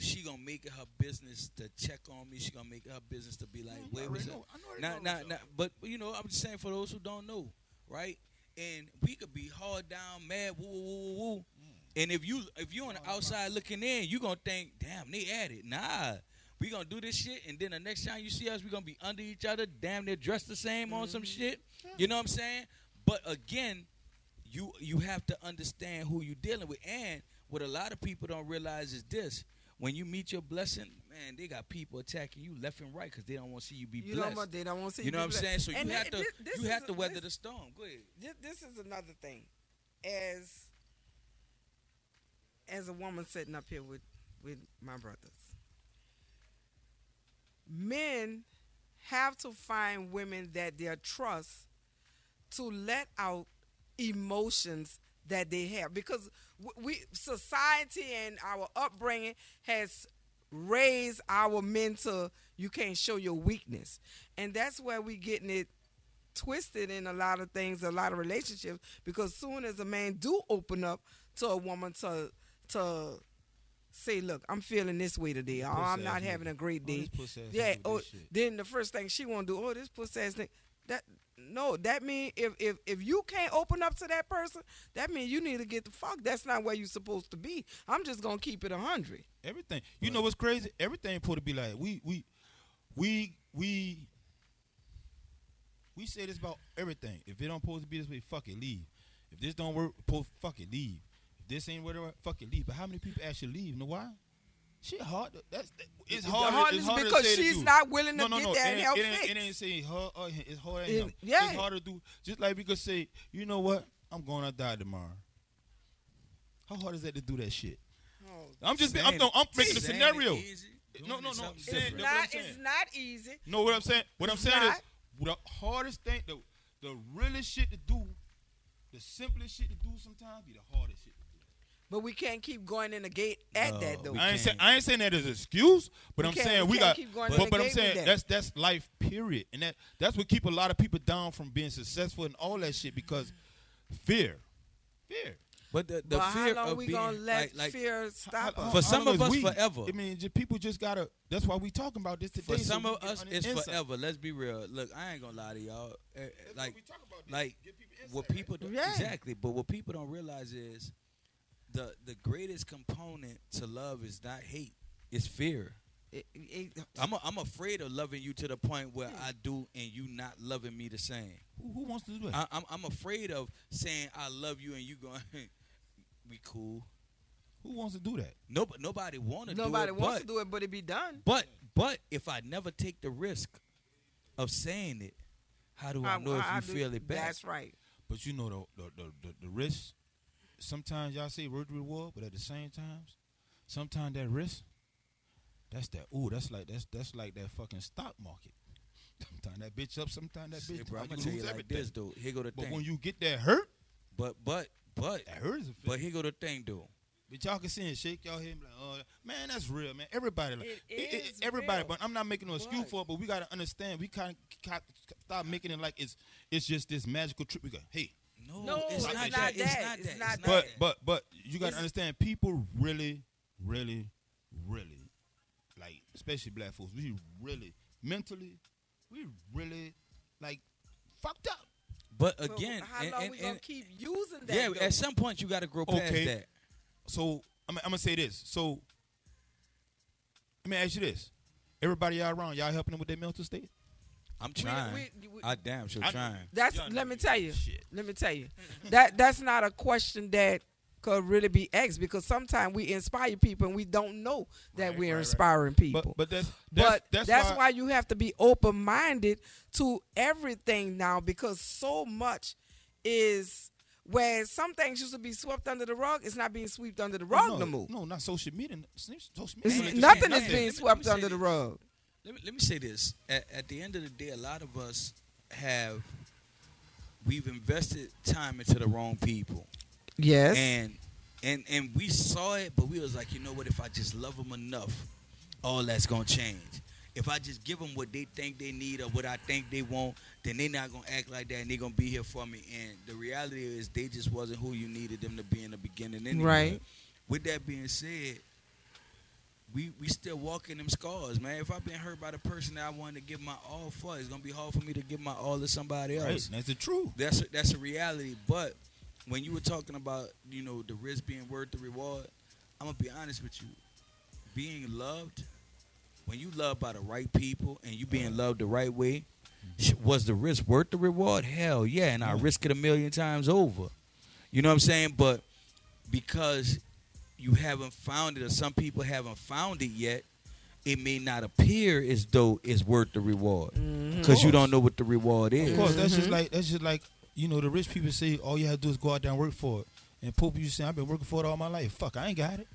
she gonna make it her business to check on me. She gonna make it her business to be like, mm-hmm. I where was it? know- I already Not, know not, not. But you know, I'm just saying for those who don't know, right? And we could be hard down, mad, woo, woo, woo, woo. Mm. And if you if you on the outside looking in, you gonna think, damn, they at it. Nah. We gonna do this shit, and then the next time you see us, we gonna be under each other, damn near dressed the same on some Mm-hmm. shit. You know what I'm saying? But again, you you have to understand who you're dealing with. And what a lot of people don't realize is this: when you meet your blessing, man, they got people attacking you left and right because they don't want to see you be You blessed. They don't want to see you know what I'm saying? So you have to thi- this you have a- to weather this- the storm. Go ahead. This, this is another thing. As as a woman sitting up here with with my brothers, men have to find women that they trust to let out emotions that they have because we society and our upbringing has raised our men to you can't show your weakness and that's where we getting it twisted in a lot of things, a lot of relationships, because soon as a man do open up to a woman to to say, look, I'm feeling this way today, or oh, I'm not having a great Oh, day. ass yeah, oh, then the first thing she wanna do, oh, this pussy ass thing. That no, that mean if if if you can't open up to that person, that mean you need to get the fuck. That's not where you supposed to be. I'm just gonna keep it a hundred. Everything. You know what's crazy? Everything supposed to be like we we we we we say this about everything. If it don't supposed to be this way, fuck it, leave. If this don't work, fuck it, leave. If this ain't whatever, fuck it, leave. But how many people actually leave? You know why? Shit hard. That's that, it's hard. hardness it's harder because to say to she's not willing to no, no, get no. that it, help ain't, it, ain't, fixed. it ain't say her. Uh, it's harder. It- him. yeah. It's harder to do. Just like we could say, you know what? I'm going to die tomorrow. How hard is that to do that shit? Oh, I'm just. Saying I'm, no, I'm making a scenario. it No, no, no. something Saying- it's different. what I'm not. It's not easy. No, what I'm saying, what I'm saying not. is the hardest thing, the the realest shit to do, the simplest shit to do sometimes be the hardest shit to do. But we can't keep going in the gate at No, that though. I ain't can't. saying I ain't saying that as an excuse, but We I'm saying we we got. keep going but in the but I'm saying that. that's that's life, period, and that that's what keep a lot of people down from being successful and all that shit because fear, fear. But the, the but fear how long of we being gonna let like, like fear stop I- I- us? For some of us, we. forever. I mean, just, people just gotta. That's why we talking about this today. for some we of us, it's inside. forever. Let's be real. Look, I ain't gonna lie to y'all. Eh, eh, That's Like, what we talk about, like give people insight, what right? people don't, Yeah. exactly, but what people don't realize is the the greatest component to love is not hate, it's fear. It, it, I'm a, I'm afraid of loving you to the point where I do and you not loving me the same. Who, who wants to do that? I, I'm I'm afraid of saying I love you and you going we cool. who wants to do that? Nobody nobody want to do it. nobody wants but, to do it, but it be done. But but if I never take the risk of saying it, how do I, know if I you do- feel it back? That's right. But you know the the the, the, the risk. Sometimes y'all say word reward, but at the same times, sometimes that risk, that's that. Ooh, that's like that's that's like that fucking stock market. Sometimes that bitch up, sometimes that bitch Hey, bro, I'm gonna tell you like everything. this though. Here go the But thing. when you get that hurt, but but but that hurt is a but feeling. here go the thing though. But y'all can see and shake y'all head like, oh man, that's real, man. Everybody like It is everybody, real. but I'm not making no excuse But- for it, but we gotta understand we kinda stop making it like it's it's just this magical trip. We go, hey. No, No, it's, it's not not that. It's not It's that. not It's that. But that. but but you gotta understand people really, really, really like especially black folks, we really mentally, we really like fucked up. But But again, how and- long and- we gonna and- keep using that? yeah, though? at some point you got to grow past Okay. that. So I'm, I'm gonna say this. So let me ask you this: Everybody y'all around, y'all helping them with their mental state? I'm trying. we- we- I damn sure I- trying. That's Y'all let me tell you. shit. Let me tell you. that that's not a question that could really be asked because sometimes we inspire people and we don't know that Right, we're right, right. inspiring people. But but that's that's, but that's, why, you have to be open minded to everything now because so much is where some things used to be swept under the rug, it's not being swept under the oh, rug no, no more. No, not social media. Social media. Hey, nothing is being swept let me under the rug. Let me let me say this. At, at the end of the day, a lot of us have we've invested time into the wrong people, Yes. and and and we saw it, but we was like, you know what? If I just love them enough, all that's gonna change. If I just give them what they think they need or what I think they want, then they're not gonna act like that, and they're gonna be here for me. And the reality is, they just wasn't who you needed them to be in the beginning. Anyway. Right. With that being said, we we still walking them scars, man. If I've been hurt by the person that I wanted to give my all for, it's gonna be hard for me to give my all to somebody else. Right, that's the truth. That's a, that's a reality. But when you were talking about you know the risk being worth the reward, I'm gonna be honest with you. Being loved, when you love by the right people and you being uh-huh. loved the right way, was the risk worth the reward? Hell yeah, and I risk it a million times over. You know what I'm saying? But because you haven't found it, or some people haven't found it yet, it may not appear as though it's worth the reward because you don't know what the reward is. Of course, that's just Mhm. like that's just like you know the rich people say all you have to do is go out there and work for it. And poor people say I've been working for it all my life. Fuck, I ain't got it.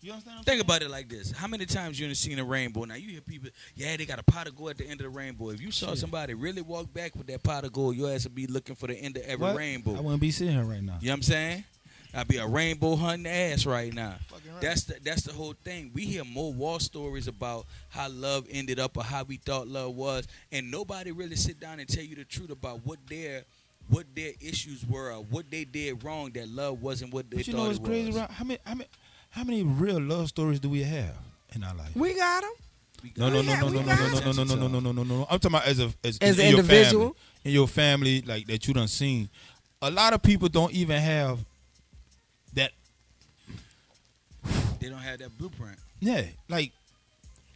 You understand? What I'm Think saying? about it like this: How many times you done seen a rainbow? Now you hear people, yeah, they got a pot of gold at the end of the rainbow. If you saw Shit. somebody really walk back with that pot of gold, your ass would be looking for the end of every What? rainbow. I wouldn't be sitting here right now. You know what I'm saying? I'd be a rainbow hunting ass right now. Right. That's the that's the whole thing. We hear more war stories about how love ended up or how we thought love was, and nobody really sit down and tell you the truth about what their what their issues were or what they did wrong that love wasn't what they But you thought know what's it crazy? was. How many how many how many real love stories do we have in our life? We got them. No, no, no, no, no, no, no, no, no, no, no, no, no, no, no, no. I'm talking about as a as, As in an your individual? family, in your family, like that you done seen. A lot of people don't even have that. They don't have that blueprint. Yeah, like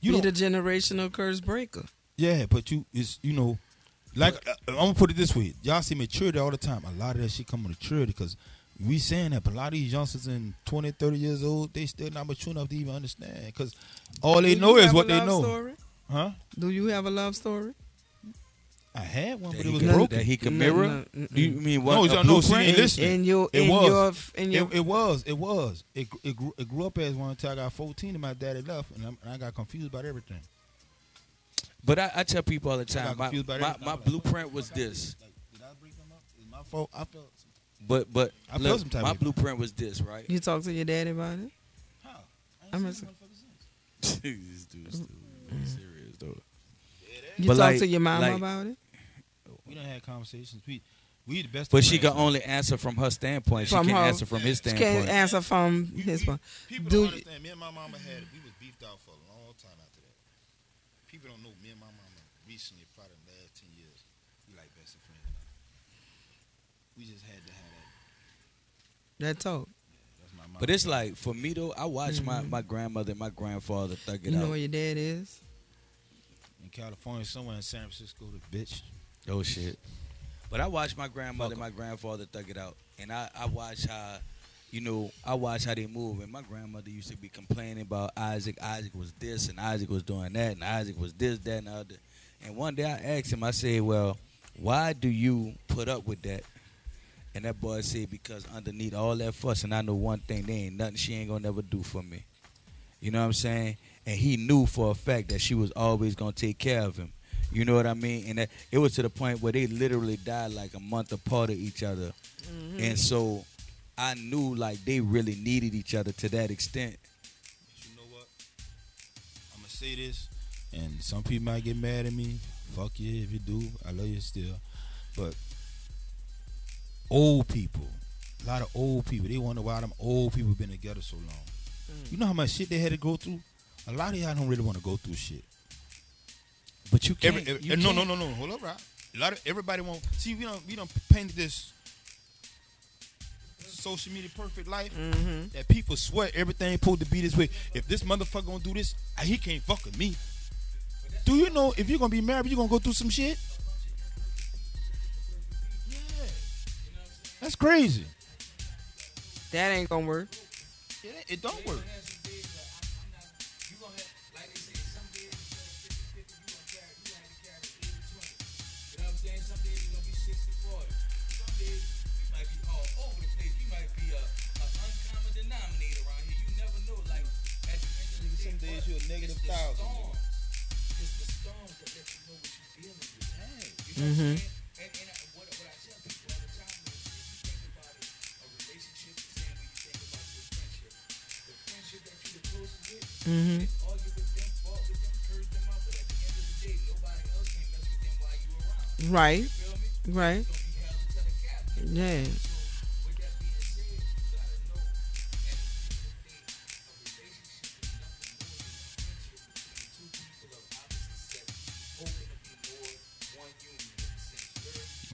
you need don't. be the generational curse breaker. Yeah, but you it's you know, like uh, I'm gonna put it this way: y'all see maturity all the time. A lot of that shit come with maturity because we saying that, but a lot of these youngsters in 20, 30 years old, they still not mature enough to even understand because all they Do know is what they know, Story? huh? Do you have a love story? I had one, but it was broken. that he can No, mirror. no. Do you mean what? No, a y'all see, blueprint? and listen, in your it in was. your in your It, it was, it was. It it grew, it grew up as one until I got 14 and my daddy left, and, I'm, and I got confused about everything. But I, I tell people all the time, my, confused about my, my like, blueprint was this. Like, did I break them up? It's my fault. I felt. But but I feel look, some type my blueprint was this, right? you talk to your daddy about it. How? I'm I seen this dude's stupid. serious though. You But talk like- to your mama like- about it. We don't have conversations. We we the best. But she can only answer from her standpoint. She can't her- answer from his standpoint. She can't answer from We- his we- point. People Do don't understand. Me and my mama had we was beefed out for a long time after that. People don't know me and my mama recently, probably the last ten years, we like best of friends. We just had to have that. That talk. That's my my. But it's like for me though, I watched my, mm-hmm. my grandmother and my grandfather thug it out. You know out. where your dad is? In California, somewhere in San Francisco, the bitch. Oh shit. But I watched my grandmother Fuck and my grandfather thug it out. And I, I watched how you know, I watched how they move and my grandmother used to be complaining about Isaac. Isaac was this and Isaac was doing that and Isaac was this, that and the other. And one day I asked him, I said, Well, why do you put up with that? And that boy said, Because underneath all that fuss, and I know one thing, there ain't nothing she ain't gonna never do for me. You know what I'm saying? And he knew for a fact that she was always gonna take care of him. You know what I mean? And that, it was to the point where they literally died like a month apart of each other. Mm-hmm. And so I knew like they really needed each other to that extent. But you know what? I'm gonna say this, and some people might get mad at me. Fuck you if you do. I love you still, but old people, a lot of old people, they wonder why them old people been together so long. Mm. You know how much shit they had to go through. A lot of y'all don't really want to go through shit. But you can't. Every, every- you no, no, can't- no, no. Hold up, right? A lot of everybody want. See, we don't we don't paint this social media perfect life Mm-hmm. that people swear everything supposed to be this way. If this motherfucker gonna do this, ah, he can't fuck with me. Do you know if you're gonna be married, you're gonna go through some shit? Yeah, that's crazy. That ain't gonna work. It, it don't work. Negative thousand. Mm-hmm. Mm-hmm. Right. Right. Yeah.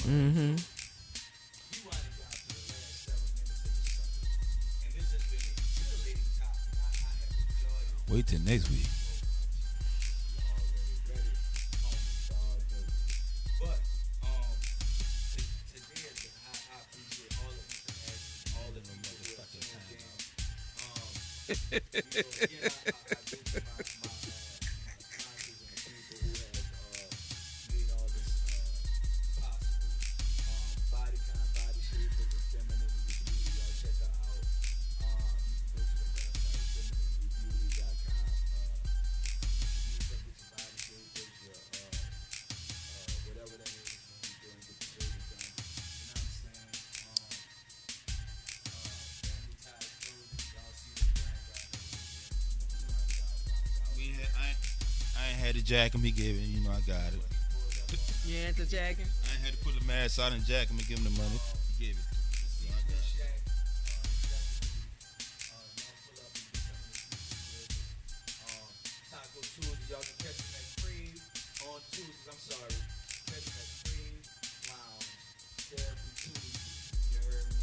Mm-hmm. Wait till next week. jack him. He gave it. You know I got it. You ain't the jacking? I ain't had to put the mask out and jack him and give him the money. He gave it. So I got it. Y'all can catch him at Crave on Tuesdays. I'm sorry, catch him at Crave Lounge, Therapy Tuesday. You heard me?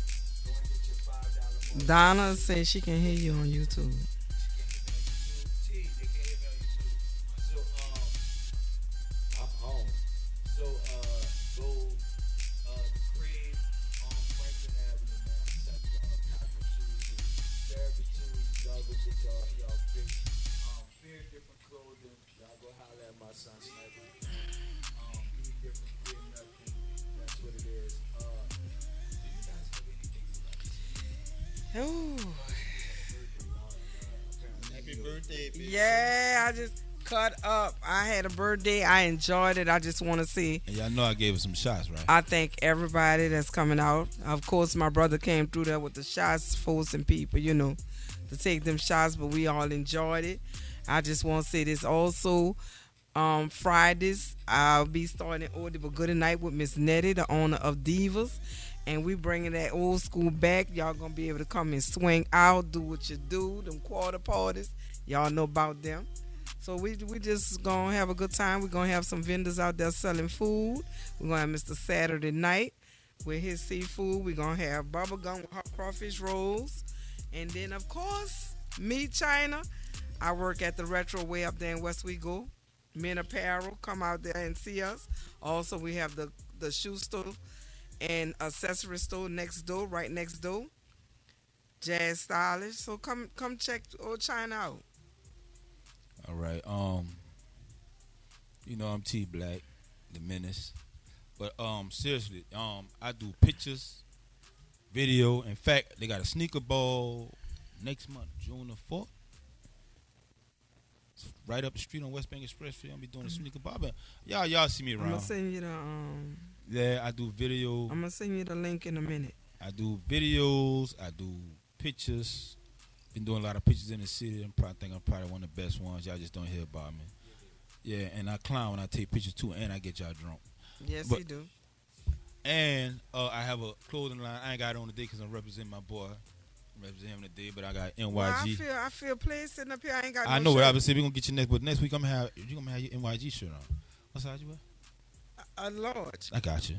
Go and get your five dollar. Donna says she can hear you on YouTube. I had a birthday. I enjoyed it. I just want to see. And y'all know I gave her some shots, right? I thank everybody that's coming out. Of course, my brother came through there with the shots, forcing people, you know, to take them shots, but we all enjoyed it. I just want to say this also. Um, Fridays, I'll be starting Audible Good Night with Miss Nettie, the owner of Divas. And we bringing that old school back. Y'all gonna be able to come and swing out, do what you do, them quarter parties. Y'all know about them. So we we just gonna have a good time. We're gonna have some vendors out there selling food. We're gonna have Mr. Saturday night with his seafood. We're gonna have bubble gum with hot crawfish rolls. And then, of course, me, China. I work at the Retro Way up there in Westwego. Men Apparel, come out there and see us. Also, we have the, the shoe store and accessory store next door, right next door. Jazz Stylish. So come come check old China out. All right. Um, you know I'm T Black, the menace. But um, seriously, um, I do pictures, video. In fact, they got a sneaker ball next month, June the fourth. Right up the street on West Bank Express. I'm be doing a sneaker ball. Y'all, y'all see me around. I'm gonna send you the um. Yeah, I do video. I'm gonna send you the link in a minute. I do videos. I do pictures. Been doing a lot of pictures in the city. I'm probably think I'm probably one of the best ones. Y'all just don't hear about me. Yeah, and I clown when I take pictures too, and I get y'all drunk. Yes, But- you do. And uh, I have a clothing line. I ain't got it on today because I'm representing my boy. I'm representing him today, but I got NYG. Well, I feel I feel pleased sitting up here. I ain't got. I no know what shirt. obviously we're gonna get you next, but next week I'm gonna have you gonna have your NYG shirt on. What size you wear? A large. I got you.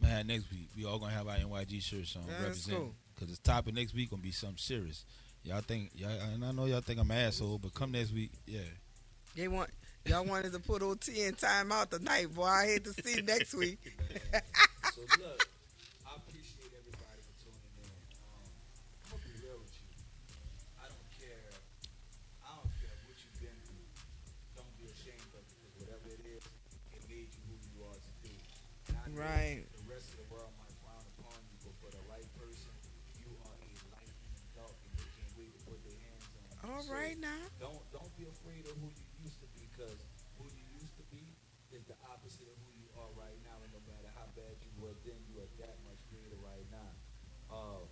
Man, next week we all gonna have our NYG shirts on That's representing. cool. Cause the topic next week gonna be something serious. Y'all think y'all and I know y'all think I'm an asshole, but come next week, yeah. They want y'all wanted to put OT in time out tonight, boy. I hate to see next week. So look, All right now. don't don't be afraid of who you used to be because who you used to be is the opposite of who you are right now. And no matter how bad you were then, you are that much greater right now. Uh,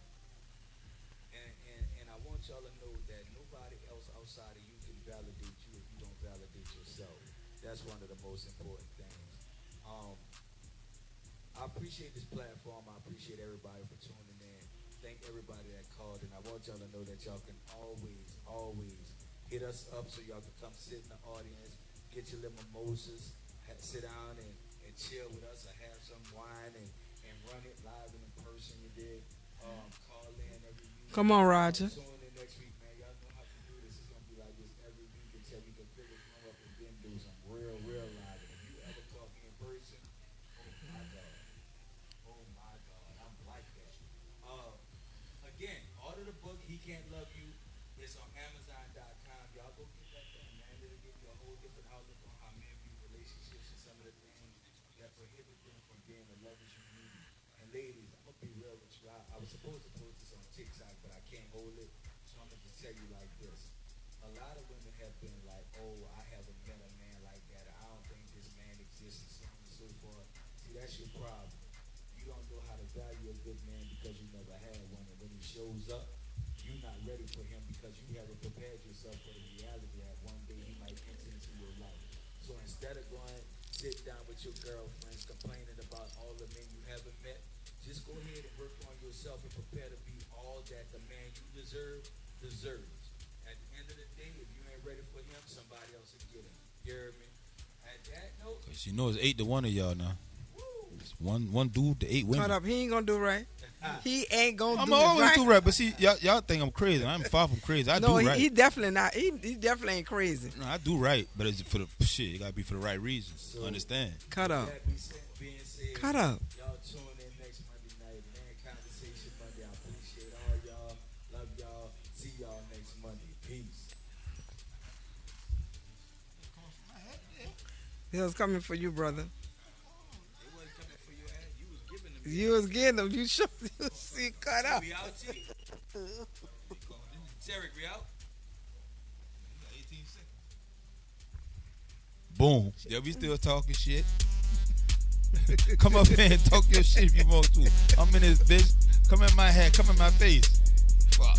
and, and and I want y'all to know that nobody else outside of you can validate you if you don't validate yourself. That's one of the most important things. Um, I appreciate this platform. I appreciate everybody for tuning in. Thank everybody that called, and I want y'all to know that y'all can always, always hit us up so y'all can come sit in the audience, get your little mimosas, ha- sit down and, and chill with us, or have some wine and, and run it live and in person. You did um, call in every week. Come on, Roger. Tune in next week, man. Y'all know how to do this. It's gonna be like this every week until we can fill this room up and then do some real, real live. And if you ever talk in person, oh my god, oh my god, I'm like that. Uh, again, order the book. He can't love you. It's on Amazon.com. Y'all go get that thing, man. It'll give you a whole different outlook on how men view relationships and some of the things that prohibit them from being the lovers you need. And ladies, I'm gonna be real with you. I, I was supposed to post this on TikTok, but I can't hold it. So I'm gonna just tell you like this. A lot of women have been like, oh, I haven't met a man like that. I don't think this man exists and so on and so forth. See, that's your problem. You don't know how to value a good man because you never had one. And when he shows up, you're not ready for him because you haven't prepared yourself for the reality that one day he might enter into your life. So instead of going sit down with your girlfriends complaining about all the men you haven't met, just go ahead and work on yourself and prepare to be all that the man you deserve deserves. At the end of the day, if you ain't ready for him, somebody else will get him. You hear me? At that note, Cause you know it's eight to one of y'all now. It's one one dude to eight women. Cut up. He ain't gonna do right. He ain't gonna I'm do always right. do right, but see y'all, y'all think I'm crazy. I'm far from crazy. I no, do he, right. he definitely not. He, he definitely ain't crazy. no, I do right, but it's for the shit. It gotta be for the right reasons. Understand? Cut up. said, said, Cut up. Y'all tune in next Monday night, man. Conversation Monday. I appreciate all y'all. Love y'all. See y'all next Monday. Peace. He was coming for you, brother. You was getting them. You was. You should you see cut up. We out, T. Derek, we out. Boom. Yeah, we still talking shit. come up here and talk your shit if you want to. I'm in this bitch. Come in my head. Come in my face. Fuck.